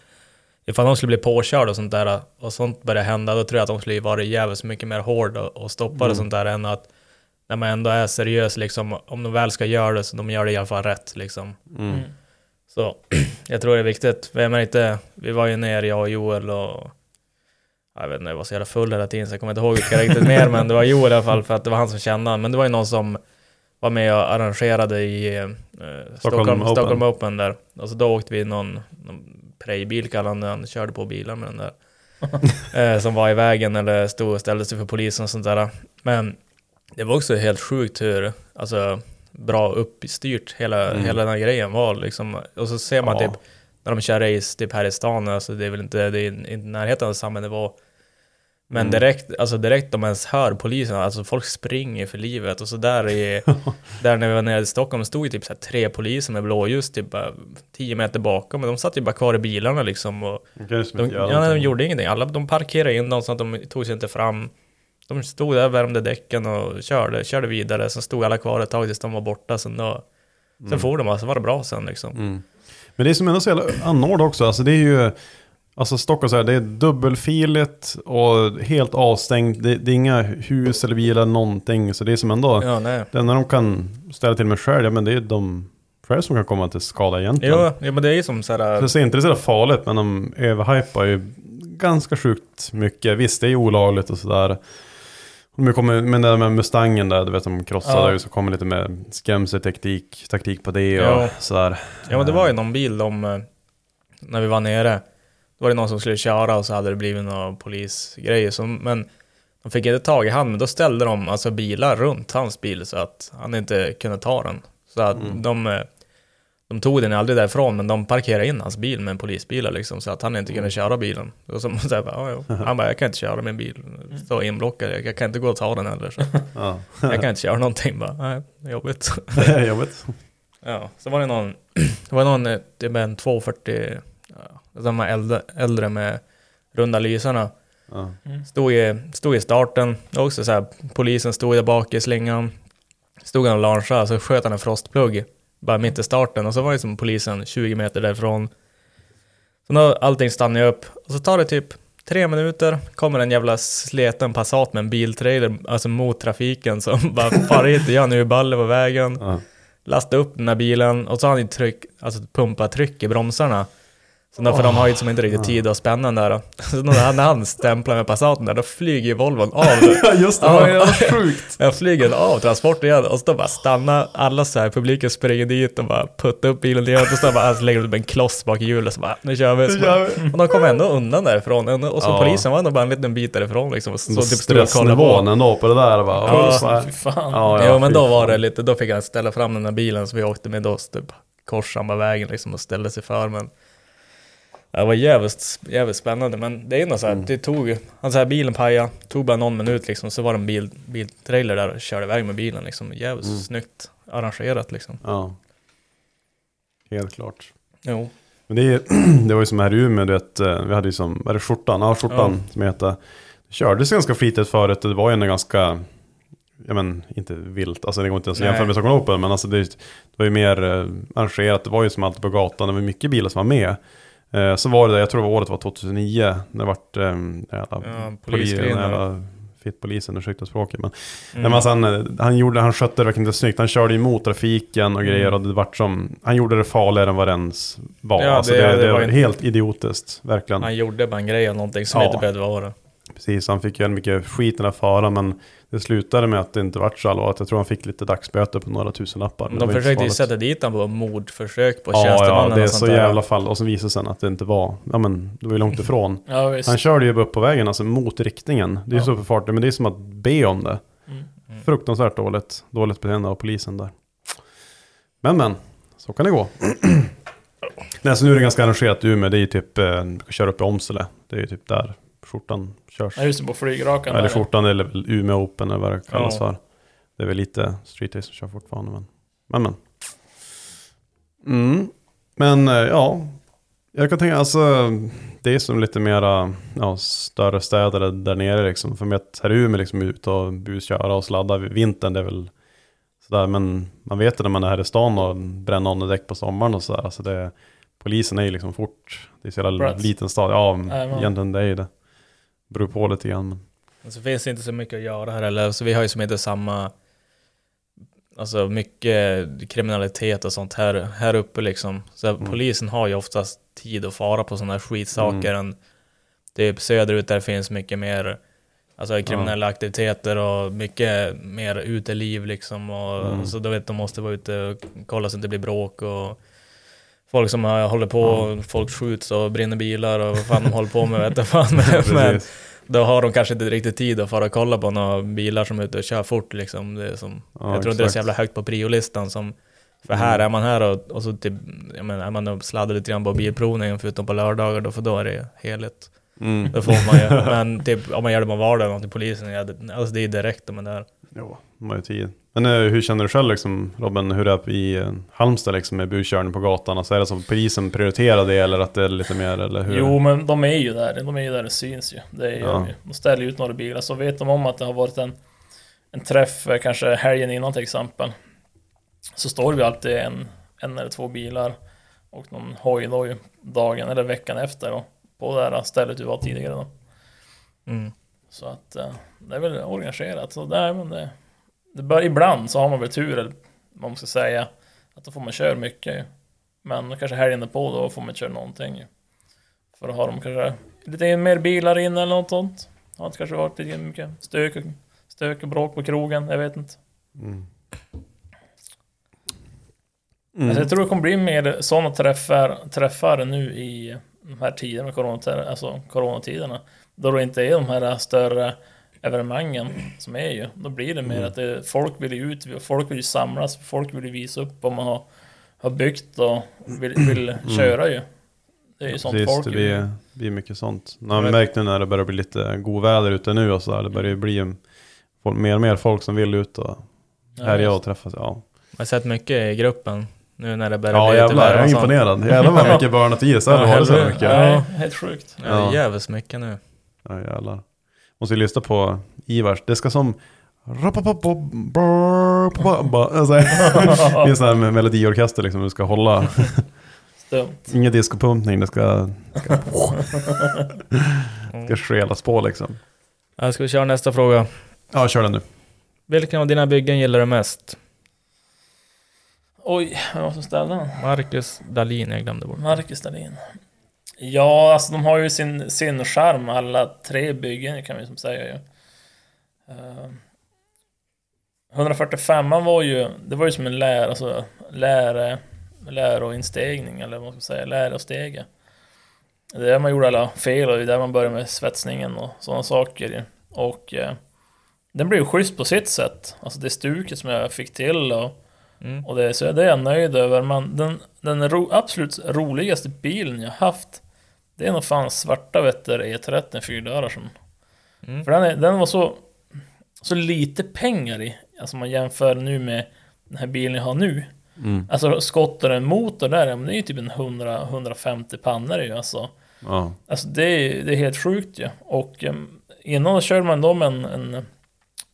S1: Ifall de skulle bli påkörda och sånt där och sånt börjar hända, då tror jag att de skulle vara jävligt mycket mer hård och, och stoppa
S2: Mm.
S1: det sånt där än att när man ändå är seriös liksom, om de väl ska göra det så de gör det i alla fall rätt liksom.
S2: mm.
S1: Så jag tror det är viktigt. Vem är inte, vi var ju ner, jag och Joel och jag vet inte, jag var så jävla full hela tiden så jag kommer inte ihåg vilka riktigt mer men det var Joel i alla fall för att det var han som kände han. Men det var ju någon som var med och arrangerade i eh, Stockholm,
S2: Open.
S1: Stockholm Open där. Och så då åkte vi någon, någon prejbil kallade han han körde på bilar med den där. eh, som var i vägen eller stod och ställde sig för polisen och sånt där. Men det var också helt sjukt hur, alltså bra uppstyrt hela, hela den här grejen var liksom. Och så ser man
S2: Ja.
S1: typ när de kör race typ här i stan, alltså det är väl inte, det är inte närheten av samma nivå. Men direkt, alltså direkt de ens hör polisen, alltså folk springer för livet och så där i, där när vi var nere i Stockholm stod ju typ så tre poliser med blåljus typ bara 10 meter bakom, men de satt ju bara kvar i bilarna liksom och
S2: de kan ju som
S1: de,
S2: inte göra
S1: ja, nej, de gjorde ingenting. Alla, de parkerade in dem så att de tog sig inte fram. De stod där, värmde däcken och körde, körde vidare. Sen stod alla kvar ett tag tills de var borta. Sen, då, sen for de, alltså var det bra sen liksom.
S2: Mm. Men det är som ändå så jävla anordnat också. Alltså det är ju... Alltså Stockholm så här, det är dubbelfiligt och helt avstängt. Det, det är inga hus eller bilar, någonting. Så det är som ändå...
S1: Ja, nej.
S2: Det enda de kan ställa till med själv, ja men det är de själva som kan komma till skada egentligen.
S1: Jo, ja, men det är ju som
S2: Så
S1: såhär...
S2: jag säger inte det är så farligt, men de överhypar ju ganska sjukt mycket. Visst, det är ju olagligt och sådär. Med det där med Mustangen där, du vet de krossade
S3: Ja.
S2: så kommer lite med skrämseltaktik taktik på det
S1: Ja.
S2: och sådär.
S1: Ja men det var ju någon bil de, eh, när vi var nere, då var det någon som skulle köra och så hade det blivit några polisgrejer. Så, men de fick inte tag i han, men då ställde de alltså bilar runt hans bil så att han inte kunde ta den. Så att de, eh, de tog den aldrig därifrån, men de parkerade in hans bil med en polisbil liksom, så att han inte kunde köra bilen. Och så, så bara. Han bara, jag kan inte köra min bil, så inblockad, jag, jag kan inte gå och ta den heller. Så.
S2: Ja,
S1: Jag kan inte köra någonting bara, nej, jobbigt.
S2: jobbigt.
S1: Ja, så var det någon, det var någon, eh, det med en 240, ja, de här äldre, äldre med runda lysarna.
S2: Ja.
S1: Stod i, stod i starten, också så här, polisen stod där bak i slingan. Stod han och launchade, så sköt han en frostplugg bara mitt i starten och så var det som polisen 20 meter därifrån. Så då allting stannade upp och så tar det typ tre minuter, kommer en jävla sleten Passat med en biltrailer, alltså mot trafiken som bara far hit igen nu baller på vägen.
S2: Ja.
S1: Lasta upp den här bilen och så har han ju tryck, alltså pumpa tryck i bromsarna. Så då, för de har ju som inte riktigt tid att spänna den där. då. Så när när han stämplar med Passaten där, då flyger ju Volvon av.
S2: Ja just det,
S1: Ja,
S2: det sjukt.
S1: Jag flyger av transporten igen och så då bara stanna alla så här, publiken springer dit och bara puttar upp bilen igen och så bara alltså, lägger de upp en kloss bak i hjulet så bara nu kör vi. Så bara, och de kom ändå undan därifrån och så
S2: Ja.
S1: polisen var ändå bara en liten bit därifrån liksom. Och så typ och
S2: stressnivån
S1: på.
S2: ändå på det där. Bara,
S1: Ja.
S2: ja,
S3: fan.
S2: ja, ja,
S1: jo men då var det lite, då fick han ställa fram den där bilen som vi åkte med då, så typ korsade han bara vägen liksom och ställde sig för men det var jävligt, jävligt spännande men det är ändå så här,
S2: Mm.
S1: det tog, han sa bilen pajade, tog bara någon minut liksom, så var det en bil, biltrailer där och körde iväg med bilen liksom, jävligt
S2: Mm.
S1: snyggt arrangerat liksom.
S2: Ja. Helt klart.
S1: Jo.
S2: Men det, är, det var ju som här i Umeå, du vet, eh, vi hade ju som, vad är det skjortan? Ja, skjortan som heter. Det kördes ganska flitigt förut, det var ju ändå ganska, ja men inte vilt, alltså det går inte ens att jämföra med Stockholm Open, men alltså det, det var ju mer eh, arrangerat, det var ju som alltid på gatan, det var mycket bilar som var med. Eh, så var det, jag tror det var året var 2009, när det vart eh, jävla,
S1: Ja,
S2: poli-
S1: polisgrejen,
S2: fittpolisen, ursäkta språket. Men,
S1: Mm.
S2: Men alltså han, eh, han, gjorde, han skötte det verkligen inte snyggt. Han körde emot trafiken och grejer och det vart som... Han gjorde det farligare än vad det ens var.
S1: Ja,
S2: alltså
S1: det-
S2: det, det,
S1: var inte-
S2: helt idiotiskt, verkligen.
S1: Han gjorde bara en grej av någonting som
S2: Ja.
S1: inte behövde vara.
S2: Precis, han fick ju mycket skit i den här faran men det slutade med att det inte vart så allvarligt. Jag tror han fick lite dagsböter på några tusenlappar.
S1: De försökte ju sätta dit honom på mordförsök på
S2: Ja, ja,
S1: tjänstemannen
S2: det är så jävla fall. Och så visade sig att det inte var, ja men det var ju långt ifrån.
S3: Ja.
S2: Han körde ju upp på vägen, alltså mot riktningen. Det är ju
S3: Ja.
S2: farten, men det är som att be om det.
S3: Mm.
S2: Fruktansvärt dåligt, dåligt beteende av polisen där. Men men, så kan det gå. Nej, så nu är det ganska arrangerat i Umeå, det är ju typ, eh, köra upp i Åmsele. Det är ju typ där skjortan körs.
S3: Ja, just det, på flygrakan.
S2: Eller
S3: där.
S2: skjortan eller Umeå Open eller vad det kallas
S1: Ja.
S2: för. Det är väl lite street race som kör fortfarande men. Men men. Mm. Men eh, ja. Jag kan tänka alltså. Det är som lite mera ja, större städer där nere liksom. För mig att här i Umeå liksom ut och busköra och sladda vid vintern det är väl sådär. Men man vet det när man är här i stan och bränner om däck på sommaren och sådär. Alltså det, polisen är ju liksom fort. Det är så jävla liten stad. Ja, egentligen det är ju det. Beror på lite grann. Men.
S1: Men så finns det inte så mycket att göra här eller så vi har ju som inte samma Alltså mycket kriminalitet och sånt här, här uppe liksom. Så
S2: Mm.
S1: polisen har ju oftast tid att fara på sådana här skitsaker än typ söderut där finns mycket mer Alltså kriminella aktiviteter och mycket mer uteliv liksom och
S2: Mm.
S1: så då vet de måste vara ute och kolla så att det inte blir bråk och Folk som håller på, folk skjuts och brinner bilar och vad fan de håller på med vet jag fan. Men, då har de kanske inte riktigt tid att fara och kolla på några bilar som är ute och kör fort liksom. Det är som,
S2: Ja,
S1: jag tror inte det är så jävla högt på priolistan som För här är man här och, och så typ, jag menar, är man och sladdar lite grann på bilprovningen förutom på lördagar då, för då är det heligt.
S2: Mm.
S1: Det får man ju. Men typ om man gör det på vardagen till polisen, ja, det, alltså det är direkt om man är där.
S2: Jo, de har ju tid. Men eh, hur känner du själv liksom, Robin, hur det är i eh, Halmstad liksom med buskörning på gatan? Alltså är det som polisen prioriterar det eller att det är lite mer, eller hur?
S3: Jo, men de är ju där. De är ju där det syns ju. Det är,
S2: Ja.
S3: ju- De ställer ut några bilar, så vet de om att det har varit en, en träff, eh, kanske helgen innan till exempel. Så står det ju alltid en, en eller två bilar och någon hoj då ju dagen eller veckan efter då, på det här stället du var tidigare då.
S1: Mm.
S3: Så att eh, det är väl organiserat. Så där, men det, det bör, ibland så har man väl tur, eller vad man ska säga, att då får man köra mycket ju. Men kanske helgen på då får man inte köra någonting ju. För då har de kanske lite mer bilar in eller något sånt. Det har kanske varit lite mycket stök, och- stök och bråk på krogen, jag vet inte.
S2: Mm.
S3: Alltså jag tror det kommer bli mer sådana träffar, träffar nu i de här tiderna, corona, alltså coronatiderna. Då det inte är de här större evenemangen som är ju. Då blir det mer att det, folk vill ju ut, folk vill ju samlas, folk vill ju visa upp vad man har, har byggt och vill, vill köra ju. Det är ju sånt
S2: Precis,
S3: folk
S2: det
S3: ju.
S2: blir, det blir mycket sånt. Man har
S1: vet-
S2: märkt nu när det börjar bli lite god väder ute nu och sådär. Det börjar ju bli mer och mer folk som vill ut och härja och träffas. Ja,
S1: Jag har sett mycket i gruppen nu när det börjar
S2: ja
S1: bli lite
S2: jävlar,
S1: värre
S2: jag är imponerad. Jävlar vad mycket burnat i så här
S1: Ja,
S2: var det så mycket.
S3: Nej,
S1: Ja.
S3: helt sjukt.
S1: Ja, det är jävligt mycket nu.
S2: Ja jävlar. Måste ju lyssna på Ivars. Det ska som... Alltså, det är en sån här med melodiorkester liksom. Du ska hålla. Ingen discopumpning. Det ska... ska skelas på liksom.
S1: Ska vi köra nästa fråga.
S2: Ja, kör den nu.
S1: Vilken av dina byggen gillar du mest?
S3: Oj, vem var det som ställde den?
S1: Marcus Dahlin, jag glömde bort.
S3: Marcus Dahlin. Ja, alltså de har ju sin, sin charm, alla tre byggen kan vi som säga ju. Uh, 145 var ju, det var ju som en lär, alltså, läre, läroinstegning eller vad man ska säga, lärostege. Det är där man gjorde alla fel och det är där man började med svetsningen och sådana saker. Och eh, den blev ju schysst på sitt sätt. Alltså det stuket som jag fick till och,
S1: Mm.
S3: och det, så det är jag nöjd över. Men den, den ro, absolut roligaste bilen jag haft det är nog fan svarta Vetter E30 fyrdörrar som...
S1: Mm.
S3: För den, är, den var så, så lite pengar i. Alltså man jämför nu med den här bilen jag har nu.
S2: Mm.
S3: Alltså skottar en motor där, ja, men det är ju typ en 100-150 pannor ju alltså.
S2: Ja.
S3: Alltså det är, det är helt sjukt ju. Och um, innan körde man då med en, en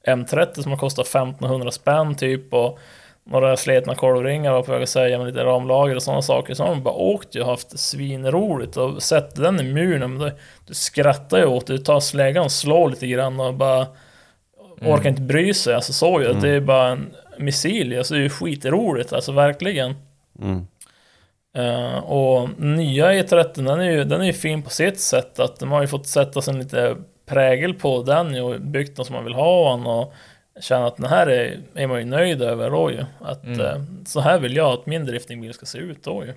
S3: M30 som har kostat 1500 spänn typ och några sletna kolvringar var på väg att säga med lite ramlager och sådana saker. Så har man bara åkt ju och haft svinroligt och sett den i muren. Men då, du skrattar ju åt det, du tar släggan och slår lite grann och bara orkar inte bry sig. Alltså så ju, det är bara en missil. Alltså det är ju skitroligt, alltså verkligen.
S2: Mm.
S3: Eh, och nya E30 den är ju den är ju fin på sitt sätt. Att de har ju fått sätta sig lite prägel på den och byggt den som man vill ha den och känna att den här är, är man ju nöjd över då ju. Att
S1: Mm.
S3: eh, så här vill jag att min driftingbil ska se ut då ju.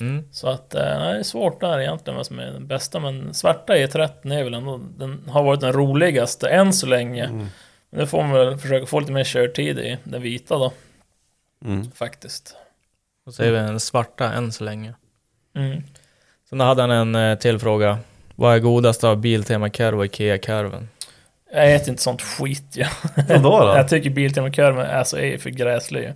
S1: Mm.
S3: Så att eh, nej, det är svårt där egentligen vad som är den bästa. Men svarta E30 är väl ändå, den har varit den roligaste än så länge.
S2: Mm.
S3: Men det får man väl försöka få lite mer körtid i, den vita då.
S2: Mm.
S3: Faktiskt.
S1: Då säger vi en svarta än så länge.
S3: Mm.
S1: Sen hade han en eh, till fråga. Vad är godast av Biltema Curve och Ikea Curven?
S3: Jag äter inte sånt skit ja.
S2: Vadå då?
S3: Jag tycker Biltema-kurven alltså, är för gräslig ju.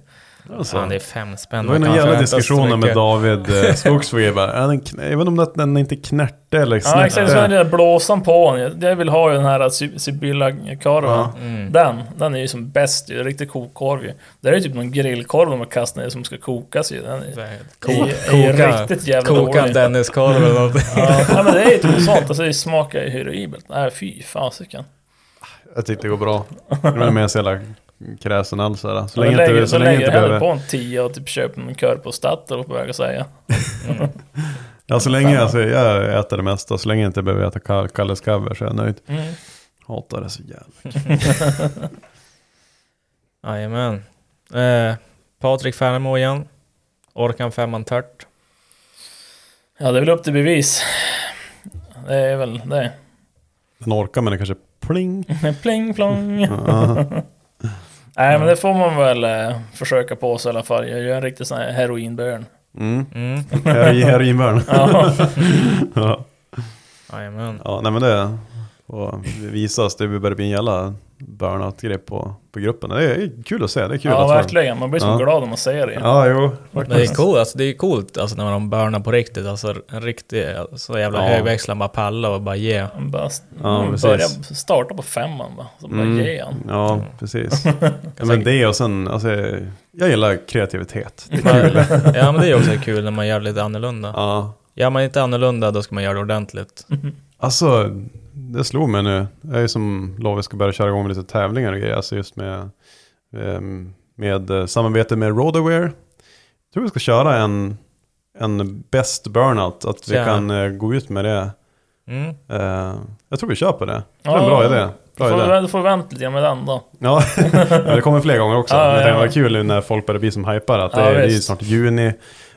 S2: Alltså.
S1: Fan, det är fem spänn.
S2: Det var ju någon jävla diskussioner med. David eh, Skogsved jag vet inte om den är inte knärte eller
S3: Ja exakt, så är
S2: snärte.
S3: den där blåsan på den. Jag vill ha ju den här Sibylla-korven.
S2: Ja.
S1: Mm.
S3: Den, den är ju som bäst ju. Riktig kokkorv ju. Det är ju typ någon grillkorv de har kastat ner som ska kokas ju. Den är,
S1: här,
S3: är, är ju riktigt jävla
S1: Koka
S3: dålig.
S1: Denniskorv eller något.
S3: Ja, ja, men det är ju typ sånt. Alltså det smakar ju horribelt. Nej fy fasiken.
S2: Jag tyckte det går bra. Jag är med så jävla kräsen alls. här. Så
S3: Så
S2: länge
S3: lägger,
S2: inte,
S3: så
S2: så länge
S3: lägger
S2: inte behöver...
S3: på en 10 och typ köper en korv på Statoil på väg att säga.
S2: Ja, så länge alltså, jag äter det mesta. Så länge jag inte behöver äta Kall- Kalles cover så är jag nöjd.
S3: Mm.
S2: Hatar det så jävla.
S1: Jajamän. Eh, Patrik Färnemo igen. Orkan femman tört.
S3: Ja det är väl upp till bevis. Det är väl det.
S2: Den orkar men det kanske pling.
S3: Pling plong. Nej men det får man väl eh, försöka på sig i alla fall. Jag gör en riktig sån här heroinburn.
S2: Mm.
S1: Mm.
S2: Heroin- Heroinburn.
S3: Ja.
S2: ja.
S1: Jajamän.
S2: ja, nej men det får visas. Det börjar bli en jävla burnout-grej på, på gruppen. Det är kul att se. Det är kul
S3: ja
S2: att
S3: verkligen, man blir så
S2: Ja.
S3: glad om man ser det.
S2: Ja, jo.
S1: Det är coolt, alltså, det är coolt alltså, när de burnar på riktigt. Alltså en riktig, så jävla
S2: Ja.
S1: högväxlad bara palla och bara ge.
S3: Man bara
S2: Ja,
S3: börjar starta på femman va. Så bara
S2: Mm.
S3: ge han.
S2: Ja, precis. ja, men det och sen, alltså, jag gillar kreativitet. Det är kul.
S1: ja men det är också kul när man gör lite annorlunda.
S2: ja.
S1: Gör man inte annorlunda då ska man göra det ordentligt.
S2: Alltså, det slog mig nu. Jag är som lov, ska börja köra igång med lite tävlingar och grejer. Alltså just med, ehm, med eh, samarbete med Rodaware. Jag tror vi ska köra en, en best burnout. Att vi
S1: Ja.
S2: kan eh, gå ut med det.
S1: Mm.
S2: Eh, jag tror vi kör på det. Det är en bra idé. Bra
S3: får,
S2: idé.
S3: då får vänta lite med den då.
S2: Ja, det kommer fler gånger också.
S3: Ja,
S2: Men det
S3: ja.
S2: var kul när folk börjar bli som hypar. Att det,
S3: Ja,
S2: är- det är snart juni.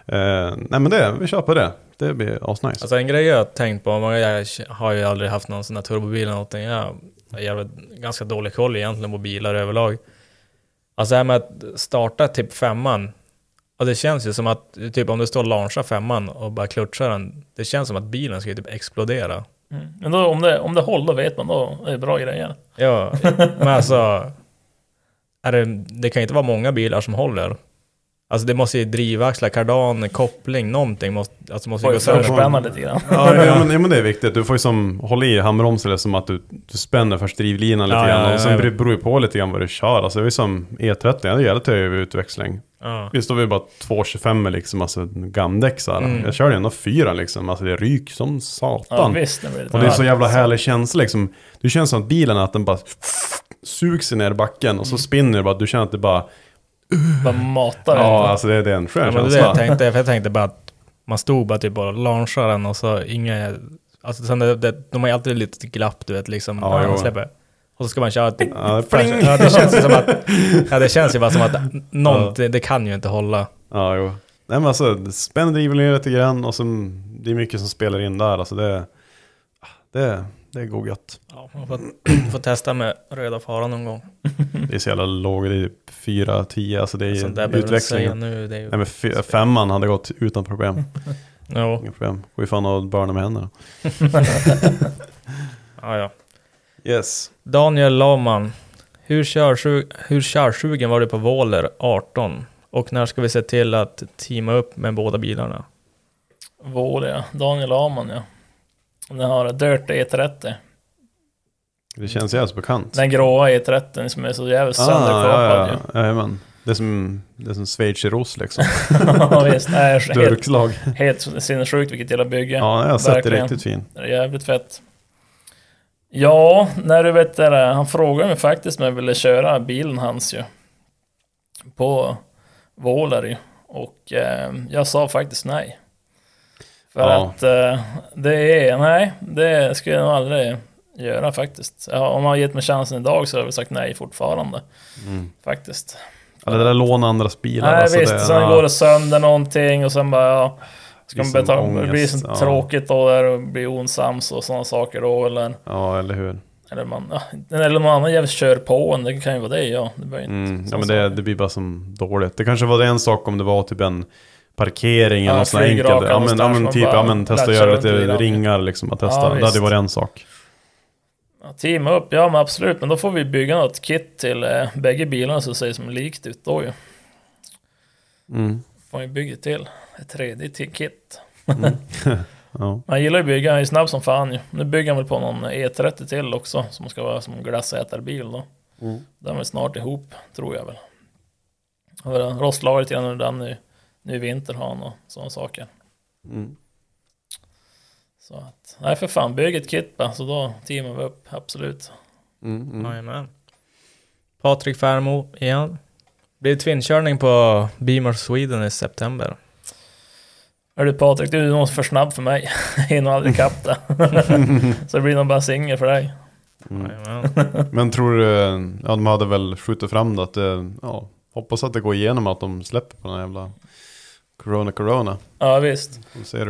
S2: Nej men det, vi kör på det. Det blir asnice.
S1: Alltså en grej jag har tänkt på, jag har ju aldrig haft någon sån här turbobil eller någonting. Jag har jävligt, ganska dålig koll egentligen på bilar överlag. Alltså det här med att starta typ femman. Och det känns ju som att, typ om du står och launchar femman och bara klutchar den. Det känns som att bilen ska typ explodera.
S3: Mm. Men då, om, det, om det håller då vet man då är det bra grejer.
S1: Ja, men alltså. Är det, det kan ju inte vara många bilar som håller. Alltså det måste ju drivaxlar, kardan, koppling, någonting måste, alltså måste ju
S3: Får
S1: gå
S3: ju
S1: sönder.
S3: förspänna lite grann.
S2: Ja, ja, men, ja men det är viktigt. Du får ju som hålla i handbromsen eller som att du, du spänner först drivlinan lite
S1: Ja,
S2: grann.
S1: ja, ja,
S2: och sen
S1: ja.
S2: beror det på lite grann vad du kör. Alltså det är som E30, det gäller till utväxling.
S1: Ja.
S2: Visst var vi bara 2,25 liksom, alltså gamdäck så här.
S1: Mm.
S2: Jag körde ändå fyra liksom, alltså det ryk som
S3: Ja,
S2: satan.
S3: visst. Det
S2: och det är så jävla härlig känsla liksom. Du känner som att bilen, att den bara sugs ner i backen och så spinner det bara, du känner att det bara,
S3: Bara matar
S2: ja alltså det, det är en skön
S1: det är det
S2: känsla.
S1: jag tänkte, för jag tänkte bara att man stod bara typ och launchade den och så inga... Alltså sen det, det, de har ju alltid lite glapp du vet liksom.
S2: Ja,
S1: när man
S2: jo.
S1: släpper. Och så ska man köra... Typ,
S2: Ja, det-
S1: ja, det känns ju som att... Ja, det känns ju bara som att någon, det, det kan ju inte hålla.
S2: Ja, jo. Nej men alltså, det spänner drivlinjen lite grann och så, det är mycket som spelar in där. Alltså det, det, det är god gött.
S1: Ja, man får, får testa med röda faran någon gång.
S2: Det är så jävla lågt, det är typ 4-10, alltså det är
S1: säga
S2: utväxlingen.
S1: nu. Det är ju,
S2: Nej men f- femman hade gått utan problem.
S1: jo,
S2: Inga problem. Går ju fan att börna med händerna.
S1: ja, ja.
S2: Yes.
S1: Daniel Laman. Hur, körsug, hur körsugen var du på Våler 18? Och när ska vi se till att teama upp med båda bilarna?
S3: Våle, ja. Daniel Aman, ja. Den har Dirt E30.
S2: Det känns jävligt bekant.
S3: Den gråa E30 som är så jävligt
S2: ah,
S3: sönderkapad
S2: ja, ja. Jajamän. Det är som, det är som schweizerost liksom.
S3: Ja, visst. Det är helt,
S2: Durkslag.
S3: helt sinnessjukt vilket jävla bygge.
S2: Ja, jag har sett det riktigt fin.
S3: Det är jävligt fett. Ja, när du vet det där, han frågade mig faktiskt om jag ville köra bilen hans ju. På Våler ju. Och eh, jag sa faktiskt nej. För
S2: Ja.
S3: att eh, det är, nej, det skulle jag nog aldrig göra faktiskt. Ja, om han gett mig chansen idag så hade jag väl sagt nej fortfarande. Faktiskt.
S2: Ja, det där låna andras bilar.
S3: Nej
S2: alltså
S3: visst,
S2: det,
S3: sen
S2: ja.
S3: går det sönder någonting och sen bara ja, Ska man betala, det blir så
S2: ja.
S3: tråkigt då där och blir osams och sådana saker då eller
S2: Ja, eller hur.
S3: Eller, man, eller någon annan jävel kör på en, det kan ju vara det ja. Det
S2: Mm, ja, men det, det blir bara som dåligt. Det kanske var en sak om det var typ en parkering eller
S3: Ja,
S2: där
S3: flygraka
S2: enkelt. Ja men, ja, men typ, ja men testa göra lite ringar liksom. Att testa.
S3: Ja,
S2: det hade varit en sak.
S3: Ja, teama upp, ja men absolut. Men då får vi bygga något kit till eh, bägge bilarna så ser som likt ut då ju.
S2: Mm.
S3: Får vi bygga till ett tredje till kit.
S2: Ja.
S3: Han gillar ju att bygga, han är snabb som fan ju. Nu bygger han väl på någon E30 till också som ska vara som glassätarbil då.
S2: Mm.
S3: Den är väl snart ihop, tror jag väl. Och grann under den nu, nu i vinter har han och sådana saker.
S2: Mm.
S3: Så att, nej för fan, bygg ett kit bara, så då teamar vi upp, absolut.
S2: Mm, mm.
S1: Jajamän. Patrik Färmo igen. Blir det tvinkörning på Beamer Sweden i september.
S3: Är du Patrik, du är nog för snabb för mig. Jag hinner aldrig ikapp det. så det blir nog bara singel för dig.
S2: Mm. Men tror du, ja de hade väl skjutit fram det att det, ja, hoppas att det går igenom att de släpper på den här jävla Corona Corona.
S3: Ja visst.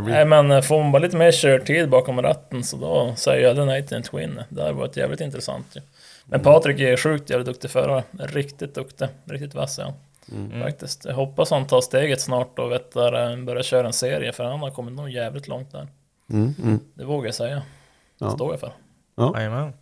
S3: Nej men eh, får man bara lite mer körtid bakom ratten så då säger jag nej till en Twin. Det hade varit jävligt intressant ju. Men Patrik är sjukt jävligt duktig förare. Riktigt duktig. Riktigt vass är han.
S2: Mm.
S3: Faktiskt. Jag hoppas han tar steget snart och vet där, eh, börjar köra en serie för han har kommit nog jävligt långt där.
S2: Mm, mm.
S3: Det vågar jag säga. Det
S2: Ja.
S3: står jag för.
S1: Jajamän.
S2: Bra,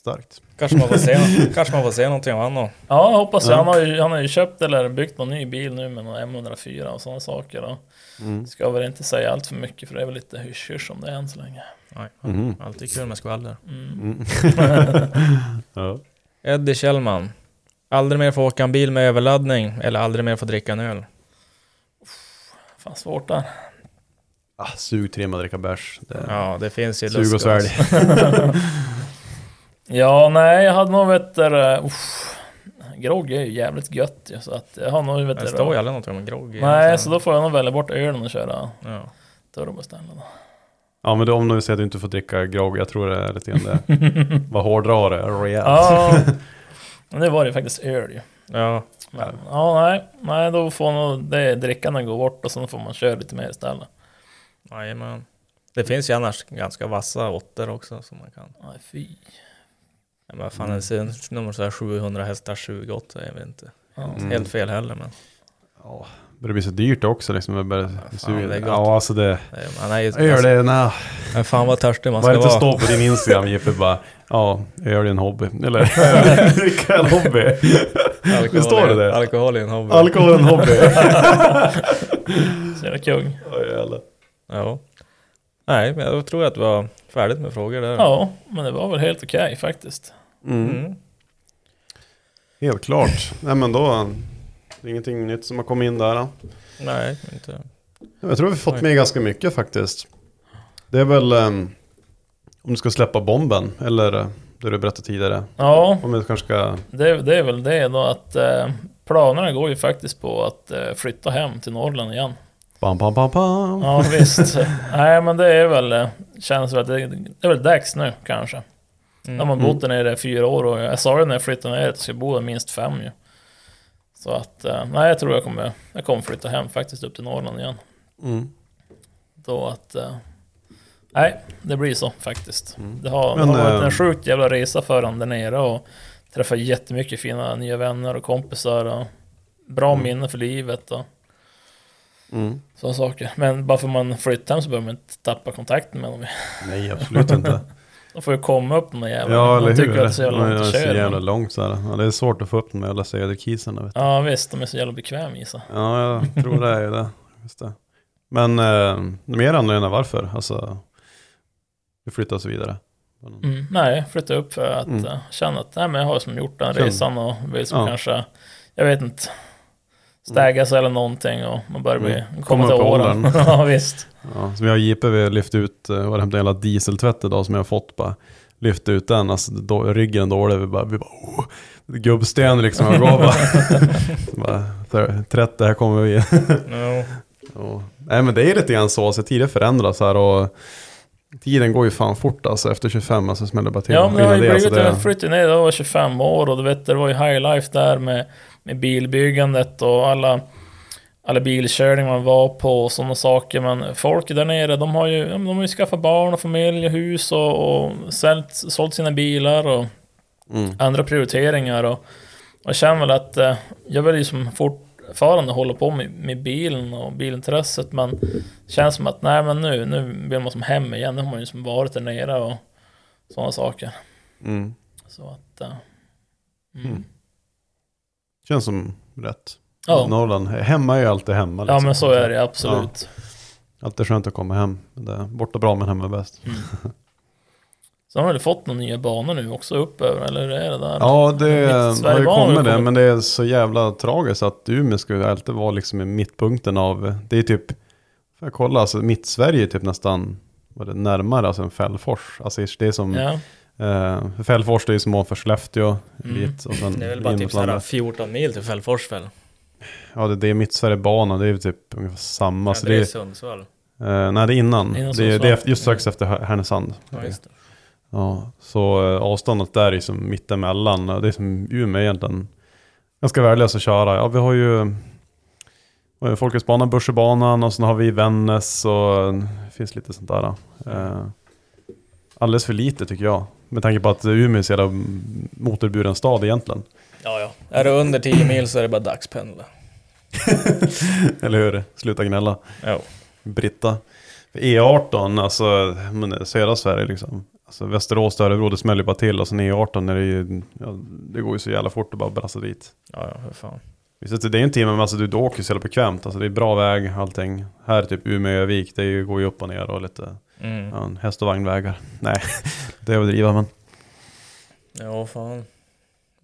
S2: starkt.
S1: Kanske man får se, kanske man får se någonting av honom.
S3: Ja, jag hoppas jag. Han har, ju, han har ju köpt eller byggt någon ny bil nu med någon M104 och sådana saker. Då.
S2: Mm.
S3: Ska väl inte säga allt för mycket för det är väl lite hysch-hysch om det än så länge.
S1: Nej,
S2: Mhm.
S1: Alltid kul med skvaller.
S3: Mm.
S2: Ja.
S1: Eddie Kjellman. Aldrig mer få åka en bil med överladdning eller aldrig mer få dricka en öl.
S3: Fan svårt där.
S2: Ah, sug tre med att dricka bärs. Det-
S1: Ja, det finns ju
S2: Sug och svälj.
S3: Ja, nej, jag hade nog vet du, uff, grogg är ju jävligt gött ju, så att jag har nog vet
S1: Det står ju aldrig något om en grogg.
S3: Nej, så då får jag nog välja bort ölen och köra
S1: Ja.
S3: turbo istället. då.
S2: Ja men då, om du säger att du inte får dricka grogg, jag tror det är lite grann det. Vad hårdrar det rejält.
S3: Ja, men det var ju faktiskt öl ju.
S1: ja.
S3: Men, ja, nej, nej, då får nog det drickandet gå bort och sen får man köra lite mer istället.
S1: Jajamän. Det finns ju annars ganska vassa åttor också som man kan.
S3: Nej, fy.
S1: Ja, men vad fan, en mm. nummer så här 700 hästar 28, jag vet inte.
S3: Ja.
S2: Mm.
S1: Helt fel heller men.
S2: Ja, det blir så dyrt också liksom. Jag börjar
S1: fan,
S2: suga.
S1: det är gott.
S2: ja alltså det...
S1: Nej, Man är ju,
S2: gör det, nej.
S1: Men fan vad törstig man ska
S2: är det inte
S1: vara.
S2: stå på din Instagram Jeppe bara Ja, gör det en hobby. Eller vilka en hobby?
S1: Alkohol
S2: Det står det
S1: är-
S2: där.
S1: Alkohol är en hobby.
S2: Alkohol är en hobby.
S3: Så jävla kung.
S2: Oj, jävlar.
S1: Ja. Nej, men jag tror att det var färdigt med frågor där.
S3: Ja, men det var väl helt okej faktiskt.
S2: Mm.
S1: Mm.
S2: Helt klart. Nej men då Det är ingenting nytt som har kommit in där. Då.
S1: Nej, inte.
S2: Jag tror vi har fått med ganska mycket faktiskt. Det är väl ehm, om du ska släppa bomben, eller eh, det du berättade tidigare.
S3: Ja,
S2: Om du kanske ska...
S3: det, det är väl det då att eh, planerna går ju faktiskt på att eh, flytta hem till Norrland igen.
S2: Bam, bam, bam, bam.
S3: Ja visst. Nej men det är väl, eh, känns väl att det, det är väl dags nu kanske.
S1: Mm.
S3: De har bott där nere i fyra år och jag sa ju när jag flyttade ner att jag ska bo där minst fem ju. Så att, eh, nej jag tror jag kommer, jag kommer flytta hem faktiskt upp till Norrland igen.
S2: Mm.
S3: Då att, eh, nej det blir så faktiskt. Det har,
S2: Men,
S3: det har varit
S2: eh,
S3: en sjukt jävla resa för honom där nere och träffat jättemycket fina nya vänner och kompisar och bra minnen för livet och
S2: Mm.
S3: sådana saker. Men bara för man flyttar hem så behöver man inte tappa kontakten med dem.
S2: Nej, absolut inte.
S3: De får ju komma upp de där jävlarna.
S2: Ja, eller hur?
S3: tycker att det är så jävla långt
S2: det
S3: att
S2: är så
S3: köra.
S2: jävla långt så här. Ja, det är svårt att få upp de jävla söderkisarna.
S3: Ja visst, de är så jävla bekväma sig.
S2: Ja, jag tror det är ju det. Just det. Men eh, mer anledningar varför? Alltså, vi flyttar oss vidare.
S3: Mm. Nej, flytta upp för att
S2: Mm.
S3: uh, känna att nej, men jag har som gjort den
S2: Känn-
S3: resan och vill som
S2: Ja.
S3: kanske, jag vet inte, stäga sig eller någonting och man börjar bli,
S2: Mm.
S3: komma
S2: Komma
S3: till åren. ja visst.
S2: Ja, som jag och JP vi lyft ut, var det hämtade en jävla dieseltvätt idag som jag har fått bara. Lyft ut den, alltså då, ryggen dålig, vi bara, vi bara oh, gubbsten liksom. Jag bara, bara "Thir- 30, här kommer vi.
S1: No.
S2: Ja. Nej men det är lite grann så, så tider förändras här och tiden går ju fan fort alltså. Efter 25 alltså smäller det bara till.
S3: Ja men det har ju blivit,
S2: alltså,
S3: jag flyttade ner, jag var 25 år och du vet det var ju high life där med, med bilbyggandet och alla alla bilkörningar man var på och sådana saker. Men folk där nere, de har ju, de har ju skaffat barn och familj och hus och, och sålt, sålt sina bilar och
S2: Mm.
S3: andra prioriteringar. Och, och jag känner väl att eh, jag vill ju som fortfarande hålla på med, med bilen och bilintresset. Men det känns som att nej men nu, nu vill man som hem igen. Nu har man ju som varit där nere och sådana saker.
S2: Mm.
S3: Så att... eh, mm.
S2: Mm. Känns som rätt.
S3: Ja.
S2: Norrland, hemma är ju alltid hemma.
S3: Ja
S2: liksom.
S3: men så är det absolut.
S2: Alltid skönt att komma hem. Borta bra men hemma bäst.
S3: Så har man väl fått några nya banor nu också upp över, eller hur är det där?
S2: Ja, det har ju kommit
S3: har
S2: det, men det är så jävla tragiskt att Umeå skulle alltid vara liksom i mittpunkten av, det är typ, får jag kolla, alltså mitt Sverige är typ nästan, vad det, närmare alltså än Fällfors. Alltså det är som,
S3: Ja.
S2: Eh, Fällfors det är som ovanför Skellefteå,
S3: Mm.
S2: dit, och sen
S1: Det är väl bara typ såhär 14 mil till Fällfors väl?
S2: Ja, det, det är mitt Sverigebana, det är typ ungefär samma.
S1: Ja,
S2: så
S1: det är Sundsvall.
S2: eh, nej, det är innan.
S3: Innan
S2: det, är, det är just strax efter Här- Härnösand.
S1: Ja.
S2: Ja, så eh, avståndet där är som mittemellan. Det är som Umeå egentligen. Ganska värdelöst att köra. Ja, vi har ju det, Folketsbanan, Börsebanan och sen har vi Vännäs och det finns lite sånt där. Eh, alldeles för lite tycker jag. Med tanke på att Umeå är så jävla motorburen stad egentligen.
S1: Ja, ja. Är det under 10 mil så är det bara dagspendla.
S2: Eller hur? Sluta gnälla.
S1: Jo.
S2: Britta. För E18, alltså men, södra Sverige liksom. Alltså Västerås till Örebro, det smäller ju bara till. Och sen E18 är det ju, ja, det går ju så jävla fort att bara brassa dit.
S1: Ja, ja, för fan.
S2: Visst att det är en timme, men alltså du, åker ju så jävla bekvämt. Alltså det är bra väg, allting. Här typ Umeå, Övik, det ju, går ju upp och ner och lite
S1: Mm.
S2: ja, en häst och vagnvägar. Nej, det är att driva men.
S1: Ja, fan.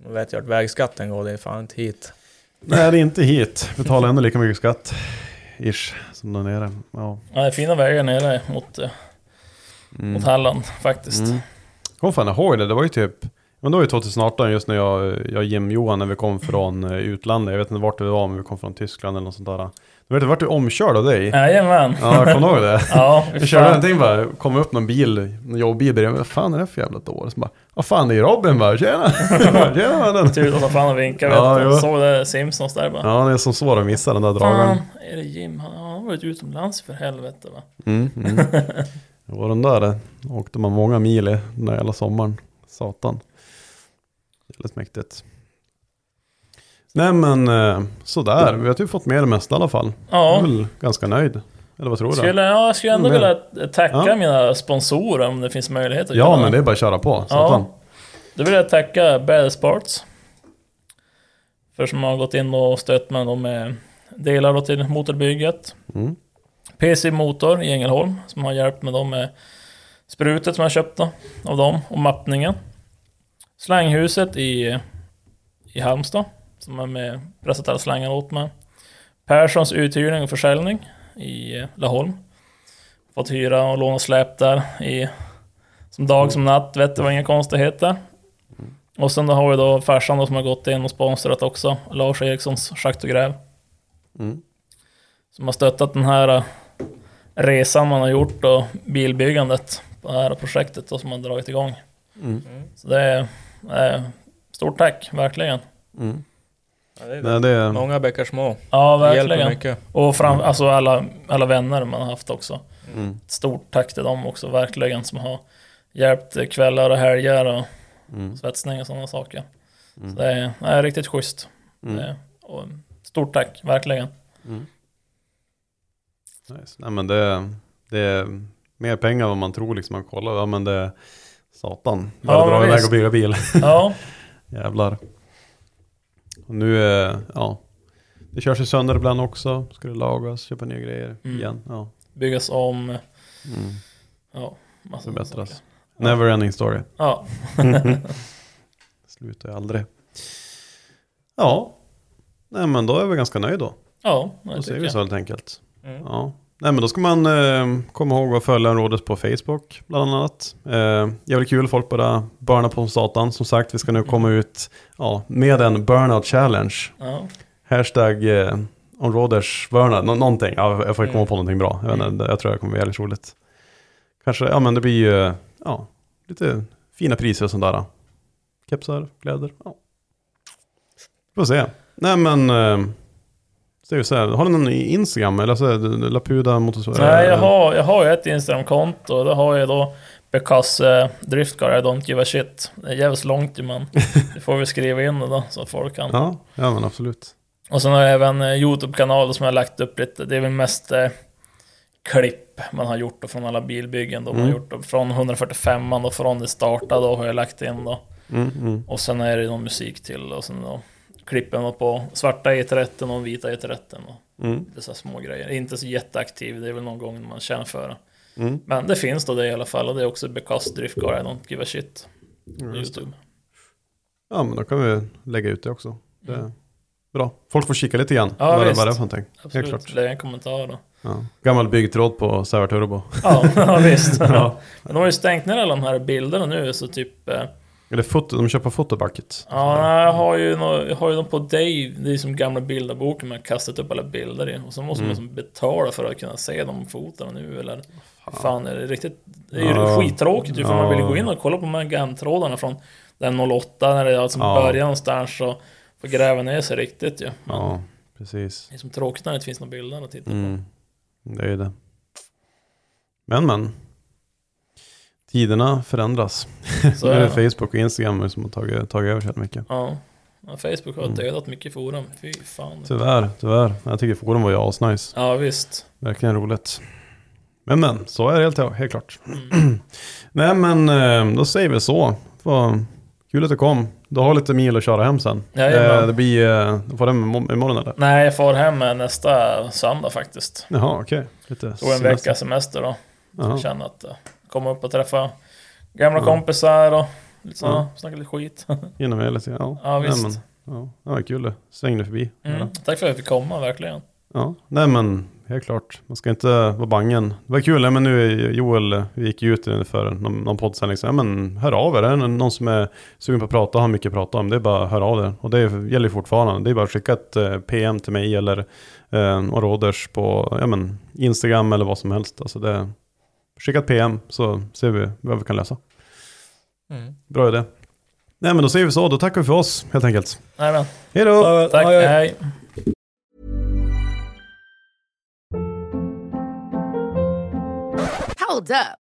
S1: Man vet ju att vägskatten går, det är fan inte hit.
S2: Nej, det är inte hit. Betalar ändå lika mycket skatt. Ish, som där nere. Ja.
S3: Ja, det är fina vägar nere mot, eh,
S2: Mm.
S3: mot Halland faktiskt.
S2: Mm. Kom fan ihåg det, det var ju typ men det var ju 2018 just när jag, jag och Jim Johan när vi kom från eh, utlandet. Jag vet inte vart vi var, men vi kom från Tyskland eller något sånt där. Du vet, vart du omkörd av dig?
S3: Jajamän.
S2: Ja, jag kommer ihåg det.
S3: Ja,
S2: Jag körde någonting bara, kom upp någon bil, en jobbbil bredvid. Vad fan är det för jävla dåre? Så bara, vad fan det är Robin bara, tjena! tjena mannen!
S3: Tuta som fan och vinka
S2: Ja,
S3: vet du. Såg det Simpsons där bara.
S2: Ja, det är som svår att missa den där
S3: Fan,
S2: dragaren.
S3: är det Jim? Han har varit utomlands för helvete va?
S2: Mm, mm. Det var den där, åkte man många mil i den där jävla sommaren. Satan. Jävligt mäktigt. Nej men eh, sådär, vi har typ fått med det mesta i alla fall. Jag
S3: Ja.
S2: är väl ganska nöjd. Eller vad tror du?
S3: Skulle, ja, jag skulle ändå
S2: Mm.
S3: vilja tacka
S2: Ja.
S3: mina sponsorer om det finns möjlighet att
S2: Ja
S3: göra
S2: men det är bara att köra på.
S3: Ja. Då vill jag tacka Bad Sports. För som har gått in och stött med dem med delar till motorbygget.
S2: Mm.
S3: PC Motor i Ängelholm som har hjälpt med dem med sprutet som jag köpte av dem och mappningen. Slanghuset i, i Halmstad. Som är med pressat alla slängar åt mig. Perssons uthyrning och försäljning i eh, Laholm. Fått hyra och låna släp där i, som dag som natt, vet det var inga konstigheter. Och sen då har vi då farsan då som har gått in och sponsrat också, Lars Erikssons Schakt och Gräv.
S2: Mm.
S3: Som har stöttat den här eh, resan man har gjort och bilbyggandet på det här projektet då, som har dragit igång.
S2: Mm.
S3: Så det är, är stort tack, verkligen.
S2: Mm.
S1: Ja, det är
S2: Nej, det är,
S1: Många bäckar små.
S3: Ja, verkligen.
S1: mycket.
S3: Och fram, alltså alla, alla vänner man har haft också.
S2: mm.
S3: Stort tack till dem också, verkligen, som har hjälpt kvällar och helger och
S2: Mm.
S3: svetsning och sådana saker.
S2: Mm.
S3: Så det är, det är riktigt schysst.
S2: Mm.
S3: Det, och stort tack, verkligen.
S2: Nice. Nej men det, det är mer pengar än vad man tror liksom. Man kollar, ja men det är satan.
S3: Ja,
S2: Ja, dra iväg
S3: visst.
S2: och bygga bil.
S3: Ja,
S2: Jävlar. Och nu är, ja. Det körs ju sönder ibland också. Ska det lagas, köpa nya grejer
S3: Mm.
S2: igen. Ja.
S3: byggas om.
S2: Mm.
S3: Ja, sådana
S2: Förbättras.
S3: saker.
S2: Never ending story.
S3: Ja,
S2: Slutar ju aldrig. Ja. Nej men då är vi ganska nöjda då.
S3: ja det
S2: Då
S3: tycker
S2: vi så helt enkelt.
S1: Mm.
S2: Ja. Nej men då ska man eh, komma ihåg att följa rådet på Facebook bland annat. Eh, jävligt kul, folk bara burnar på satan. Som sagt, vi ska nu komma ut ja, med en burnout challenge.
S3: Ja,
S2: Hashtag eh, onroders burnout, nå- någonting. Ja, jag får komma
S1: Mm.
S2: på någonting bra. Jag, vet inte, jag tror det kommer bli jävligt roligt. Kanske, ja men det blir ju, ja, lite fina priser och sånt där. Kepsar, kläder, ja. Får se. Nej men, eh, så så här, har du någon i Instagram eller så, Lapuda motorsåg?
S3: Nej, jag har, jag har ju ett Instagram-konto. Det har jag då Because uh, Drift Car I don't give a shit. Det är jävligt långt ju men det får vi skriva in det då så folk kan.
S2: Ja, ja men absolut.
S3: Och sen har jag även eh, Youtube-kanal som jag har lagt upp lite. Det är väl mest eh, klipp man har gjort då från alla bilbyggen. Då. Man har
S2: Mm.
S3: gjort då, från 145 och från det startade då har jag lagt in då.
S2: Mm, mm.
S3: Och sen är det någon musik till och sen då klippen då på svarta E30 och vita E30 och
S2: Mm,
S3: dessa små grejer. Inte så jätteaktiv, det är väl någon gång man känner för det.
S2: mm.
S3: Men det finns då det i alla fall och det är också Because Drift Car I don't give a shit. På
S2: Just det.
S3: Youtube.
S2: Ja men då kan vi lägga ut det också. Det är bra. Folk får kika lite grann.
S3: Ja,
S2: vad, det- vad det är för någonting. Helt
S3: Absolut,
S2: klart.
S3: det är en kommentar då.
S2: Ja. Gammal byggtråd på Sävar Turbo.
S3: Ja, ja visst.
S2: Ja.
S3: Men de har ju stängt ner alla de här bilderna nu så typ eh,
S2: Eller foto, de på fotobucket.
S3: Ja, jag har ju, jag har ju dem på Dave, det är som gamla bilderboken man har kastat upp alla bilder i. Och så måste
S2: Mm.
S3: man betala för att kunna se de fotona nu eller... Fan, är det riktigt... Det är ju
S2: Ja.
S3: skittråkigt ju, för man vill gå in och kolla på de här gamtrådarna från den 08 när det alltså
S2: Ja.
S3: börjar någonstans och få gräva ner sig riktigt ju. Men
S2: Ja, precis.
S3: Det är som tråkigt när det inte finns några bilder att titta på.
S2: Mm. Det är ju det. Men men. Tiderna förändras.
S3: Så
S2: är det. Facebook och Instagram som har tagit, tagit över så mycket.
S3: Ja. ja. Facebook har
S2: Mm.
S3: dödat mycket forum. Fy fan.
S2: Tyvärr, tyvärr. Jag tycker forum var ju asnice.
S3: Ja, visst.
S2: Verkligen roligt. Men men, så är det helt, helt klart.
S3: Mm.
S2: Nej men, eh, då säger vi så. Vad kul att du kom. Du har lite mil att köra hem sen.
S3: Jajamän.
S2: Eh, det blir, eh, du får hem im- imorgon eller?
S3: Nej, jag får hem nästa söndag faktiskt.
S2: Jaha, okej. Lite
S3: Så en
S2: semester.
S3: vecka semester då. Jag känner att komma upp och träffa gamla
S2: Ja.
S3: kompisar och lite så,
S2: Ja.
S3: snacka lite skit.
S2: Inom hela tiden, ja.
S3: Ja, visst.
S2: Nej, men, ja, det var kul det. Svängde förbi.
S3: Mm. Tack för att jag fick komma, verkligen.
S2: ja, nej men helt klart. Man ska inte vara bangen. Det var kul, men nu är Joel, vi gick ju ut för någon, någon poddsändning, så, ja, men hör av er. Är det någon som är sugen på att prata och har mycket att prata om, det är bara att höra av er. Och det gäller fortfarande. Det är bara att skicka ett eh, PM till mig eller eh, Roders på ja, men, Instagram eller vad som helst. Alltså det, skicka ett PM så ser vi vad vi kan lösa.
S1: Mm.
S2: Bra idé. Nej men då säger vi så, då tackar vi för oss helt enkelt. Hej då!
S3: tack, hej.
S4: Hold up.